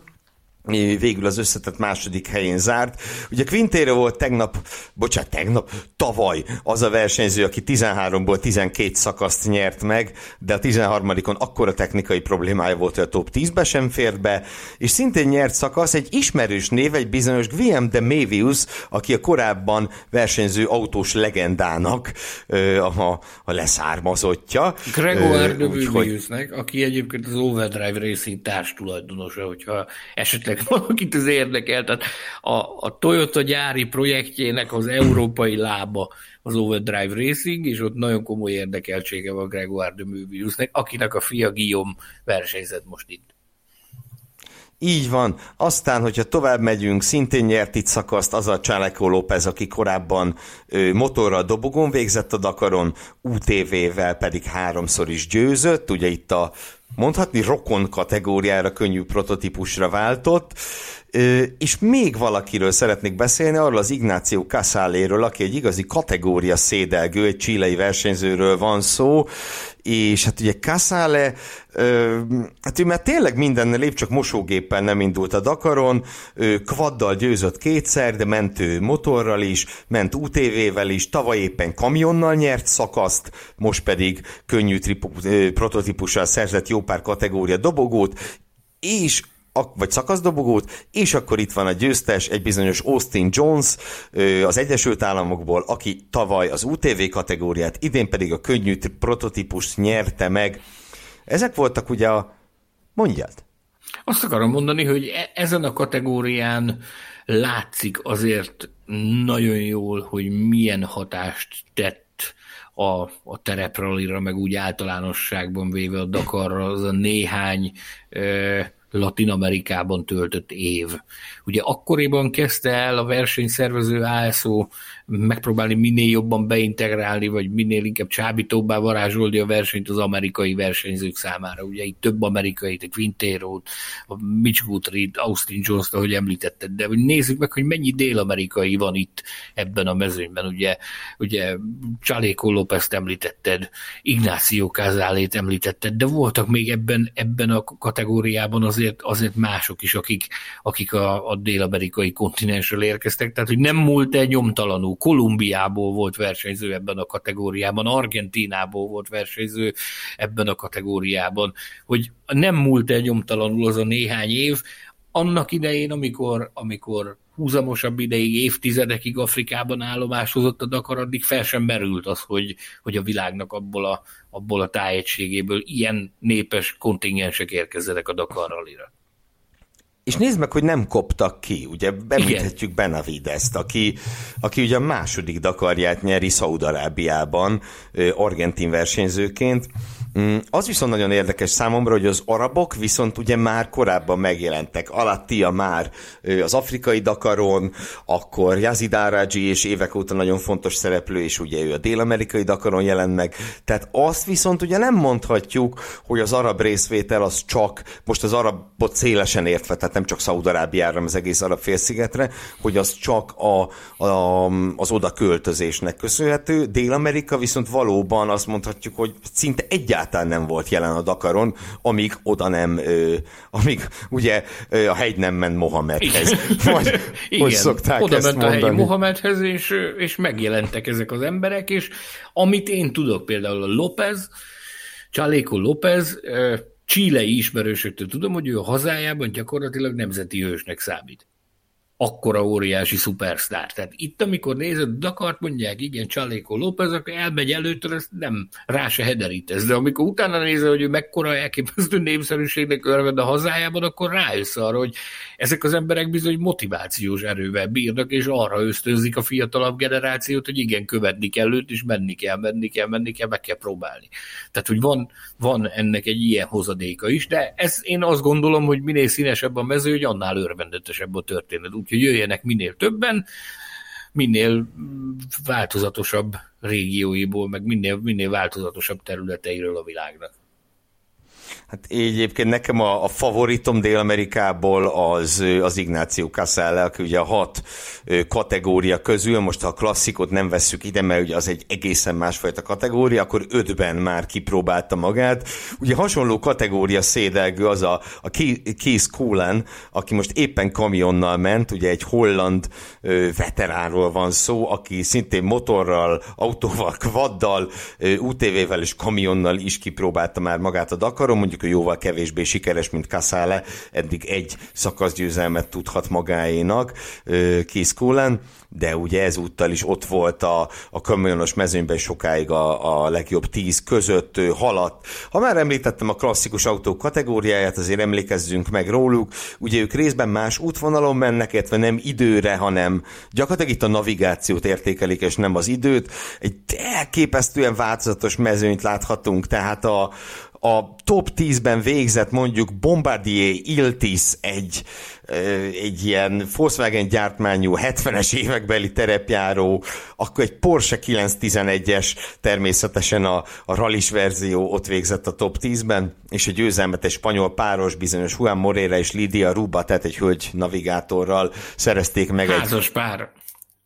S2: végül az összetett második helyén zárt. Ugye Quintero volt tegnap, bocsánat, tegnap, tavaly az a versenyző, aki 13-ból 12 szakaszt nyert meg, de a 13-on akkora technikai problémája volt, hogy a top 10-be sem fért be, és szintén nyert szakasz egy ismerős név, egy bizonyos Guillaume de Mavius, aki a korábban versenyző autós legendának a, a leszármazottja.
S3: Gregor de Maviusnek, aki egyébként az Overdrive Racing társ tulajdonosa, hogyha esetleg esetleg valakit ez érdekel. Tehát a, a Toyota gyári projektjének az európai lába az Overdrive Racing, és ott nagyon komoly érdekeltsége van Gregoire de Möbiusnek, akinek a fia Guillaume versenyzett most itt.
S2: Így van. Aztán, hogyha tovább megyünk, szintén nyert itt szakaszt az a Csálekó López, aki korábban ö, motorral dobogon végzett a Dakaron, UTV-vel pedig háromszor is győzött. Ugye itt a mondhatni rokon kategóriára könnyű prototípusra váltott, és még valakiről szeretnék beszélni, arról az Ignáció Casáléről, aki egy igazi kategória szédelgő, egy csílei versenyzőről van szó, és hát ugye Casale, hát ő már tényleg mindennel épp csak mosógéppel nem indult a Dakaron, kvaddal győzött kétszer, de ment ő motorral is, ment UTV-vel is, tavaly éppen kamionnal nyert szakaszt, most pedig könnyű tripu- prototípussal szerzett jó pár kategória dobogót, és vagy szakaszdobogót, és akkor itt van a győztes, egy bizonyos Austin Jones az Egyesült Államokból, aki tavaly az UTV kategóriát, idén pedig a könnyű prototípust nyerte meg. Ezek voltak ugye a... Mondjad!
S3: Azt akarom mondani, hogy e- ezen a kategórián látszik azért nagyon jól, hogy milyen hatást tett a, a terepralira, meg úgy általánosságban véve a Dakarra az a néhány Latin Amerikában töltött év. Ugye akkoriban kezdte el a versenyszervező ASO megpróbálni minél jobban beintegrálni, vagy minél inkább csábítóbbá varázsolni a versenyt az amerikai versenyzők számára. Ugye itt több amerikai, a quintero a Mitch Guthrie, Austin jones ahogy említetted, de nézzük meg, hogy mennyi dél-amerikai van itt ebben a mezőnyben. Ugye, ugye Chaléco López-t említetted, Ignacio Cazálét említetted, de voltak még ebben, ebben a kategóriában azért, azért mások is, akik, akik a, a dél-amerikai kontinensről érkeztek, tehát hogy nem múlt egy nyomtalanul Kolumbiából volt versenyző ebben a kategóriában, Argentinából volt versenyző ebben a kategóriában, hogy nem múlt el nyomtalanul az a néhány év, annak idején, amikor, amikor húzamosabb ideig, évtizedekig Afrikában állomásozott a Dakar, addig fel sem merült az, hogy, hogy a világnak abból a, abból a tájegységéből ilyen népes kontingensek érkezzenek a Dakar rallira.
S2: És nézd meg, hogy nem koptak ki. Ugye említhetjük Benavides-t, aki, aki ugye a második Dakarját nyeri Szaudarábiában, argentin versenyzőként. Mm, az viszont nagyon érdekes számomra, hogy az arabok viszont ugye már korábban megjelentek. Alattia már az afrikai Dakaron, akkor Yazid Araji és évek óta nagyon fontos szereplő, és ugye ő a dél-amerikai Dakaron jelent meg. Tehát azt viszont ugye nem mondhatjuk, hogy az arab részvétel az csak, most az arabot szélesen értve, tehát nem csak Szaudarábiára, hanem az egész arab félszigetre, hogy az csak a, a, az oda költözésnek köszönhető. Dél-Amerika viszont valóban azt mondhatjuk, hogy szinte egyáltalán egyáltalán nem volt jelen a Dakaron, amíg oda nem, ö, amíg ugye ö, a hegy nem ment Mohamedhez. Vagy,
S3: Igen, hogy szokták oda ezt ment mondani. a hegy Mohamedhez, és, és megjelentek ezek az emberek, és amit én tudok, például a López, Chaléco López, Chilei ismerősöktől tudom, hogy ő a hazájában gyakorlatilag nemzeti hősnek számít akkora óriási szupersztár. Tehát itt, amikor nézed Dakart, mondják, igen, Csaléko López, akkor elmegy előttől, ezt nem rá se hederítesz. De amikor utána nézel, hogy ő mekkora elképesztő népszerűségnek örved a hazájában, akkor rájössz arra, hogy ezek az emberek bizony motivációs erővel bírnak, és arra ösztönzik a fiatalabb generációt, hogy igen, követni kell őt, és menni kell, menni kell, menni kell, meg kell próbálni. Tehát, hogy van, van ennek egy ilyen hozadéka is, de ez én azt gondolom, hogy minél színesebb a mező, hogy annál örvendetesebb a történet úgyhogy jöjjenek minél többen, minél változatosabb régióiból, meg minél, minél változatosabb területeiről a világnak.
S2: Hát egyébként nekem a, a favoritom Dél-Amerikából az, az Ignáció Casale, aki ugye a hat kategória közül, most ha a klasszikot nem vesszük ide, mert ugye az egy egészen másfajta kategória, akkor ötben már kipróbálta magát. Ugye hasonló kategória szédelgő az a, a Keith Coolen, aki most éppen kamionnal ment, ugye egy holland veteránról van szó, aki szintén motorral, autóval, kvaddal, UTV-vel és kamionnal is kipróbálta már magát a Dakaron, mondjuk hogy jóval kevésbé sikeres, mint Casale, eddig egy szakaszgyőzelmet tudhat magáénak Coolen, de ugye ezúttal is ott volt a, a kamionos mezőnyben sokáig a, a legjobb tíz között haladt. Ha már említettem a klasszikus autók kategóriáját, azért emlékezzünk meg róluk. Ugye ők részben más útvonalon mennek, illetve nem időre, hanem gyakorlatilag itt a navigációt értékelik, és nem az időt. Egy elképesztően változatos mezőnyt láthatunk, tehát a, a top 10-ben végzett mondjuk Bombardier Iltis egy, egy ilyen Volkswagen gyártmányú 70-es évekbeli terepjáró, akkor egy Porsche 911-es természetesen a, a rallis verzió ott végzett a top 10-ben, és egy győzelmetes spanyol páros bizonyos Juan Moreira és Lidia Ruba, tehát egy hölgy navigátorral szerezték meg
S3: házas egy... pár.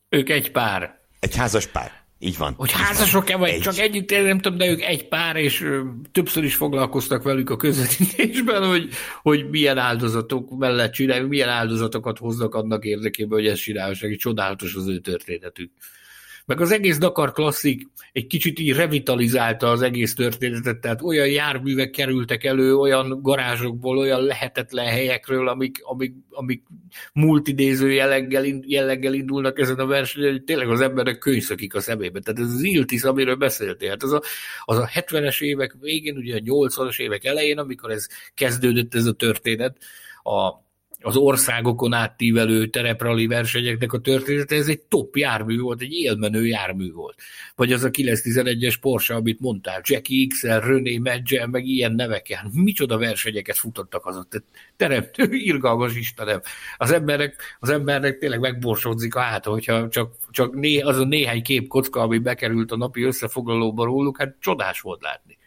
S3: Ők egy pár.
S2: Egy házas pár. Így van.
S3: Hogy házasok-e, vagy egy. csak együtt, nem tudom, de ők egy pár, és többször is foglalkoztak velük a közvetítésben, hogy, hogy milyen áldozatok mellett csinálják, milyen áldozatokat hoznak annak érdekében, hogy ezt csinálják, csodálatos az ő történetük meg az egész Dakar klasszik egy kicsit így revitalizálta az egész történetet, tehát olyan járművek kerültek elő, olyan garázsokból, olyan lehetetlen helyekről, amik, amik, amik multidéző jelleggel, jelleggel indulnak ezen a versenyen, hogy tényleg az embernek könyszökik a szemébe. Tehát ez az Iltis, amiről beszéltél, hát az a, az a 70-es évek végén, ugye a 80-as évek elején, amikor ez kezdődött ez a történet, a, az országokon áttívelő tereprali versenyeknek a története, ez egy top jármű volt, egy élmenő jármű volt. Vagy az a 911-es Porsche, amit mondtál, Jackie XL, René Medgel, meg ilyen neveken. Micsoda versenyeket futottak az ott. Terep, irgalmas Istenem. Az embernek, az embernek tényleg megborsodzik a hát, hogyha csak, csak né, az a néhány kép kocka, ami bekerült a napi összefoglalóba róluk, hát csodás volt látni.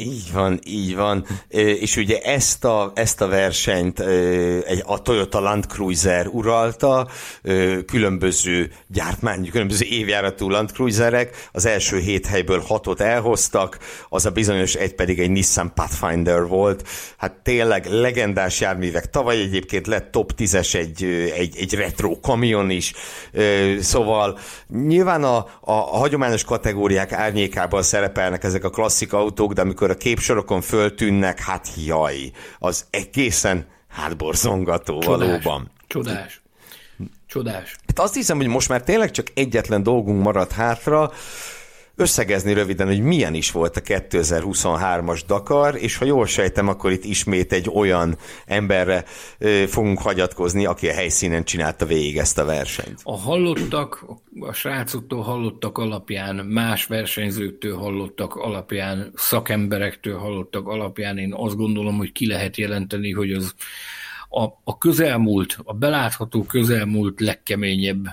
S2: Így van, így van. És ugye ezt a, ezt a versenyt a Toyota Land Cruiser uralta, különböző gyártmány, különböző évjáratú Land Cruiserek, az első hét helyből hatot elhoztak, az a bizonyos egy pedig egy Nissan Pathfinder volt. Hát tényleg legendás járművek. Tavaly egyébként lett top 10-es egy, egy, egy retro kamion is, szóval nyilván a, a, a hagyományos kategóriák árnyékában szerepelnek ezek a klasszik autók, de amikor amikor a képsorokon föltűnnek, hát jaj, az egészen hátborzongató Csodás. valóban.
S3: Csodás. Csodás.
S2: Hát azt hiszem, hogy most már tényleg csak egyetlen dolgunk maradt hátra, összegezni röviden, hogy milyen is volt a 2023-as Dakar, és ha jól sejtem, akkor itt ismét egy olyan emberre fogunk hagyatkozni, aki a helyszínen csinálta végig ezt a versenyt.
S3: A hallottak, a srácoktól hallottak alapján, más versenyzőktől hallottak alapján, szakemberektől hallottak alapján, én azt gondolom, hogy ki lehet jelenteni, hogy az a, a közelmúlt, a belátható közelmúlt legkeményebb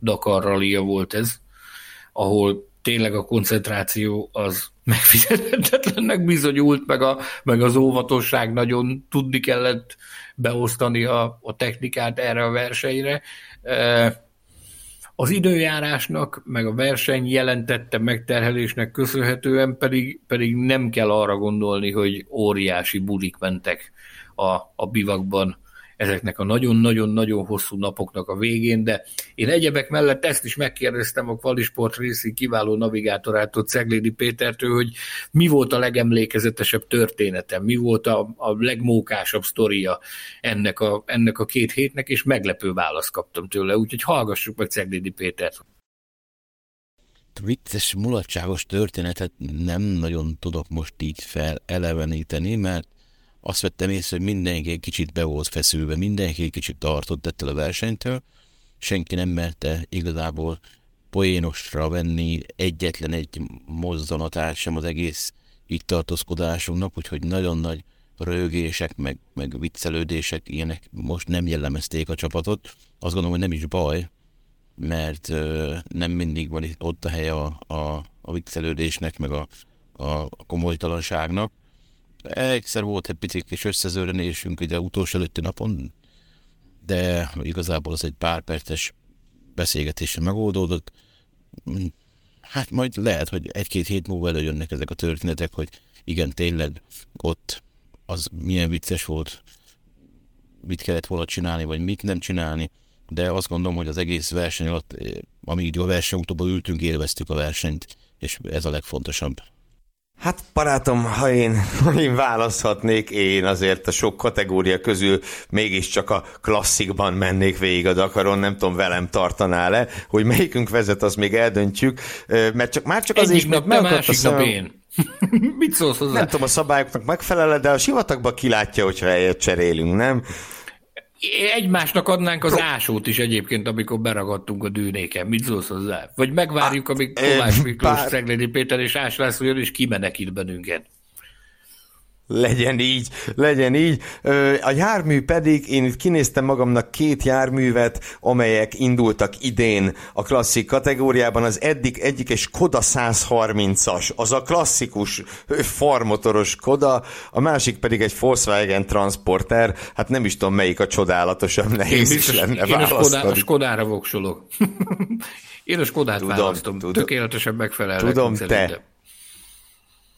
S3: Dakar rallia volt ez, ahol tényleg a koncentráció az megfizethetetlennek bizonyult, meg, a, meg az óvatosság nagyon tudni kellett beosztani a, a technikát erre a versenyre. Az időjárásnak, meg a verseny jelentette megterhelésnek köszönhetően pedig, pedig nem kell arra gondolni, hogy óriási bulik mentek a, a bivakban ezeknek a nagyon-nagyon-nagyon hosszú napoknak a végén, de én egyebek mellett ezt is megkérdeztem a Kvalisport részi kiváló navigátorától, Ceglédi Pétertől, hogy mi volt a legemlékezetesebb története, mi volt a, a legmókásabb sztoria ennek a, ennek a két hétnek, és meglepő választ kaptam tőle, úgyhogy hallgassuk meg Ceglédi Pétert.
S4: Vicces, mulatságos történetet nem nagyon tudok most így feleleveníteni, mert azt vettem észre, hogy mindenki egy kicsit be volt feszülve, mindenki egy kicsit tartott ettől a versenytől, senki nem merte igazából poénosra venni egyetlen egy mozzanatát sem az egész itt tartózkodásunknak, úgyhogy nagyon nagy rögések, meg, meg viccelődések, ilyenek most nem jellemezték a csapatot. Azt gondolom, hogy nem is baj, mert ö, nem mindig van ott a helye a, a, a viccelődésnek, meg a, a komolytalanságnak Egyszer volt egy picit kis összezőrenésünk ugye utolsó előtti napon, de igazából az egy pár perces beszélgetésre megoldódott. Hát majd lehet, hogy egy-két hét múlva előjönnek ezek a történetek, hogy igen, tényleg ott az milyen vicces volt, mit kellett volna csinálni, vagy mit nem csinálni, de azt gondolom, hogy az egész verseny alatt, eh, amíg a verseny ültünk, élveztük a versenyt, és ez a legfontosabb.
S2: Hát barátom, ha én, ha én választhatnék, én azért a sok kategória közül mégiscsak a klasszikban mennék végig a Dakaron, nem tudom, velem tartaná le, hogy melyikünk vezet, azt még eldöntjük, mert csak, már csak az
S3: is, mert megakadt a szemem. én. Mit szólsz hozzá?
S2: Nem tudom, a szabályoknak megfelele, de a sivatagba kilátja, hogyha helyet cserélünk, nem?
S3: Egymásnak adnánk az ásót is egyébként, amikor beragadtunk a dűnéken. Mit szólsz hozzá? Vagy megvárjuk, amíg Kovács Miklós. Szeglédi Péter és Ás László jön, és kimenekít bennünket.
S2: Legyen így, legyen így. A jármű pedig, én itt kinéztem magamnak két járművet, amelyek indultak idén a klasszik kategóriában. Az eddig egyik egy Skoda 130-as, az a klasszikus farmotoros Skoda, a másik pedig egy Volkswagen Transporter, hát nem is tudom melyik a csodálatosabb, nehéz én is lenne
S3: Én a, Skoda, a Skodára voksolok. én a Skodát tudom, választom, tudom, tökéletesen megfelel.
S2: Tudom, te, szerintem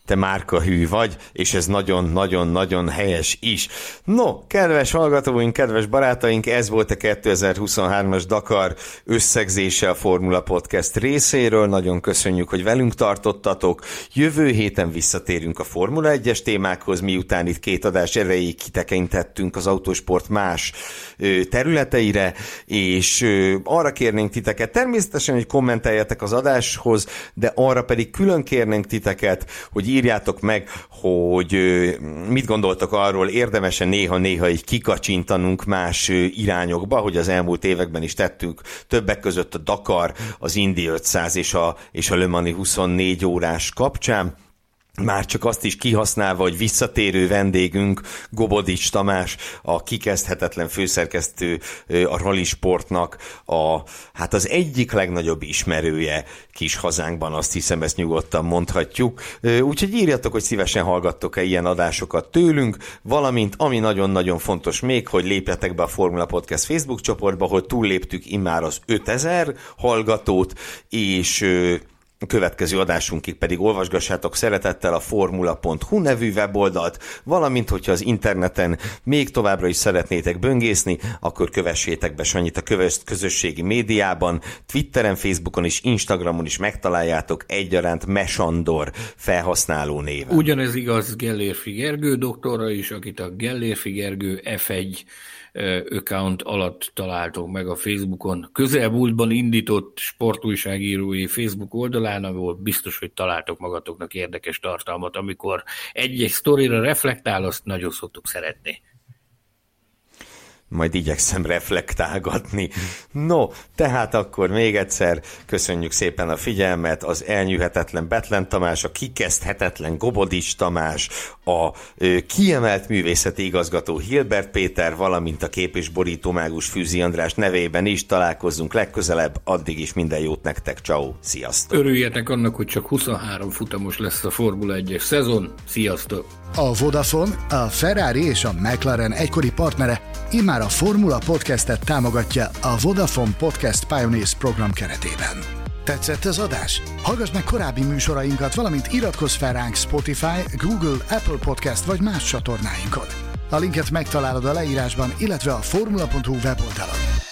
S2: te márkahű vagy, és ez nagyon-nagyon-nagyon helyes is. No, kedves hallgatóink, kedves barátaink, ez volt a 2023-as Dakar összegzése a Formula Podcast részéről. Nagyon köszönjük, hogy velünk tartottatok. Jövő héten visszatérünk a Formula 1-es témákhoz, miután itt két adás erejéig kitekintettünk az autósport más területeire, és arra kérnénk titeket természetesen, hogy kommenteljetek az adáshoz, de arra pedig külön kérnénk titeket, hogy írjátok meg, hogy mit gondoltok arról, érdemese néha-néha így kikacsintanunk más irányokba, hogy az elmúlt években is tettünk, többek között a Dakar, az Indi 500 és a, és a Le Mani 24 órás kapcsán már csak azt is kihasználva, hogy visszatérő vendégünk Gobodics Tamás, a kikezdhetetlen főszerkesztő a rally sportnak, a, hát az egyik legnagyobb ismerője kis hazánkban, azt hiszem ezt nyugodtan mondhatjuk. Úgyhogy írjatok, hogy szívesen hallgattok-e ilyen adásokat tőlünk, valamint ami nagyon-nagyon fontos még, hogy lépjetek be a Formula Podcast Facebook csoportba, hogy túlléptük immár az 5000 hallgatót, és a következő adásunkig pedig olvasgassátok szeretettel a formula.hu nevű weboldalt, valamint, hogyha az interneten még továbbra is szeretnétek böngészni, akkor kövessétek be Sanyit a közösségi médiában, Twitteren, Facebookon és Instagramon is megtaláljátok egyaránt Mesandor felhasználó néven.
S3: Ugyanez igaz Gellérfi Gergő doktorra is, akit a Gellérfi Gergő F1 account alatt találtok meg a Facebookon. Közelmúltban indított sportújságírói Facebook oldalán, ahol biztos, hogy találtok magatoknak érdekes tartalmat, amikor egy-egy sztorira reflektál, azt nagyon szoktuk szeretni
S2: majd igyekszem reflektálgatni. No, tehát akkor még egyszer köszönjük szépen a figyelmet, az elnyűhetetlen Betlen Tamás, a kikezdhetetlen Gobodics Tamás, a kiemelt művészeti igazgató Hilbert Péter, valamint a kép és borító mágus Fűzi András nevében is találkozzunk legközelebb, addig is minden jót nektek, ciao, sziasztok!
S3: Örüljetek annak, hogy csak 23 futamos lesz a Formula 1-es szezon, sziasztok!
S1: A Vodafone, a Ferrari és a McLaren egykori partnere immár a Formula Podcastet támogatja a Vodafone Podcast Pioneers program keretében. Tetszett az adás? Hallgass meg korábbi műsorainkat, valamint iratkozz fel ránk Spotify, Google, Apple Podcast vagy más csatornáinkon. A linket megtalálod a leírásban, illetve a formula.hu weboldalon.